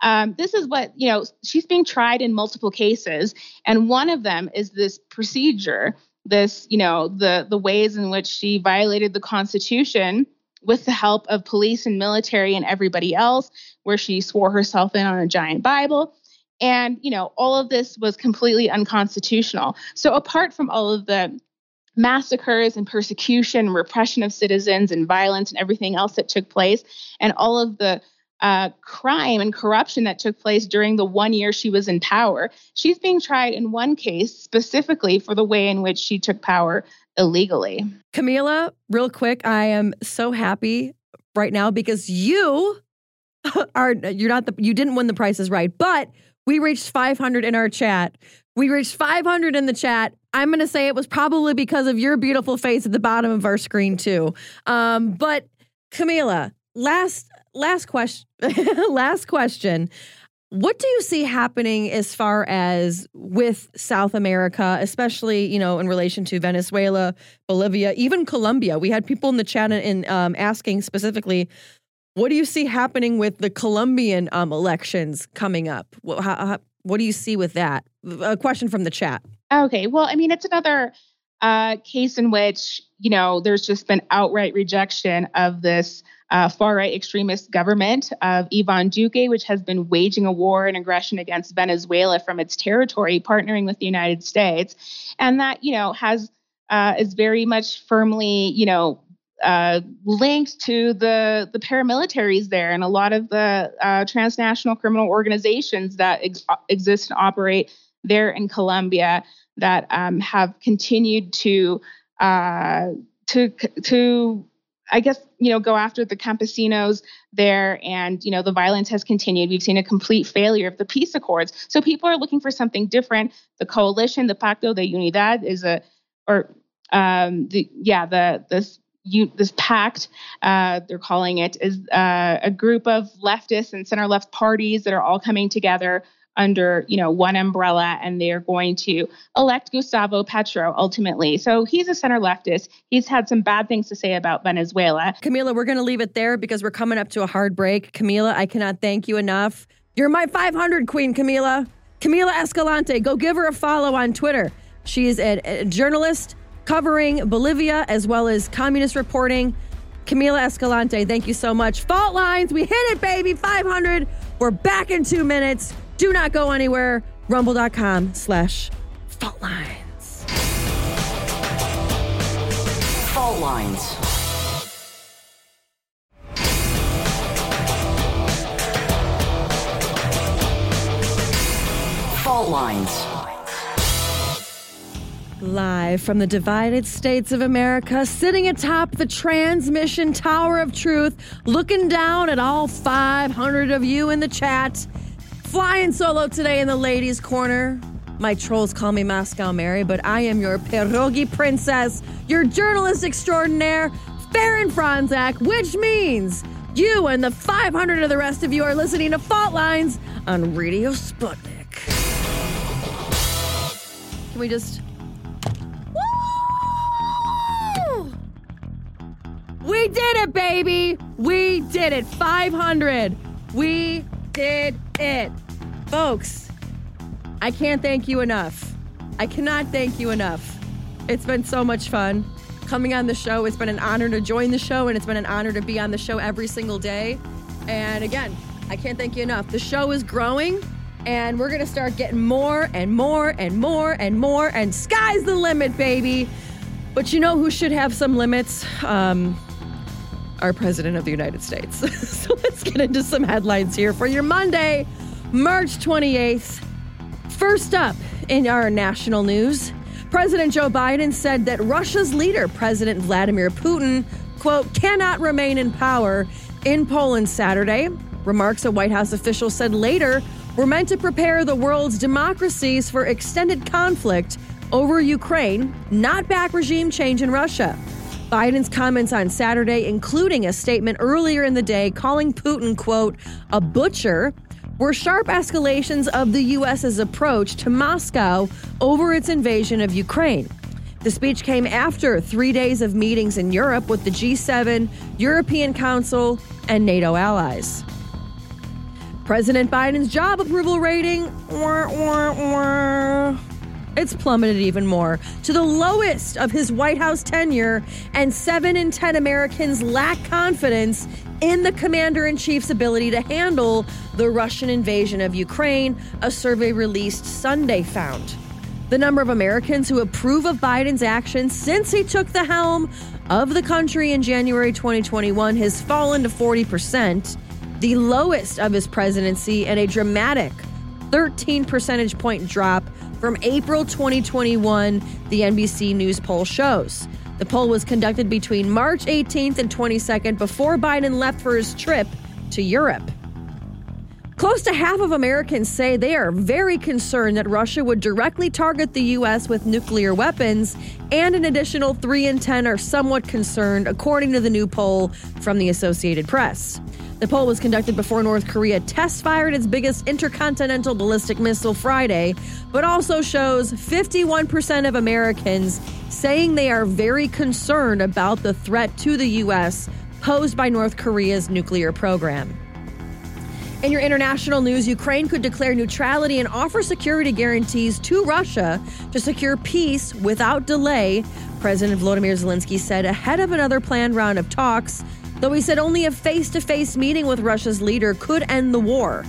Um, this is what you know. She's being tried in multiple cases, and one of them is this procedure this, you know, the the ways in which she violated the Constitution with the help of police and military and everybody else, where she swore herself in on a giant Bible. And, you know, all of this was completely unconstitutional. So, apart from all of the massacres and persecution, and repression of citizens and violence and everything else that took place, and all of the uh, crime and corruption that took place during the one year she was in power. She's being tried in one case specifically for the way in which she took power illegally. Camila, real quick, I am so happy right now because you are you're not the you didn't win the prices right, but we reached 500 in our chat. We reached 500 in the chat. I'm going to say it was probably because of your beautiful face at the bottom of our screen too. Um, but Camila, last last question last question what do you see happening as far as with South America, especially you know in relation to Venezuela, Bolivia, even Colombia? We had people in the chat in um, asking specifically, what do you see happening with the Colombian um, elections coming up? What, how, what do you see with that? A question from the chat. Okay, well, I mean, it's another uh, case in which you know there's just been outright rejection of this uh, far right extremist government of Ivan Duque, which has been waging a war and aggression against Venezuela from its territory, partnering with the United States, and that you know has uh, is very much firmly you know uh, linked to the the paramilitaries there and a lot of the uh, transnational criminal organizations that ex- exist and operate there in Colombia that um, have continued to uh, to to I guess, you know, go after the campesinos there. And, you know, the violence has continued. We've seen a complete failure of the peace accords. So people are looking for something different. The coalition, the Pacto de Unidad, is a, or, um, the, yeah, the, this, you, this pact, uh, they're calling it, is uh, a group of leftist and center left parties that are all coming together under you know one umbrella and they're going to elect Gustavo Petro ultimately. So he's a center leftist. He's had some bad things to say about Venezuela. Camila, we're going to leave it there because we're coming up to a hard break. Camila, I cannot thank you enough. You're my 500 queen, Camila. Camila Escalante, go give her a follow on Twitter. She is a, a journalist covering Bolivia as well as communist reporting. Camila Escalante, thank you so much. Fault lines, we hit it, baby. 500 We're back in two minutes. Do not go anywhere. Rumble.com slash fault lines. Fault lines. Fault lines. Live from the divided states of America, sitting atop the transmission tower of truth, looking down at all 500 of you in the chat. Flying solo today in the ladies' corner. My trolls call me Moscow Mary, but I am your pierogi princess, your journalist extraordinaire, Faran Fronczak, which means you and the 500 of the rest of you are listening to Fault Lines on Radio Sputnik. Can we just. We did it, baby! We did it. 500. We did it. Folks, I can't thank you enough. I cannot thank you enough. It's been so much fun coming on the show. It's been an honor to join the show, and it's been an honor to be on the show every single day. And again, I can't thank you enough. The show is growing, and we're going to start getting more and more and more and more, and sky's the limit, baby. But you know who should have some limits? Um, our President of the United States. so let's get into some headlines here for your Monday, March 28th. First up in our national news, President Joe Biden said that Russia's leader, President Vladimir Putin, quote, cannot remain in power in Poland Saturday. Remarks a White House official said later were meant to prepare the world's democracies for extended conflict over Ukraine, not back regime change in Russia. Biden's comments on Saturday, including a statement earlier in the day calling Putin, quote, a butcher, were sharp escalations of the U.S.'s approach to Moscow over its invasion of Ukraine. The speech came after three days of meetings in Europe with the G7, European Council, and NATO allies. President Biden's job approval rating, wah, wah, wah, it's plummeted even more to the lowest of his White House tenure, and seven in 10 Americans lack confidence in the commander in chief's ability to handle the Russian invasion of Ukraine, a survey released Sunday found. The number of Americans who approve of Biden's actions since he took the helm of the country in January 2021 has fallen to 40%, the lowest of his presidency, and a dramatic 13 percentage point drop from April 2021, the NBC News poll shows. The poll was conducted between March 18th and 22nd before Biden left for his trip to Europe. Close to half of Americans say they are very concerned that Russia would directly target the U.S. with nuclear weapons, and an additional 3 in 10 are somewhat concerned, according to the new poll from the Associated Press. The poll was conducted before North Korea test fired its biggest intercontinental ballistic missile Friday, but also shows 51% of Americans saying they are very concerned about the threat to the U.S. posed by North Korea's nuclear program. In your international news, Ukraine could declare neutrality and offer security guarantees to Russia to secure peace without delay, President Volodymyr Zelensky said ahead of another planned round of talks, though he said only a face to face meeting with Russia's leader could end the war.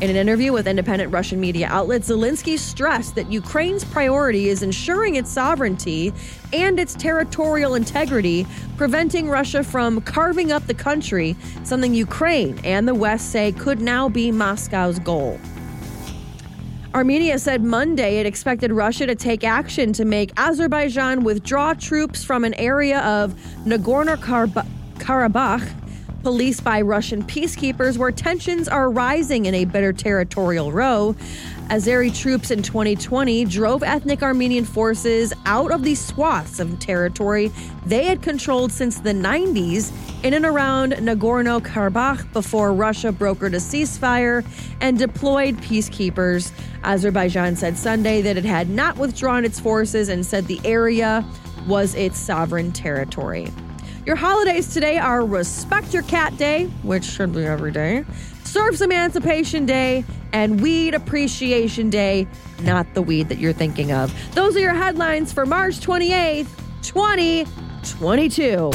In an interview with independent Russian media outlet, Zelensky stressed that Ukraine's priority is ensuring its sovereignty and its territorial integrity, preventing Russia from carving up the country, something Ukraine and the West say could now be Moscow's goal. Armenia said Monday it expected Russia to take action to make Azerbaijan withdraw troops from an area of Nagorno Karabakh policed by Russian peacekeepers, where tensions are rising in a bitter territorial row. Azeri troops in 2020 drove ethnic Armenian forces out of the swaths of territory they had controlled since the 90s in and around Nagorno Karabakh before Russia brokered a ceasefire and deployed peacekeepers. Azerbaijan said Sunday that it had not withdrawn its forces and said the area was its sovereign territory. Your holidays today are Respect Your Cat Day, which should be every day, Serfs Emancipation Day, and Weed Appreciation Day, not the weed that you're thinking of. Those are your headlines for March 28th, 2022.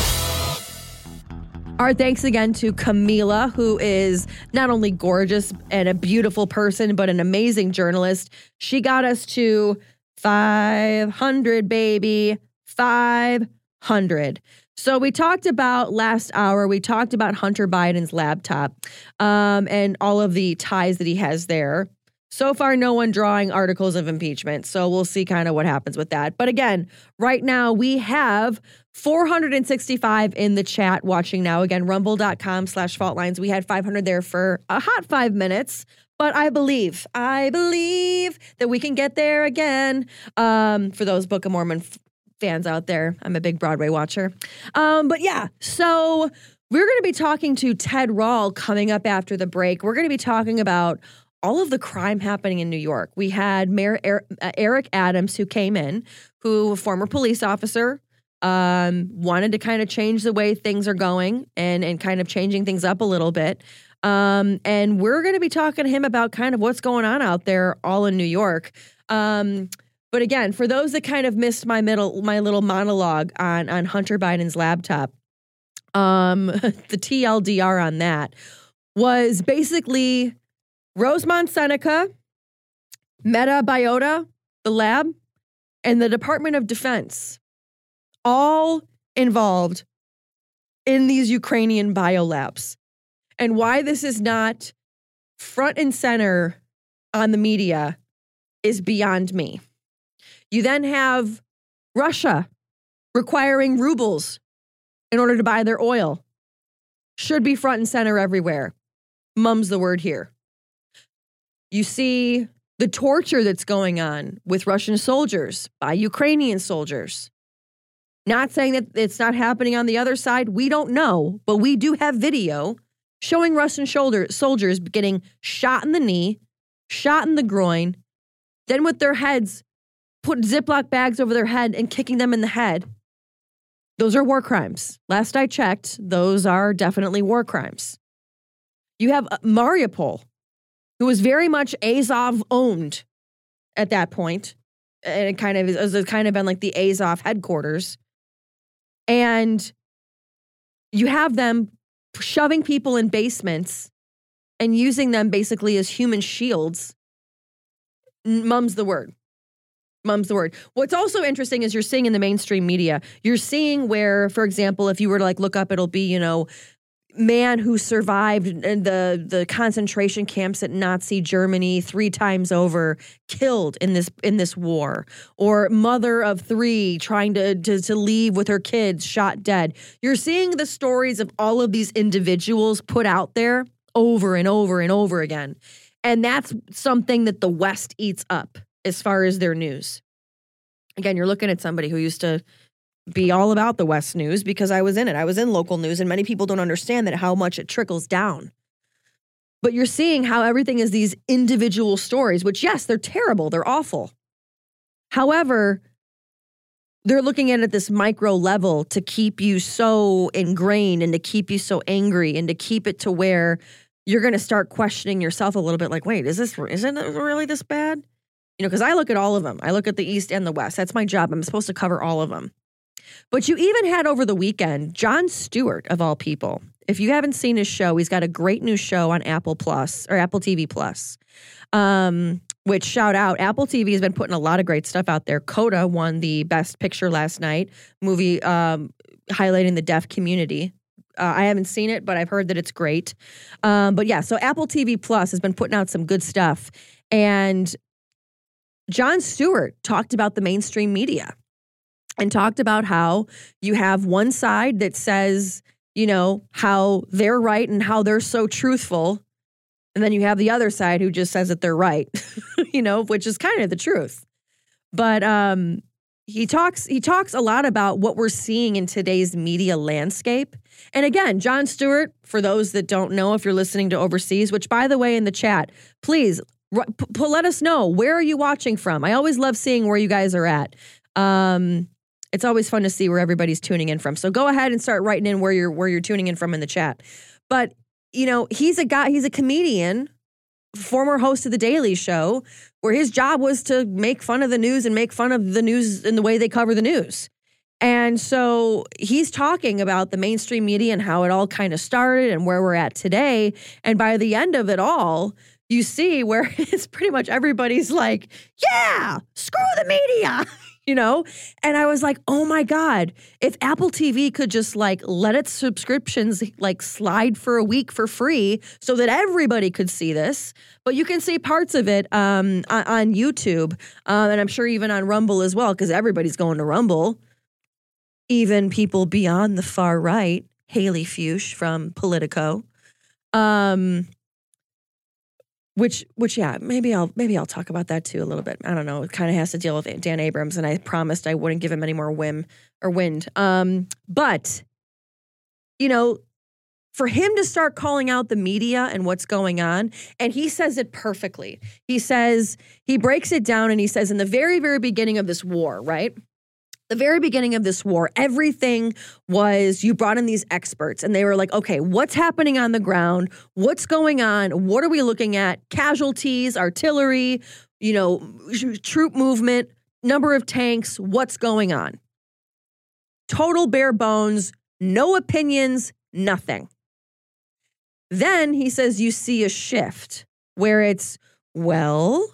Our thanks again to Camila, who is not only gorgeous and a beautiful person, but an amazing journalist. She got us to 500, baby. 500. So we talked about last hour, we talked about Hunter Biden's laptop um, and all of the ties that he has there. So far, no one drawing articles of impeachment. So we'll see kind of what happens with that. But again, right now we have 465 in the chat watching now. Again, rumble.com slash fault lines. We had 500 there for a hot five minutes. But I believe, I believe that we can get there again. Um, for those Book of Mormon f- fans out there, I'm a big Broadway watcher. Um, but yeah, so we're going to be talking to Ted Rall coming up after the break. We're going to be talking about all of the crime happening in New York. We had Mayor uh, Eric Adams who came in, who a former police officer, um, wanted to kind of change the way things are going and and kind of changing things up a little bit. Um, and we're going to be talking to him about kind of what's going on out there, all in New York. Um, but again, for those that kind of missed my middle my little monologue on on Hunter Biden's laptop, um, the TLDR on that was basically Rosemont Seneca, Metabiota, the lab, and the Department of Defense, all involved in these Ukrainian biolabs. And why this is not front and center on the media is beyond me. You then have Russia requiring rubles in order to buy their oil. Should be front and center everywhere. Mum's the word here. You see the torture that's going on with Russian soldiers by Ukrainian soldiers. Not saying that it's not happening on the other side. We don't know, but we do have video showing Russian shoulder, soldiers getting shot in the knee, shot in the groin, then with their heads, put Ziploc bags over their head and kicking them in the head. Those are war crimes. Last I checked, those are definitely war crimes. You have uh, Mariupol, who was very much Azov owned at that point, and it kind of has kind of been like the Azov headquarters. And you have them shoving people in basements and using them basically as human shields. Mum's the word. Mum's the word. What's also interesting is you're seeing in the mainstream media, you're seeing where, for example, if you were to like look up, it'll be, you know, man who survived the the concentration camps at Nazi Germany three times over killed in this in this war. Or mother of 3 trying to, to to leave with her kids shot dead. You're seeing the stories of all of these individuals put out there over and over and over again. And that's something that the west eats up as far as their news again you're looking at somebody who used to be all about the West News because I was in it. I was in local news, and many people don't understand that how much it trickles down. But you're seeing how everything is these individual stories, which, yes, they're terrible, they're awful. However, they're looking at it at this micro level to keep you so ingrained and to keep you so angry and to keep it to where you're going to start questioning yourself a little bit like, wait, is this, isn't it really this bad? You know, because I look at all of them. I look at the East and the West. That's my job. I'm supposed to cover all of them. But you even had over the weekend Jon Stewart of all people. If you haven't seen his show, he's got a great new show on Apple Plus or Apple TV Plus. Um, which shout out, Apple TV has been putting a lot of great stuff out there. Coda won the Best Picture last night, movie um, highlighting the deaf community. Uh, I haven't seen it, but I've heard that it's great. Um, but yeah, so Apple TV Plus has been putting out some good stuff. And Jon Stewart talked about the mainstream media and talked about how you have one side that says, you know, how they're right and how they're so truthful. And then you have the other side who just says that they're right, you know, which is kind of the truth. But um, he talks he talks a lot about what we're seeing in today's media landscape. And again, Jon Stewart, for those that don't know, if you're listening to overseas, which by the way, in the chat, please let us know where are you watching from. I always love seeing where you guys are at. Um, it's always fun to see where everybody's tuning in from. So go ahead and start writing in where you're where you're tuning in from in the chat. But you know, he's a guy, he's a comedian, former host of the Daily Show, where his job was to make fun of the news and make fun of the news and the way they cover the news. And so he's talking about the mainstream media and how it all kind of started and where we're at today. And by the end of it all, you see where it's pretty much everybody's like, yeah, screw the media, you know? And I was like, oh my God, if Apple TV could just like let its subscriptions like slide for a week for free so that everybody could see this, but you can see parts of it um, on, on YouTube um, and I'm sure even on Rumble as well, because everybody's going to Rumble even people beyond the far right, Hailey Fuchs from Politico. Um, which, which, yeah, maybe I'll maybe I'll talk about that too a little bit. I don't know. It kind of has to deal with Dan Abrams, and I promised I wouldn't give him any more whim or wind. Um, but you know, for him to start calling out the media and what's going on, and he says it perfectly. He says he breaks it down, and he says in the very very beginning of this war, right? The very beginning of this war, everything was you brought in these experts and they were like, okay, what's happening on the ground? What's going on? What are we looking at? Casualties, artillery, you know, troop movement, number of tanks, what's going on? Total bare bones, no opinions, nothing. Then he says you see a shift where it's, well,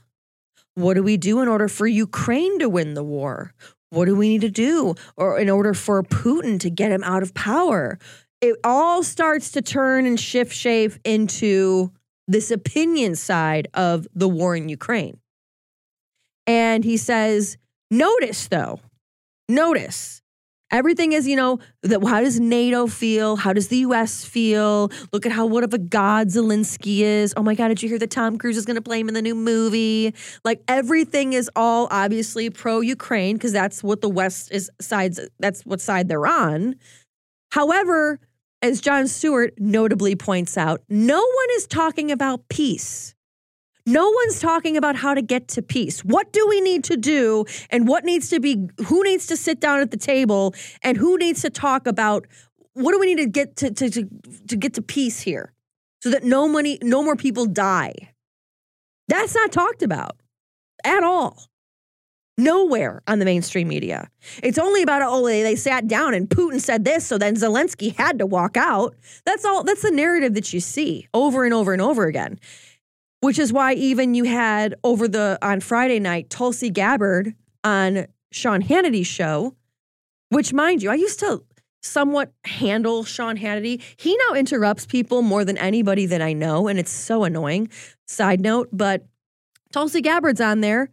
what do we do in order for Ukraine to win the war? What do we need to do or in order for Putin to get him out of power? It all starts to turn and shift shape into this opinion side of the war in Ukraine. And he says, notice though, notice Everything is, you know, that how does NATO feel? How does the US feel? Look at how what of a god Zelensky is. Oh my God, did you hear that Tom Cruise is gonna play him in the new movie? Like everything is all obviously pro-Ukraine, because that's what the West is sides, that's what side they're on. However, as Jon Stewart notably points out, no one is talking about peace. No one's talking about how to get to peace. What do we need to do and what needs to be who needs to sit down at the table and who needs to talk about what do we need to get to to to, to get to peace here so that no money no more people die. That's not talked about at all. Nowhere on the mainstream media. It's only about oh they, they sat down and Putin said this, so then Zelensky had to walk out. That's all. That's the narrative that you see over and over and over again which is why even you had over the on Friday night Tulsi Gabbard on Sean Hannity's show, which mind you, I used to somewhat handle Sean Hannity. He now interrupts people more than anybody that I know, and it's so annoying. Side note, but Tulsi Gabbard's on there,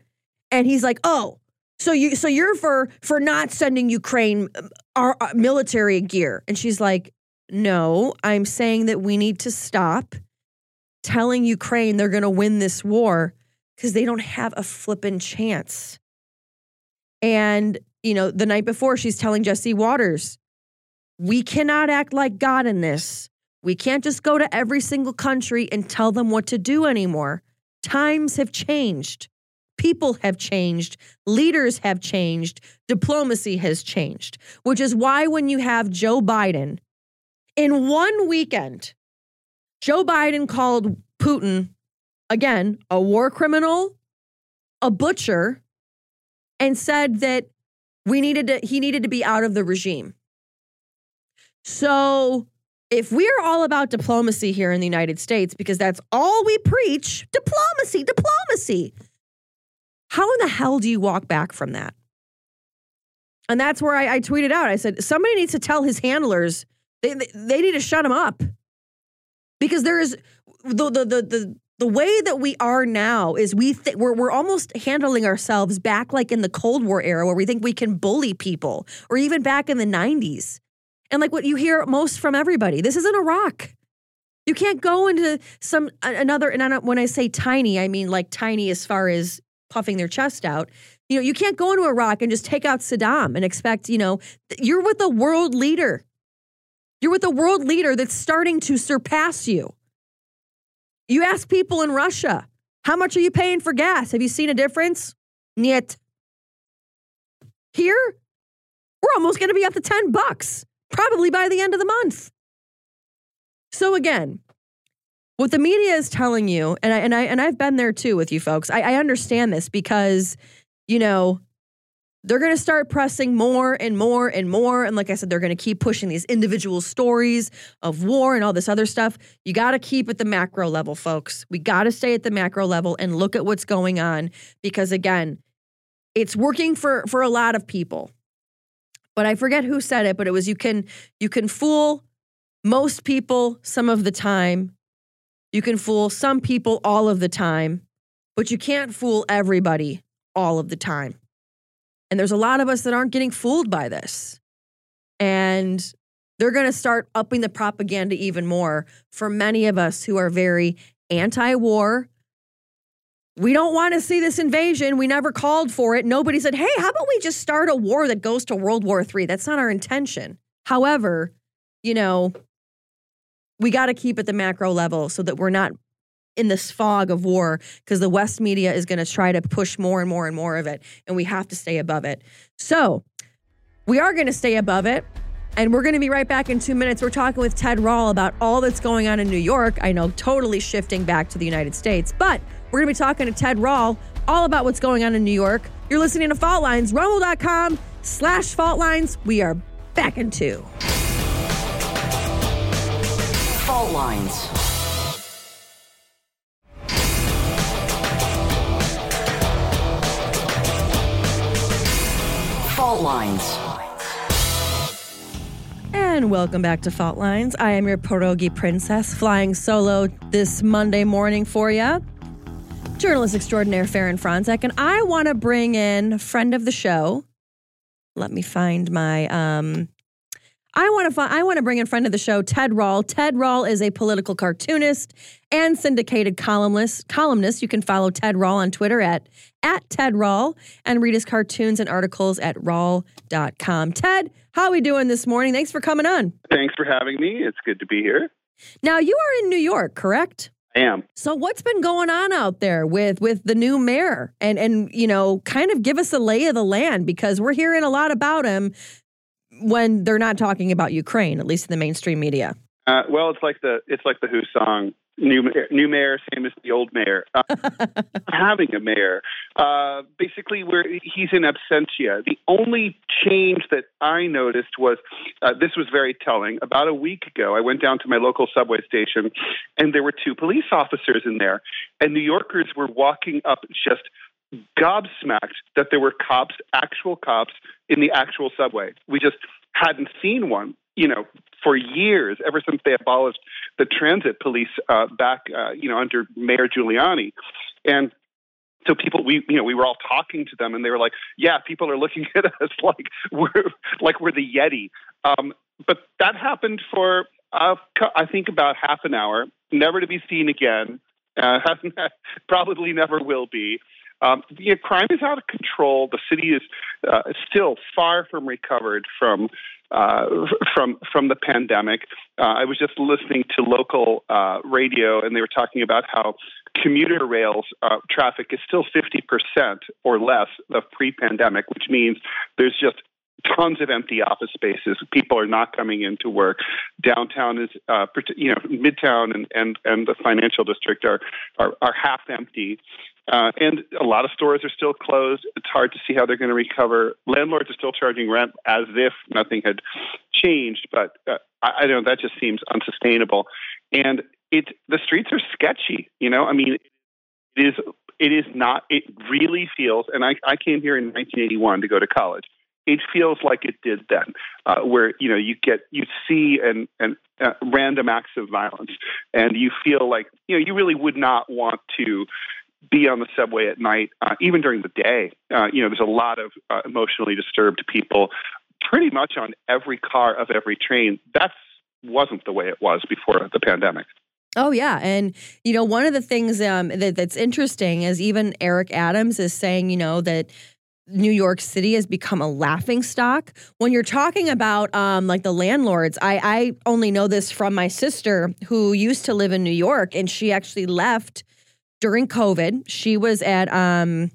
and he's like, "Oh, so you so you're for for not sending Ukraine um, our, our military gear?" And she's like, "No, I'm saying that we need to stop." Telling Ukraine they're going to win this war because they don't have a flippin' chance. And, you know, the night before, she's telling Jesse Watters, we cannot act like God in this. We can't just go to every single country and tell them what to do anymore. Times have changed. People have changed. Leaders have changed. Diplomacy has changed, which is why when you have Joe Biden in one weekend, Joe Biden called Putin, again, a war criminal, a butcher, and said that we needed to, he needed to be out of the regime. So if we are all about diplomacy here in the United States, because that's all we preach diplomacy, diplomacy. How in the hell do you walk back from that? And that's where I, I tweeted out I said, somebody needs to tell his handlers they, they, they need to shut him up because there is the the the the, the way that we are now is we th- we're we're almost handling ourselves back like in the Cold War era where we think we can bully people or even back in the 90s. And like what you hear most from everybody, this isn't Iraq. You can't go into some another and when I say tiny, I mean like tiny as far as puffing their chest out. You know, you can't go into Iraq and just take out Saddam and expect, you know, you're with a world leader. You're with a world leader that's starting to surpass you. You ask people in Russia, how much are you paying for gas? Have you seen a difference? Yet. Here, we're almost going to be up to 10 bucks, probably by the end of the month. So again, what the media is telling you, and I and I and I've been there too with you folks. I, I understand this because, you know, they're going to start pressing more and more and more. And like I said, they're going to keep pushing these individual stories of war and all this other stuff. You got to keep at the macro level, folks. We got to stay at the macro level and look at what's going on because, again, it's working for for a lot of people. But I forget who said it, but it was you can you can fool most people some of the time. You can fool some people all of the time, but you can't fool everybody all of the time. And there's a lot of us that aren't getting fooled by this. And they're going to start upping the propaganda even more for many of us who are very anti war. We don't want to see this invasion. We never called for it. Nobody said, hey, how about we just start a war that goes to World War III? That's not our intention. However, you know, we got to keep at the macro level so that we're not in this fog of war because the West media is going to try to push more and more and more of it, and we have to stay above it. So we are going to stay above it. And we're going to be right back in two minutes. We're talking with Ted Rall about all that's going on in New York. I know, totally shifting back to the United States, but we're going to be talking to Ted Rall all about what's going on in New York. You're listening to Fault Lines, rumble.com slash fault lines. We are back in two. Fault lines. Fault lines. And welcome back to Fault Lines. I am your pierogi princess flying solo this Monday morning for you. Journalist extraordinaire Faran Fronczak, and I want to bring in friend of the show. Let me find my um I want to find, I want to bring in friend of the show Ted Rall. Ted Rall is a political cartoonist and syndicated columnist. Columnist. You can follow Ted Rall on Twitter at at Ted Rall and read his cartoons and articles at rall.com. Ted, how are we doing this morning? Thanks for coming on. Thanks for having me. It's good to be here. Now you are in New York, correct? I am. So what's been going on out there with with the new mayor? And and you know, kind of give us a lay of the land because we're hearing a lot about him when they're not talking about Ukraine, at least in the mainstream media. Uh, well, it's like the it's like the Who song. New new mayor, same as the old mayor. Uh, having a mayor, uh, basically, where he's in absentia. The only change that I noticed was uh, this was very telling. About a week ago, I went down to my local subway station, and there were two police officers in there, and New Yorkers were walking up just gobsmacked that there were cops, actual cops, in the actual subway. We just hadn't seen one, you know, for years, ever since they abolished the transit police uh, back, uh, you know, under Mayor Giuliani. And so people, we, you know, we were all talking to them, and they were like, "Yeah, people are looking at us like we're like we're the Yeti." Um, but that happened for, uh, I think, about half an hour, never to be seen again. Uh, hasn't probably never will be. Um, yeah, crime is out of control. The city is uh, still far from recovered from uh, from from the pandemic. Uh, I was just listening to local uh, radio, and they were talking about how commuter rails uh, traffic is still 50% or less of pre-pandemic, which means there's just tons of empty office spaces. People are not coming into work. Downtown is, uh, you know, Midtown and, and, and the financial district are, are, are half empty. Uh, and a lot of stores are still closed. It's hard to see how they're going to recover. Landlords are still charging rent as if nothing had changed, but uh, I, I don't know. That just seems unsustainable. And it the streets are sketchy. You know, I mean, it is it is not. It really feels. And I, I came here in 1981 to go to college it feels like it did then, uh, where you know you get you see an, an uh, random acts of violence, and you feel like you know you really would not want to be on the subway at night, uh, even during the day. Uh, you know, there's a lot of uh, emotionally disturbed people, pretty much on every car of every train. That wasn't the way it was before the pandemic. Oh yeah, and you know one of the things um, that, that's interesting is even Eric Adams is saying, you know, that New York City has become a laughing stock. When you're talking about um, like the landlords, I, I only know this from my sister who used to live in New York and she actually left during COVID. She was at um,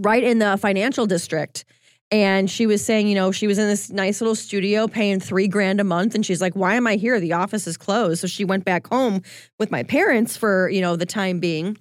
right in the financial district. And she was saying, you know, she was in this nice little studio paying three grand a month. And she's like, why am I here? The office is closed. So she went back home with my parents for, you know, the time being.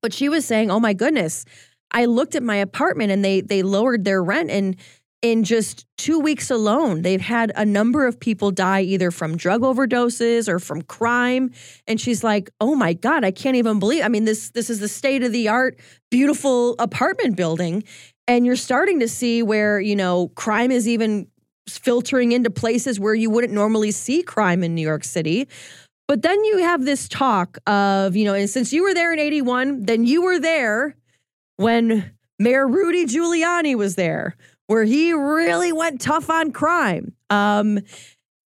But she was saying, oh my goodness, I looked at my apartment and they they lowered their rent and in just two weeks alone, they've had a number of people die either from drug overdoses or from crime. And she's like, "Oh my god, I can't even believe. I mean, this this is the state of the art, beautiful apartment building, and you're starting to see where you know crime is even filtering into places where you wouldn't normally see crime in New York City." But then you have this talk of, you know, and since you were there in 81, then you were there when Mayor Rudy Giuliani was there, where he really went tough on crime. Um,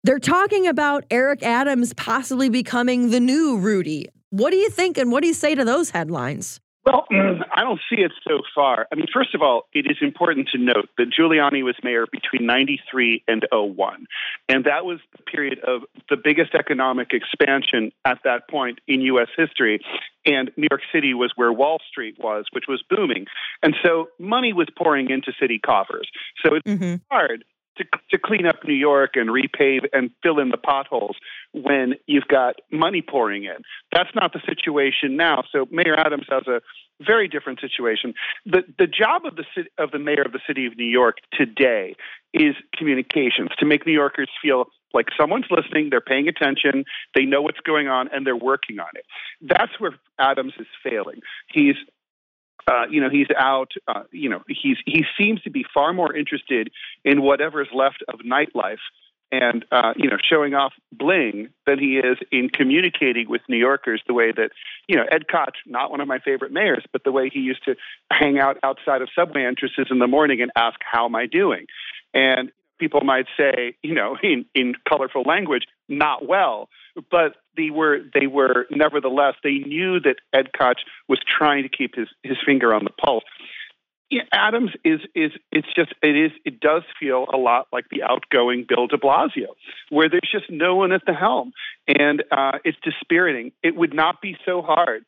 they're talking about Eric Adams possibly becoming the new Rudy. What do you think and what do you say to those headlines? Well, I don't see it so far. I mean, first of all, it is important to note that Giuliani was mayor between 93 and 01. And that was the period of the biggest economic expansion at that point in U.S. history. And New York City was where Wall Street was, which was booming. And so money was pouring into city coffers. So it's mm-hmm. hard to, to clean up New York and repave and fill in the potholes when you've got money pouring in. That's not the situation now. So Mayor Adams has a very different situation. The the job of the city, of the mayor of the city of New York today is communications to make New Yorkers feel like someone's listening, they're paying attention, they know what's going on, and they're working on it. That's where Adams is failing. He's uh, you know, he's out. Uh, you know, he's he seems to be far more interested in whatever's left of nightlife and uh, you know showing off bling than he is in communicating with New Yorkers the way that you know Ed Koch, not one of my favorite mayors, but the way he used to hang out outside of subway entrances in the morning and ask how am I doing, and people might say you know in in colorful language not well, but they were they were nevertheless they knew that Ed Koch was trying to keep his his finger on the pulse. Yeah, Adams is is it's just it is it does feel a lot like the outgoing Bill De Blasio, where there's just no one at the helm, and uh, it's dispiriting. It would not be so hard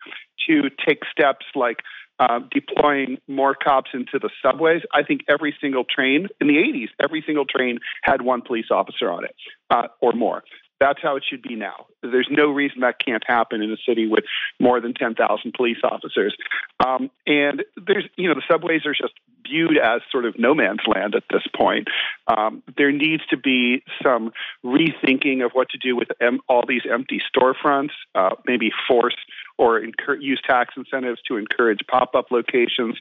to take steps like uh, deploying more cops into the subways. I think every single train in the 80s, every single train had one police officer on it uh, or more. That's how it should be now. There's no reason that can't happen in a city with more than 10,000 police officers. Um, and there's, you know, the subways are just viewed as sort of no man's land at this point. Um, there needs to be some rethinking of what to do with em- all these empty storefronts, uh, maybe force or incur- use tax incentives to encourage pop-up locations.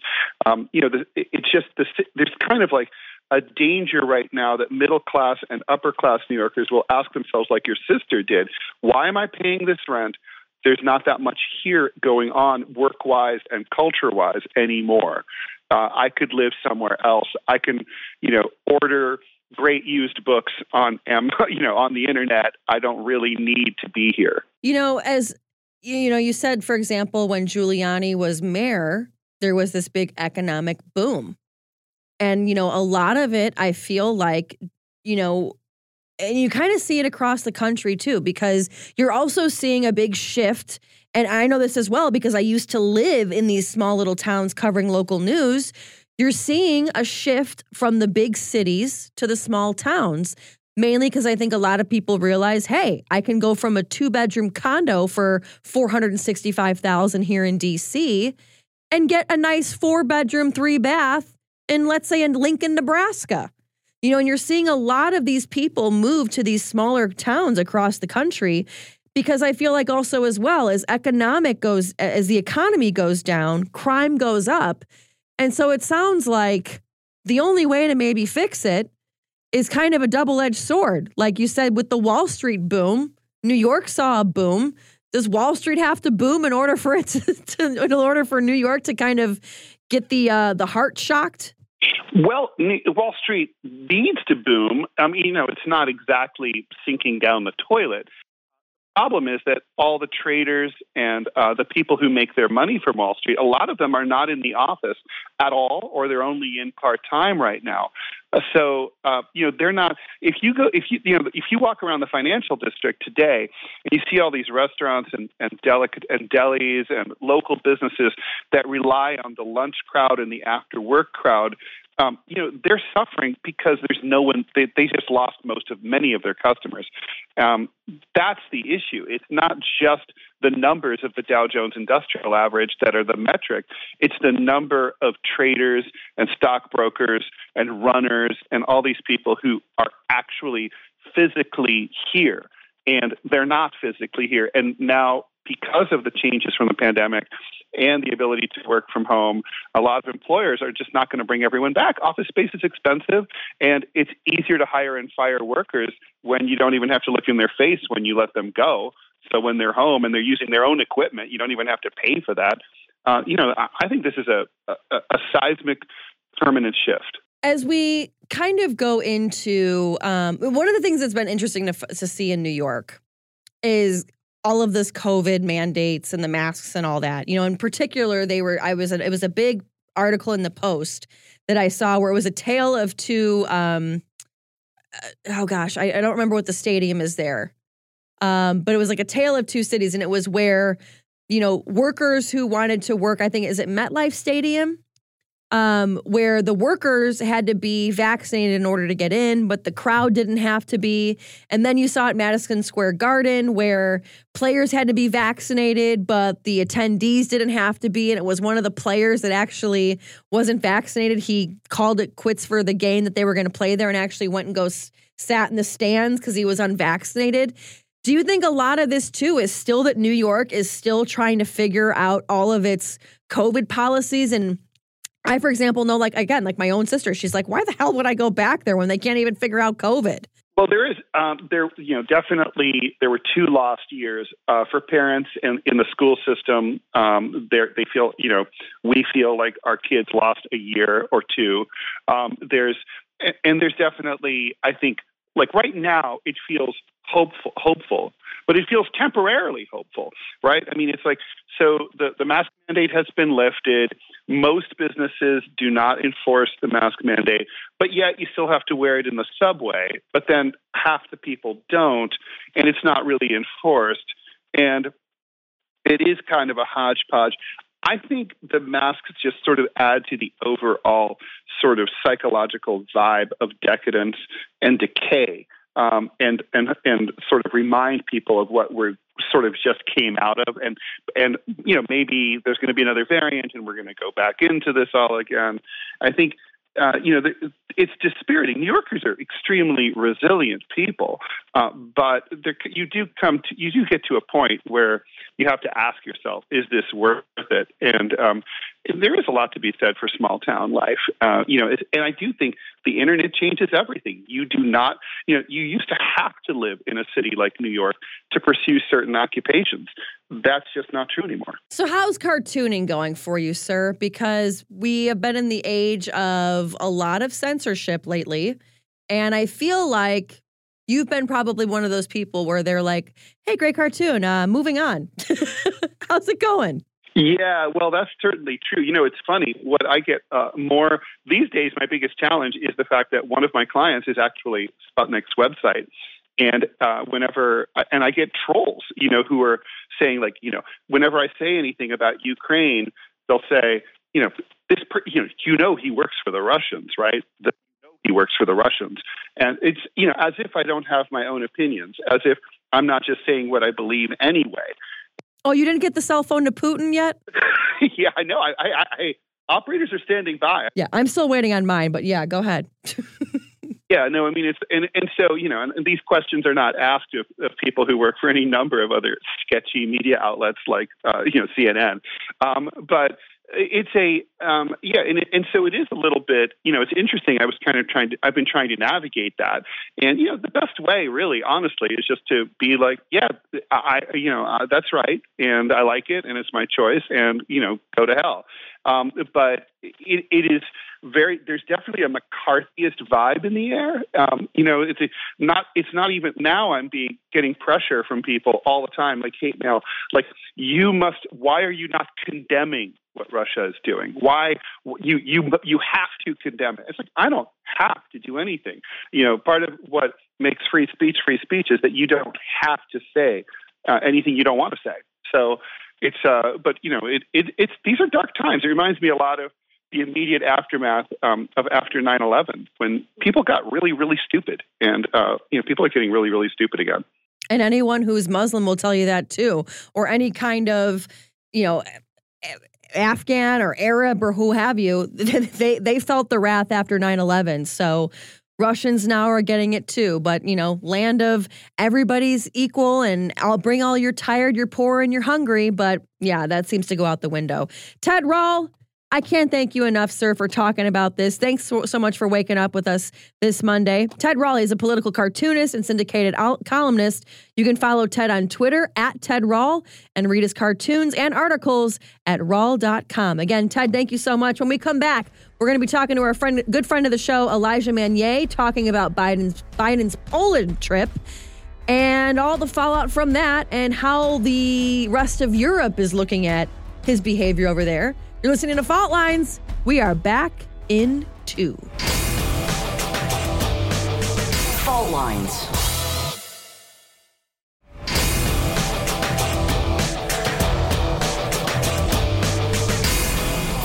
Um, you know, the, it's just the, there's kind of like a danger right now that middle class and upper class New Yorkers will ask themselves, like your sister did, why am I paying this rent? There's not that much here going on work wise and culture wise anymore. Uh, I could live somewhere else. I can, you know, order great used books on you know on the internet. I don't really need to be here. You know, as you know, you said, for example, when Giuliani was mayor, there was this big economic boom. And, you know, a lot of it, I feel like, you know, and you kind of see it across the country too, because you're also seeing a big shift. And I know this as well because I used to live in these small little towns covering local news. You're seeing a shift from the big cities to the small towns, mainly because I think a lot of people realize, hey, I can go from a two bedroom condo for 465,000 here in DC and get a nice four bedroom, three bath in, let's say, in Lincoln, Nebraska. You know, and you're seeing a lot of these people move to these smaller towns across the country because I feel like also as well as economic goes as the economy goes down, crime goes up. And so it sounds like the only way to maybe fix it is kind of a double-edged sword. Like you said with the Wall Street boom, New York saw a boom. Does Wall Street have to boom in order for it to, to in order for New York to kind of get the uh, the heart shocked? Well, Wall Street needs to boom. I mean, you know, it's not exactly sinking down the toilet. The problem is that all the traders and uh, the people who make their money from Wall Street, a lot of them are not in the office at all, or they're only in part time right now. Uh, so uh, you know they're not. If you go, if you you know, if you walk around the financial district today, and you see all these restaurants and and, delic- and delis and local businesses that rely on the lunch crowd and the after work crowd um, you know, they're suffering because there's no one. They, they just lost most of many of their customers. Um, that's the issue. It's not just the numbers of the Dow Jones Industrial Average that are the metric. It's the number of traders and stockbrokers and runners and all these people who are actually physically here and they're not physically here. And now, because of the changes from the pandemic and the ability to work from home, a lot of employers are just not going to bring everyone back. Office space is expensive, and it's easier to hire and fire workers when you don't even have to look in their face when you let them go. So when they're home and they're using their own equipment, you don't even have to pay for that. Uh, you know, I think this is a, a, a seismic permanent shift as we kind of go into um, one of the things that's been interesting to, to see in New York is all of this COVID mandates and the masks and all that. You know, in particular, they were. I was. It was a big article in the Post that I saw where it was a tale of two. Um, uh, oh gosh, I, I don't remember what the stadium is there, um, but it was like a tale of two cities, and it was where you know workers who wanted to work. I think is it MetLife Stadium um, where the workers had to be vaccinated in order to get in, but the crowd didn't have to be. And then you saw at Madison Square Garden where players had to be vaccinated, but the attendees didn't have to be. And it was one of the players that actually wasn't vaccinated. He called it quits for the game that they were going to play there and actually went and go s- sat in the stands because he was unvaccinated. Do you think a lot of this too is still that New York is still trying to figure out all of its COVID policies and I, for example, know like again, like my own sister, she's like, why the hell would I go back there when they can't even figure out COVID? Well, there is um, there you know definitely there were two lost years uh, for parents in, in the school system. Um, they feel you know we feel like our kids lost a year or two. Um, there's and there's definitely I think like right now it feels hopeful hopeful but it feels temporarily hopeful right? I mean it's like so the, the mask mandate has been lifted. Most businesses do not enforce the mask mandate but yet you still have to wear it in the subway but then half the people don't and it's not really enforced. And it is kind of a hodgepodge. I think the masks just sort of add to the overall sort of psychological vibe of decadence and decay, um, and and and sort of remind people of what we're sort of just came out of, and and you know maybe there's going to be another variant, and we're going to go back into this all again. I think uh, you know, it's dispiriting. New Yorkers are extremely resilient people, uh, but there, you do come to, you do get to a point where you have to ask yourself, is this worth it? And um, there is a lot to be said for small town life. Uh, you know, and I do think the internet changes everything. You do not, you know, you used to have to live in a city like New York to pursue certain occupations. That's just not true anymore. So, how's cartooning going for you, sir? Because we have been in the age of a lot of censorship lately. And I feel like you've been probably one of those people where they're like, hey, great cartoon, uh, moving on. how's it going? Yeah, well, that's certainly true. You know, it's funny. What I get uh, more these days, my biggest challenge is the fact that one of my clients is actually Sputnik's website. And uh, whenever, and I get trolls, you know, who are saying, like, you know, whenever I say anything about Ukraine, they'll say, you know, this, per- you know, you know, he works for the Russians, right? The, he works for the Russians. And it's, you know, as if I don't have my own opinions, as if I'm not just saying what I believe anyway. Oh, you didn't get the cell phone to Putin yet? yeah, I know. I, I, I, operators are standing by. Yeah, I'm still waiting on mine, but yeah, go ahead. yeah, no, I mean it's and and so you know, and, these questions are not asked of, of, people who work for any number of other sketchy media outlets like uh, you know CNN, um, but it's a um, yeah, and and so it is a little bit. You know, it's interesting. I was kind of trying to. I've been trying to navigate that, and you know, the best way, really, honestly, is just to be like, yeah, I, you know, uh, that's right, and I like it, and it's my choice, and you know, go to hell. Um, but it, it is very. There's definitely a McCarthyist vibe in the air. Um, you know, it's a, not. It's not even now. I'm being getting pressure from people all the time, like hate mail. Like you must. Why are you not condemning what Russia is doing? Why you you you have to condemn it? It's like I don't have to do anything. You know, part of what makes free speech free speech is that you don't have to say uh, anything you don't want to say. So it's uh, but you know, it, it it's these are dark times. It reminds me a lot of the immediate aftermath um, of after 9/11 when people got really, really stupid, and uh, you know, people are getting really, really stupid again. And anyone who's Muslim will tell you that too, or any kind of, you know, Afghan or Arab or who have you. They they felt the wrath after 9/11. So Russians now are getting it too, but you know, land of everybody's equal and I'll bring all you're tired, you're poor, and you're hungry. But yeah, that seems to go out the window. Ted Rall, I can't thank you enough, sir, for talking about this. Thanks so, so much for waking up with us this Monday. Ted Raleigh is a political cartoonist and syndicated columnist. You can follow Ted on Twitter at Ted Rall and read his cartoons and articles at Rall.com. Again, Ted, thank you so much. When we come back, we're going to be talking to our friend, good friend of the show, Elijah Magnier, talking about Biden's Biden's Poland trip and all the fallout from that and how the rest of Europe is looking at his behavior over there. You're listening to Fault Lines. We are back in two. Fault Lines.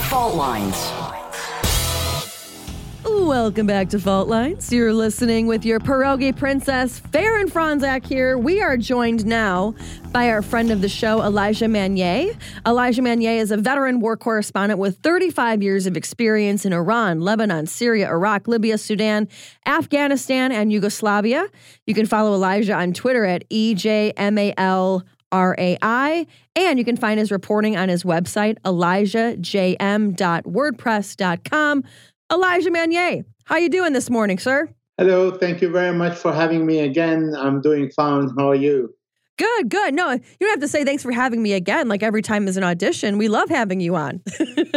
Fault Lines. Welcome back to Fault Lines. You're listening with your pierogi princess, Faran Fronczak here. We are joined now by our friend of the show, Elijah Magnier. Elijah Magnier is a veteran war correspondent with 35 years of experience in Iran, Lebanon, Syria, Iraq, Libya, Sudan, Afghanistan, and Yugoslavia. You can follow Elijah on Twitter at EJMAL. R-A-I, and you can find his reporting on his website, elijahjm.wordpress.com. Elijah Magnier, how you doing this morning, sir? Hello, thank you very much for having me again. I'm doing fine. How are you? Good, good. No, you don't have to say thanks for having me again. Like every time is an audition, we love having you on.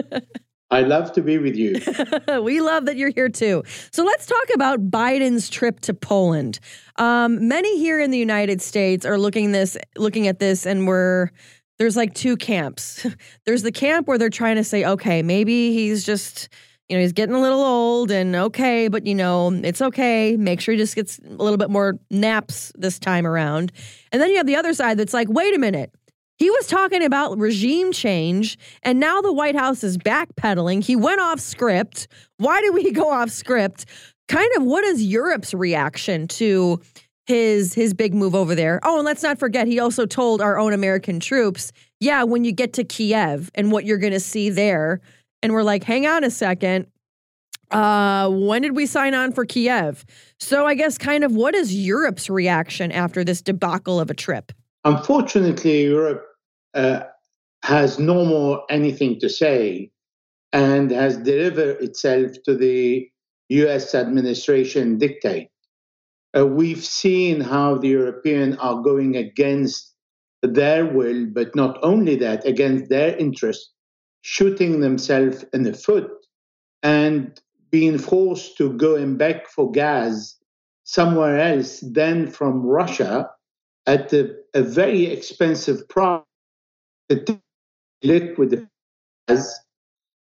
I love to be with you. we love that you're here too. So let's talk about Biden's trip to Poland. Um, many here in the United States are looking this, looking at this, and we're there's like two camps. there's the camp where they're trying to say, okay, maybe he's just you know, he's getting a little old and okay, but you know, it's okay. Make sure he just gets a little bit more naps this time around. And then you have the other side that's like, wait a minute. He was talking about regime change, and now the White House is backpedaling. He went off script. Why did we go off script? Kind of what is Europe's reaction to his his big move over there? Oh, and let's not forget he also told our own American troops, yeah, when you get to Kiev and what you're going to see there, and we're like, hang on a second. Uh, when did we sign on for Kiev? So I guess kind of what is Europe's reaction after this debacle of a trip? Unfortunately, Europe uh, has no more anything to say and has delivered itself to the US administration dictate. Uh, we've seen how the Europeans are going against their will, but not only that, against their interests shooting themselves in the foot and being forced to go and beg for gas somewhere else than from Russia at a, a very expensive price, liquid gas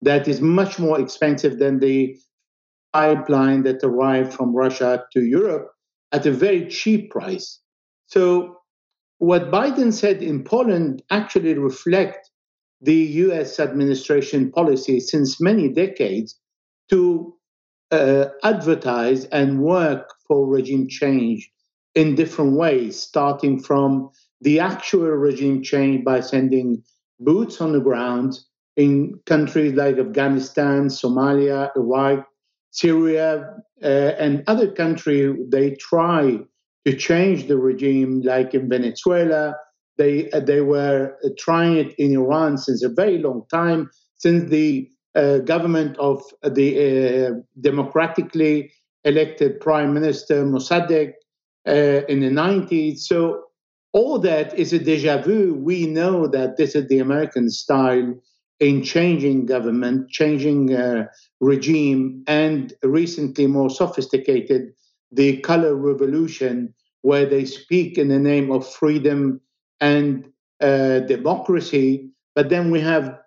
that is much more expensive than the pipeline that arrived from Russia to Europe at a very cheap price. So what Biden said in Poland actually reflect the US administration policy since many decades to uh, advertise and work for regime change in different ways, starting from the actual regime change by sending boots on the ground in countries like Afghanistan, Somalia, Iraq, Syria, uh, and other countries. They try to change the regime, like in Venezuela, they uh, they were uh, trying it in Iran since a very long time, since the uh, government of the uh, democratically elected Prime Minister Mossadegh uh, in the 90s. So all that is a deja vu. We know that this is the American style in changing government, changing uh, regime, and recently more sophisticated, the color revolution, where they speak in the name of freedom and uh, democracy. But then we have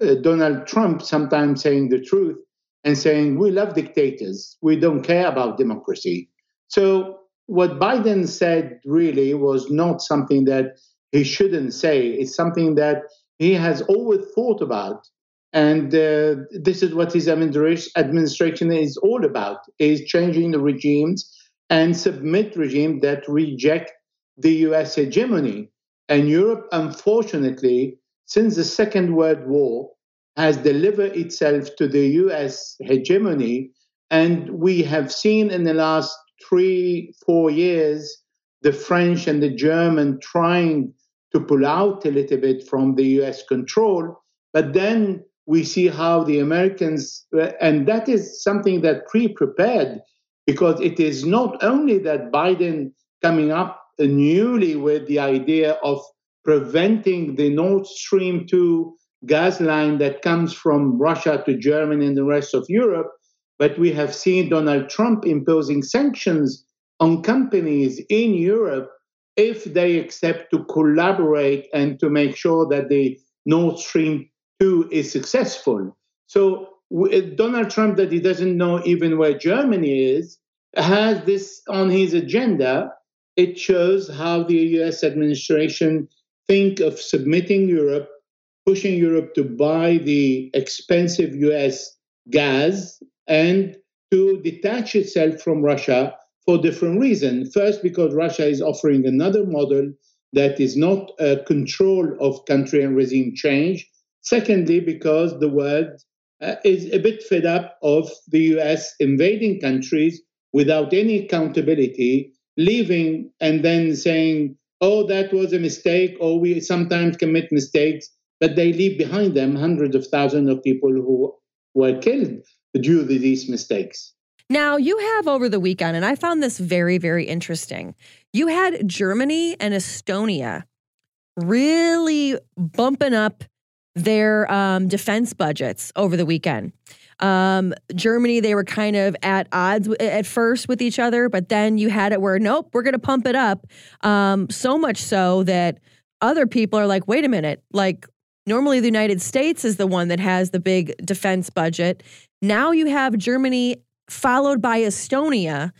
uh, Donald Trump sometimes saying the truth and saying, we love dictators, we don't care about democracy. So, what Biden said really was not something that he shouldn't say, it's something that he has always thought about. And uh, this is what his administration is all about, is changing the regimes and submit regimes that reject the US hegemony. And Europe, unfortunately, since the Second World War, has delivered itself to the US hegemony. And we have seen in the last three, four years the French and the German trying to pull out a little bit from the US control. But then we see how the Americans, and that is something that pre prepared, because it is not only that Biden coming up newly with the idea of preventing the Nord Stream 2 gas line that comes from Russia to Germany and the rest of Europe, but we have seen Donald Trump imposing sanctions on companies in Europe if they accept to collaborate and to make sure that the Nord Stream 2 is successful. So Donald Trump, that he doesn't know even where Germany is, has this on his agenda. It shows how the US administration think of submitting Europe, pushing Europe to buy the expensive US gas and to detach itself from Russia for different reasons. First, because Russia is offering another model that is not a control of country and regime change. Secondly, because the world uh, is a bit fed up of the US invading countries without any accountability, leaving and then saying, oh, that was a mistake, or we sometimes commit mistakes, but they leave behind them hundreds of thousands of people who were killed due to these mistakes. Now, you have over the weekend, and I found this very, very interesting. You had Germany and Estonia really bumping up their um, defense budgets over the weekend. Um, Germany, they were kind of at odds at first with each other, but then you had it where, nope, we're going to pump it up. Um, so much so that other people are like, wait a minute, like normally the United States is the one that has the big defense budget. Now you have Germany followed by Estonia.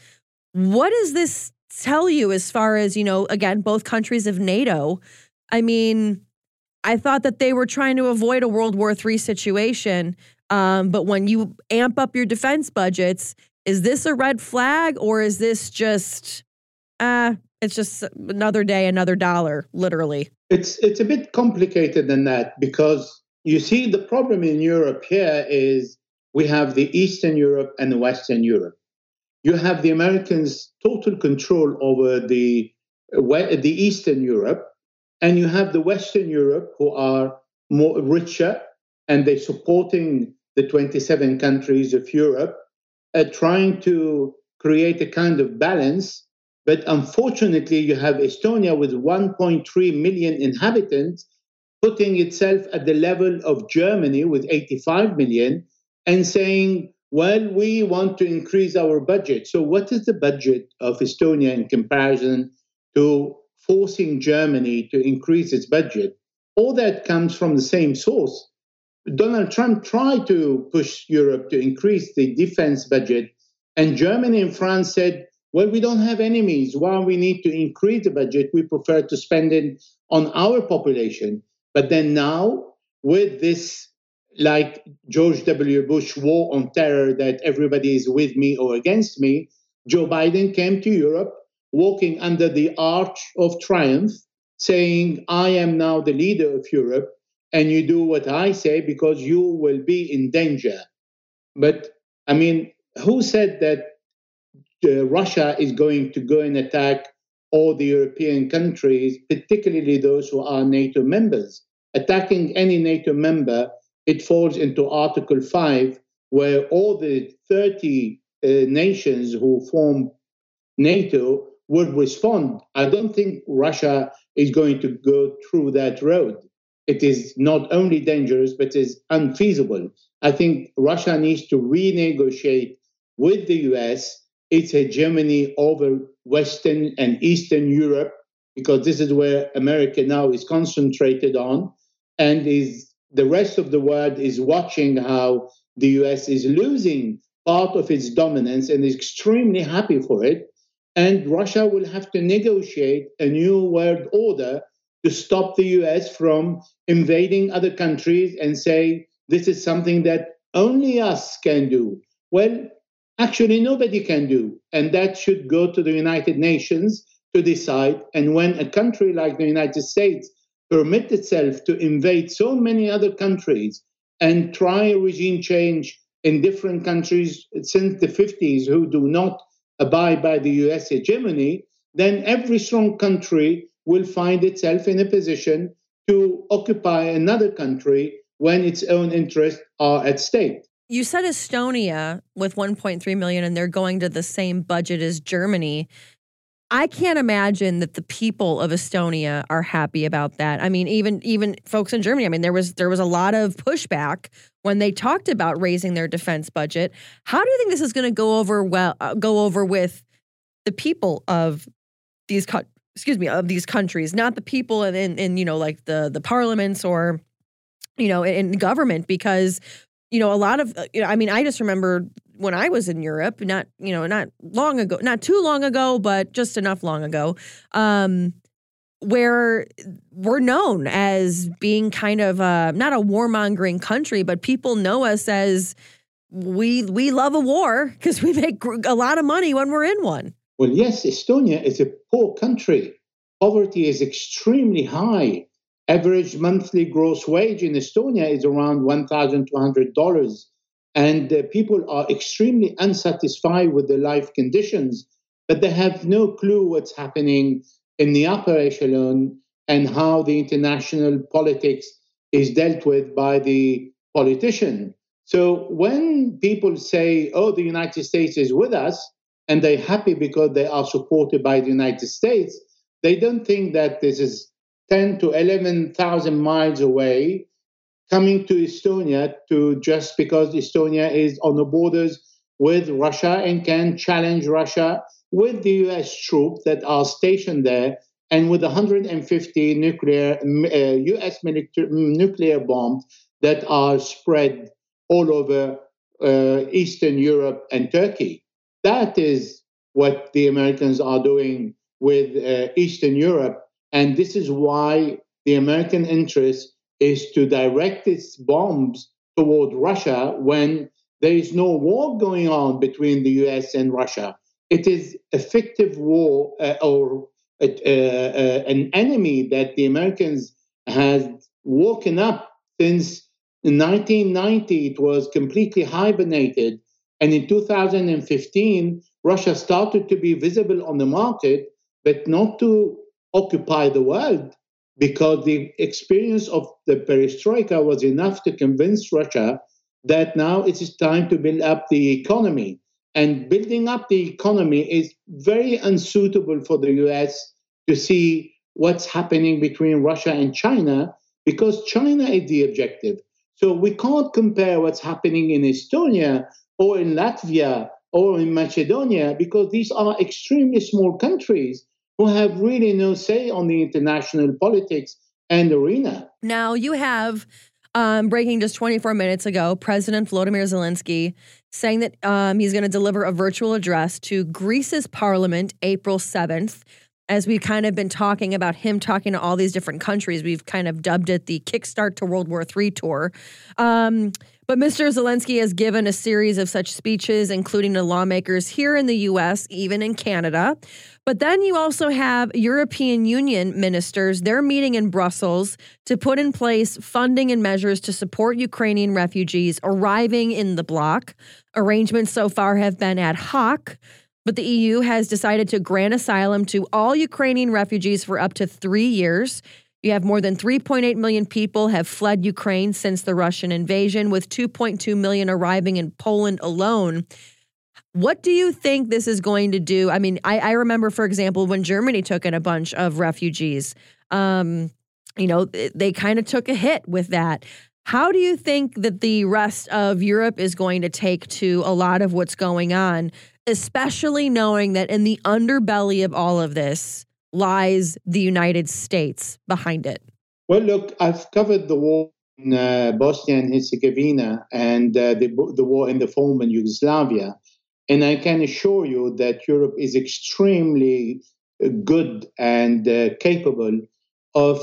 What does this tell you as far as, you know, again, both countries of NATO? I mean, I thought that they were trying to avoid a World War III situation. Um, but when you amp up your defense budgets, is this a red flag or is this just, uh, it's just another day, another dollar, literally? It's it's a bit complicated than that because you see the problem in Europe here is we have the Eastern Europe and the Western Europe. You have the Americans total control over the the Eastern Europe, and you have the Western Europe who are more richer and they're supporting the 27 countries of Europe, uh, trying to create a kind of balance. But unfortunately, you have Estonia with 1.3 million inhabitants putting itself at the level of Germany with 85 million and saying, well, we want to increase our budget. So, what is the budget of Estonia in comparison to forcing Germany to increase its budget? All that comes from the same source Donald Trump tried to push Europe to increase the defense budget, and Germany and France said, well, we don't have enemies. Why we need to increase the budget? We prefer to spend it on our population. But then now, with this, like George W. Bush war on terror, that everybody is with me or against me, Joe Biden came to Europe walking under the arch of triumph, saying, I am now the leader of Europe and you do what I say because you will be in danger. But I mean, who said that uh, Russia is going to go and attack all the European countries, particularly those who are NATO members? Attacking any NATO member, it falls into Article 5, where all the 30 uh, nations who form NATO would respond. I don't think Russia is going to go through that road it is not only dangerous, but is unfeasible. I think Russia needs to renegotiate with the US its hegemony over Western and Eastern Europe, because this is where America now is concentrated on, and is the rest of the world is watching how the US is losing part of its dominance and is extremely happy for it. And Russia will have to negotiate a new world order to stop the US from invading other countries and say, this is something that only us can do. Well, actually, nobody can do. And that should go to the United Nations to decide. And when a country like the United States permits itself to invade so many other countries and try regime change in different countries since the 50s who do not abide by the US hegemony, then every strong country will find itself in a position to occupy another country when its own interests are at stake. You said Estonia with 1.3 million and they're going to the same budget as Germany. I can't imagine that the people of Estonia are happy about that. I mean, even even folks in Germany. I mean, there was there was a lot of pushback when they talked about raising their defense budget. How do you think this is going to go over well? Uh, go over with the people of these co- excuse me of these countries, not the people in, in in you know like the the parliaments or you know in government because you know a lot of uh, you know, I mean, I just remember when I was in Europe, not you know, not long ago, not too long ago, but just enough long ago, um, where we're known as being kind of a, not a warmongering country, but people know us as we we love a war because we make a lot of money when we're in one. Well, yes, Estonia is a poor country. Poverty is extremely high. Average monthly gross wage in Estonia is around $1,200 and uh, people are extremely unsatisfied with their life conditions, but they have no clue what's happening in the upper echelon and how the international politics is dealt with by the politician. So when people say, oh, the United States is with us, and they're happy because they are supported by the United States, they don't think that this is 10 to 11,000 miles away coming to Estonia to just because Estonia is on the borders with Russia and can challenge Russia with the US troops that are stationed there and with 150 nuclear uh, US military, nuclear bombs that are spread all over uh, Eastern Europe and Turkey. That is what the Americans are doing with uh, Eastern Europe. And this is why the American interest is to direct its bombs toward Russia when there is no war going on between the US and Russia. It is a fictive war uh, or uh, uh, an enemy that the Americans has woken up since 1990. It was completely hibernated. And in 2015, Russia started to be visible on the market, but not to occupy the world because the experience of the perestroika was enough to convince Russia that now it is time to build up the economy. And building up the economy is very unsuitable for the US to see what's happening between Russia and China because China is the objective. So we can't compare what's happening in Estonia or in Latvia or in Macedonia because these are extremely small countries who have really no say on the international politics and arena. Now, you have um, breaking just 24 minutes ago, President Volodymyr Zelensky saying that um, he's going to deliver a virtual address to Greece's parliament April 7th. As we've kind of been talking about him talking to all these different countries, we've kind of dubbed it the Kickstart to World War III tour. Um, but Mr. Zelensky has given a series of such speeches, including to lawmakers here in the U.S., even in Canada. But then you also have European Union ministers. They're meeting in Brussels to put in place funding and measures to support Ukrainian refugees arriving in the bloc. Arrangements so far have been ad hoc, but the EU has decided to grant asylum to all Ukrainian refugees for up to three years. You have more than 3.8 million people have fled Ukraine since the Russian invasion, with 2.2 million arriving in Poland alone. What do you think this is going to do? I mean, I, I remember, for example, when Germany took in a bunch of refugees, um, you know, they kind of took a hit with that. How do you think that the rest of Europe is going to take to a lot of what's going on, especially knowing that in the underbelly of all of this lies the United States behind it? Well, look, I've covered the war in uh, Bosnia and Herzegovina and uh, the, the war in the former Yugoslavia. And I can assure you that Europe is extremely uh, good and uh, capable of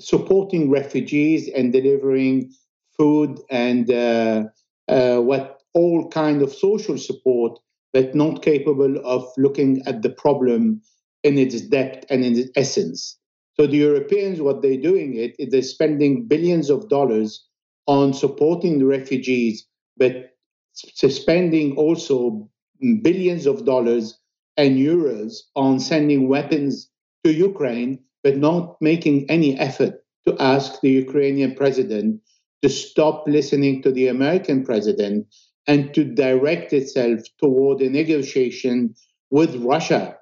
supporting refugees and delivering food and uh, uh, what all kind of social support, but not capable of looking at the problem in its depth and in its essence. So the Europeans, what they're doing it, is they're spending billions of dollars on supporting the refugees, but spending also billions of dollars and euros on sending weapons to Ukraine, but not making any effort to ask the Ukrainian president to stop listening to the American president and to direct itself toward a negotiation with Russia.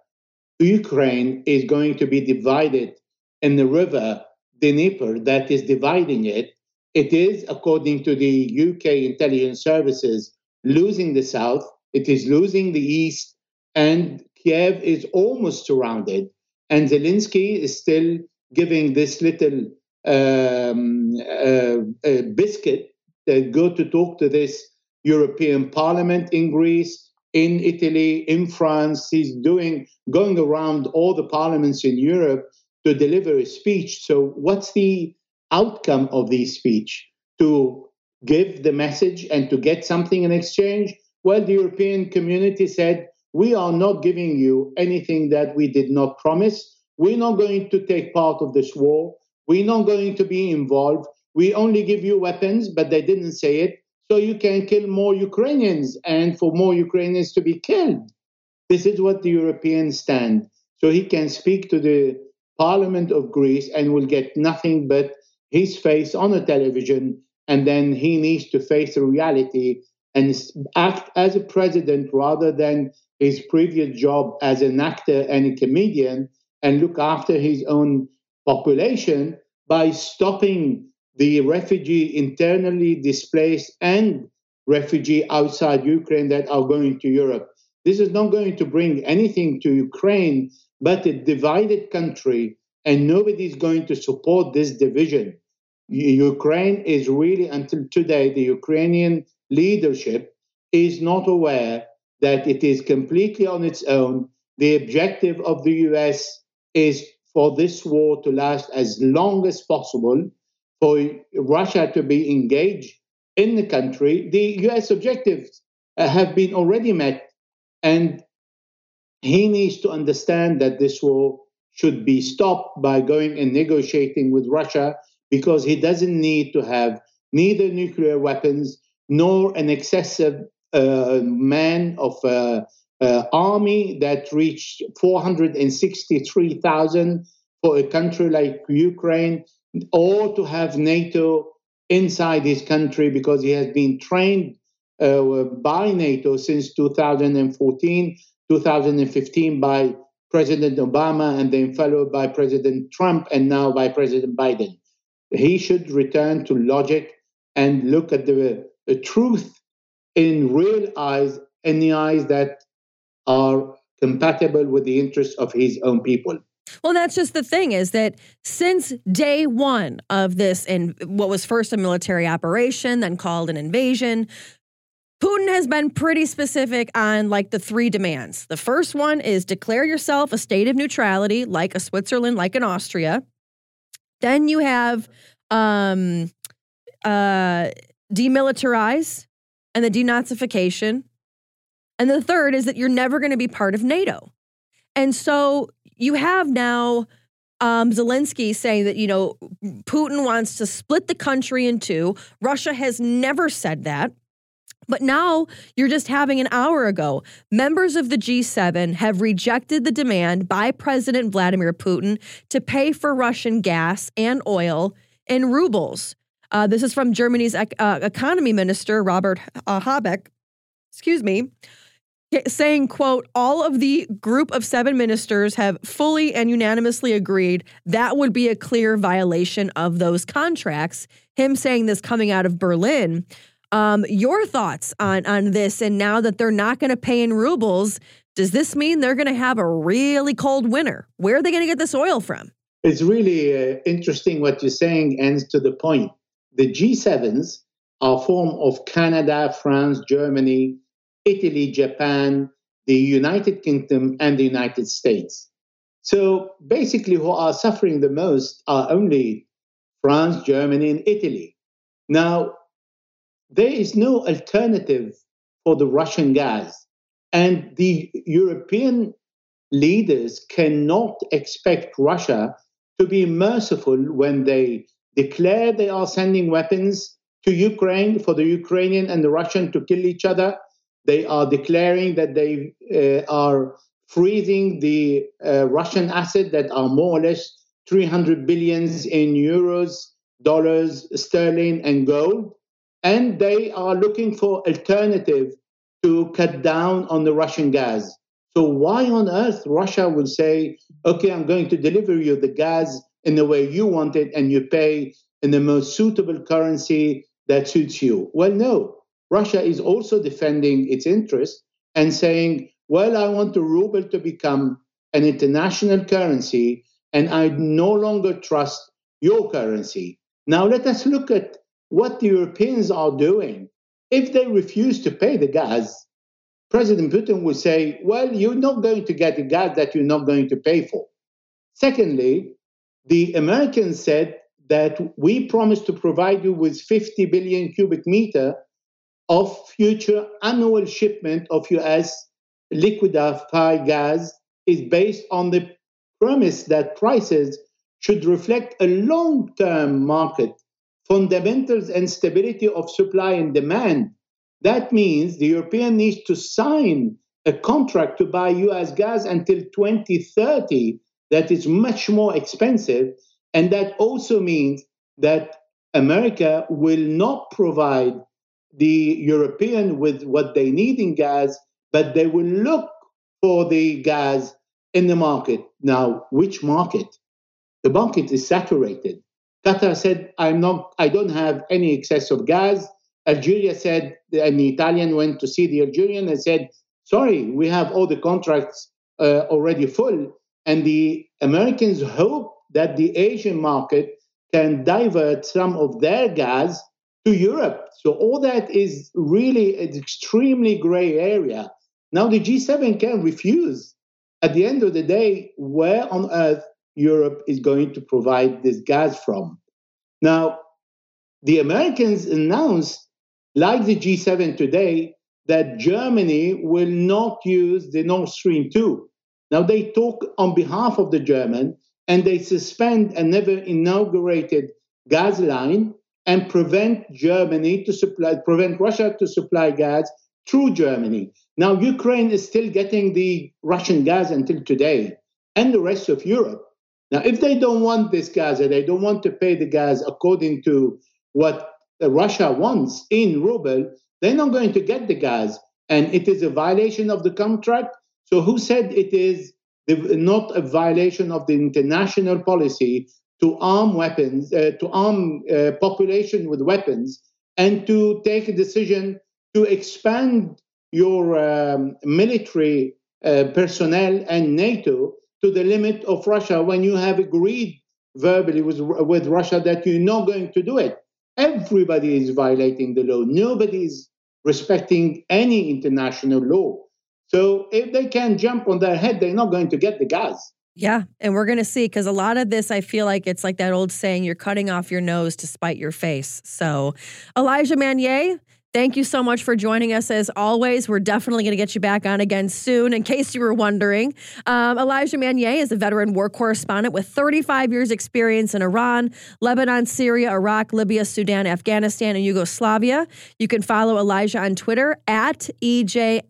Ukraine is going to be divided in the river Dnieper that is dividing it. It is, according to the UK intelligence services, losing the south, it is losing the east, and Kiev is almost surrounded. And Zelensky is still giving this little um, uh, uh, biscuit that go to talk to this European Parliament in Greece, in Italy, in France. He's doing going around all the parliaments in Europe to deliver a speech. So, what's the outcome of this speech? To give the message and to get something in exchange? Well, the European community said, We are not giving you anything that we did not promise. We're not going to take part of this war. We're not going to be involved. We only give you weapons, but they didn't say it. So you can kill more Ukrainians and for more Ukrainians to be killed. This is what the Europeans stand. So he can speak to the Parliament of Greece and will get nothing but his face on the television. And then he needs to face the reality and act as a president rather than his previous job as an actor and a comedian and look after his own population by stopping the refugee internally displaced and refugee outside Ukraine that are going to Europe. This is not going to bring anything to Ukraine, but a divided country, and nobody is going to support this division. Ukraine is really, until today, the Ukrainian leadership is not aware that it is completely on its own. The objective of the US is for this war to last as long as possible, for Russia to be engaged in the country. The US objectives uh, have been already met, and he needs to understand that this war should be stopped by going and negotiating with Russia because he doesn't need to have neither nuclear weapons nor an excessive uh, man of uh, uh, army that reached 463,000 for a country like Ukraine, or to have NATO inside his country because he has been trained uh, by NATO since 2014, 2015 by President Obama, and then followed by President Trump, and now by President Biden. He should return to logic and look at the, the truth in real eyes, in the eyes that are compatible with the interests of his own people. Well, that's just the thing is that since day one of this, and what was first a military operation, then called an invasion, Putin has been pretty specific on like the three demands. The first one is declare yourself a state of neutrality, like a Switzerland, like an Austria. Then you have um, uh, demilitarize and the denazification. And the third is that you're never going to be part of NATO. And so you have now um, Zelensky saying that, you know, Putin wants to split the country in two. Russia has never said that. But now you're just having an hour ago. Members of the G7 have rejected the demand by President Vladimir Putin to pay for Russian gas and oil in rubles. Uh, this is from Germany's uh, economy minister, Robert uh, Habeck. Excuse me saying quote all of the group of seven ministers have fully and unanimously agreed that would be a clear violation of those contracts. Him saying this coming out of berlin. Um, your thoughts on on this and now that they're not going to pay in rubles does this mean they're going to have a really cold winter? Where are they going to get this oil from? It's really uh, interesting what you're saying and to the point. The g7s are form of canada france germany Italy, Japan, the United Kingdom, and the United States. So basically, who are suffering the most are only France, Germany, and Italy. Now, there is no alternative for the Russian gas. And the European leaders cannot expect Russia to be merciful when they declare they are sending weapons to Ukraine for the Ukrainian and the Russian to kill each other. They are declaring that they uh, are freezing the uh, Russian assets that are more or less 300 billions in euros, dollars, sterling, and gold. And they are looking for alternative to cut down on the Russian gas. So why on earth Russia would say, okay, I'm going to deliver you the gas in the way you want it and you pay in the most suitable currency that suits you? Well, no. Russia is also defending its interests and saying, well, I want the ruble to become an international currency and I no longer trust your currency. Now let us look at what the Europeans are doing. If they refuse to pay the gas, President Putin will say, well, you're not going to get the gas that you're not going to pay for. Secondly, the Americans said that we promised to provide you with 50 billion cubic meter of future annual shipment of US liquefied gas is based on the premise that prices should reflect a long-term market fundamentals and stability of supply and demand that means the European needs to sign a contract to buy US gas until 2030 that is much more expensive. And that also means that America will not provide the European with what they need in gas, but they will look for the gas in the market. Now, which market? The market is saturated. Qatar said, I'm not, I don't have any excess of gas. Algeria said, and the Italian went to see the Algerian and said, sorry, we have all the contracts uh, already full. And the Americans hope that the Asian market can divert some of their gas to Europe. So all that is really an extremely gray area. Now the G7 can refuse. At the end of the day, where on earth Europe is going to provide this gas from? Now, the Americans announced like the G7 today, that Germany will not use the Nord Stream 2. Now they talk on behalf of the German and they suspend a never inaugurated gas line and prevent Germany to supply, prevent Russia to supply gas through Germany. Now Ukraine is still getting the Russian gas until today, and the rest of Europe. Now, if they don't want this gas and they don't want to pay the gas according to what Russia wants in ruble, they're not going to get the gas. And it is a violation of the contract. So who said it is not a violation of the international policy to arm weapons, uh, to arm uh, population with weapons, and to take a decision to expand your um, military uh, personnel and NATO to the limit of Russia when you have agreed verbally with, with Russia that you're not going to do it. Everybody is violating the law. Nobody is respecting any international law. So if they can jump on their head, they're not going to get the gas. Yeah. And we're going to see because a lot of this, I feel like it's like that old saying, you're cutting off your nose to spite your face. So, Elijah Magnier, Thank you so much for joining us as always. We're definitely going to get you back on again soon, in case you were wondering. Um, Elijah Magnier is a veteran war correspondent with 35 years' experience in Iran, Lebanon, Syria, Iraq, Libya, Sudan, Afghanistan, and Yugoslavia. You can follow Elijah on Twitter at EJMALRAI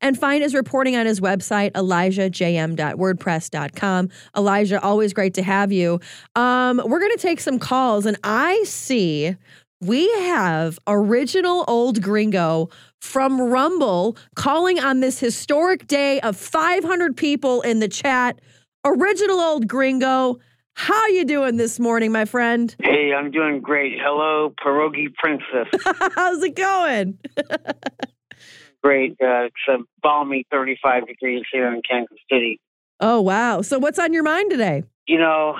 and find his reporting on his website, elijahjm.wordpress.com. Elijah, always great to have you. Um, we're going to take some calls, and I see we have original old gringo from Rumble calling on this historic day of 500 people in the chat. Original old gringo, how you doing this morning, my friend? Hey, I'm doing great. Hello, pierogi princess. How's it going? great. Uh, it's a balmy 35 degrees here in Kansas City. Oh wow! So what's on your mind today? You know,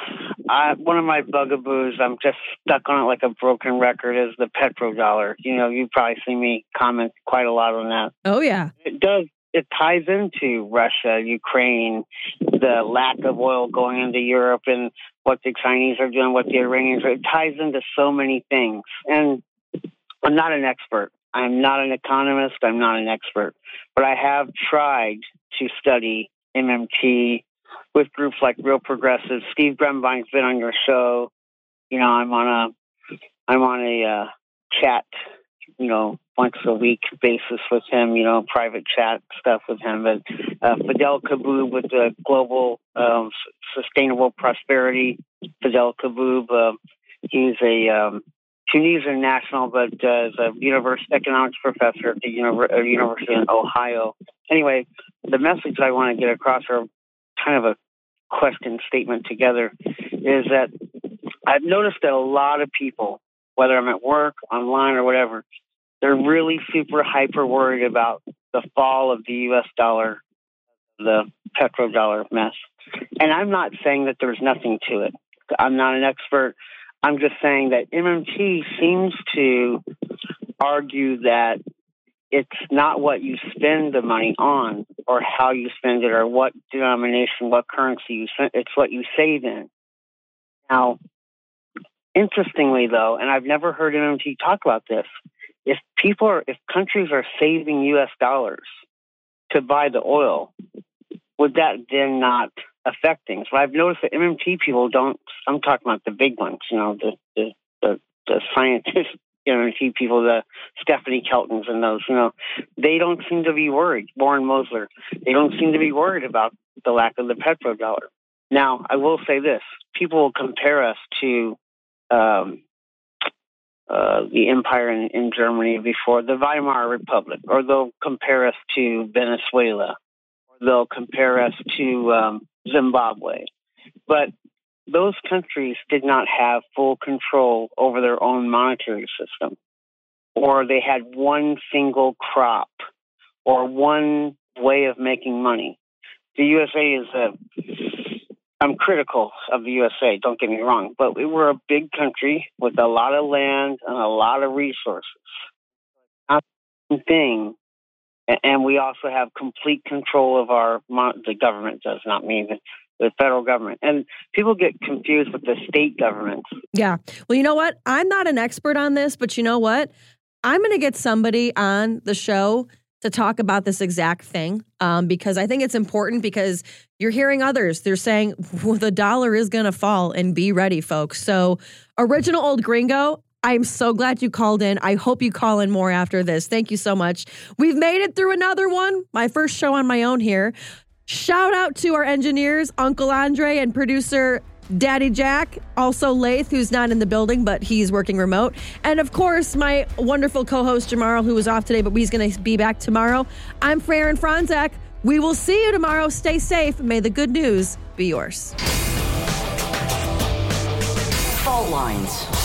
I, one of my bugaboos, I'm just stuck on it like a broken record, is the petrodollar. You know, you probably see me comment quite a lot on that. Oh, yeah. It does. It ties into Russia, Ukraine, the lack of oil going into Europe, and what the Chinese are doing, what the Iranians are. It ties into so many things. And I'm not an expert. I'm not an economist. I'm not an expert, but I have tried to study MMT with groups like Real Progressive. Steve Grumbine's been on your show. You know, I'm on a I'm on a uh, chat, you know, once a week basis with him. You know, private chat stuff with him. But uh, Fadhel Kaboub with the Global um, Sustainable Prosperity. Fadhel Kaboub. Uh, he's a um, Tunisian national, but uh, is a university economics professor at the uh, University in Ohio. Anyway, the message I want to get across, or kind of a question statement together, is that I've noticed that a lot of people, whether I'm at work, online, or whatever, they're really super hyper worried about the fall of the U.S. dollar, the petrodollar mess. And I'm not saying that there's nothing to it. I'm not an expert. I'm just saying that MMT seems to argue that it's not what you spend the money on or how you spend it or what denomination, what currency you spend. It's what you save in. Now, interestingly, though, and I've never heard MMT talk about this, if people are, if countries are saving U.S. dollars to buy the oil, would that then not affect things? Well, I've noticed that MMT people don't. I'm talking about the big ones, you know, the the the, the scientists, MMT people, the Stephanie Keltons and those. You know, they don't seem to be worried. Warren Mosler, they don't seem to be worried about the lack of the petrodollar. Now, I will say this: people will compare us to. Um, uh, the empire in, in Germany before the Weimar Republic, or they'll compare us to Venezuela, or they'll compare us to um, Zimbabwe. But those countries did not have full control over their own monetary system, or they had one single crop or one way of making money. The USA is a I'm critical of the USA, don't get me wrong, but we were a big country with a lot of land and a lot of resources. Not thing. And we also have complete control of our, the government does not mean the federal government. And people get confused with the state governments. Yeah. Well, you know what? I'm not an expert on this, but you know what? I'm going to get somebody on the show to talk about this exact thing um, because I think it's important because you're hearing others. They're saying well, the dollar is going to fall and be ready, folks. So, original old gringo. I'm so glad you called in. I hope you call in more after this. Thank you so much. We've made it through another one. My first show on my own here. Shout out to our engineers, Uncle Andre and producer Daddy Jack, also Lath, who's not in the building, but he's working remote. And of course, my wonderful co host, Jamarl, who was off today, but he's going to be back tomorrow. I'm Faran Fronczak. We will see you tomorrow. Stay safe. May the good news be yours. Fault lines.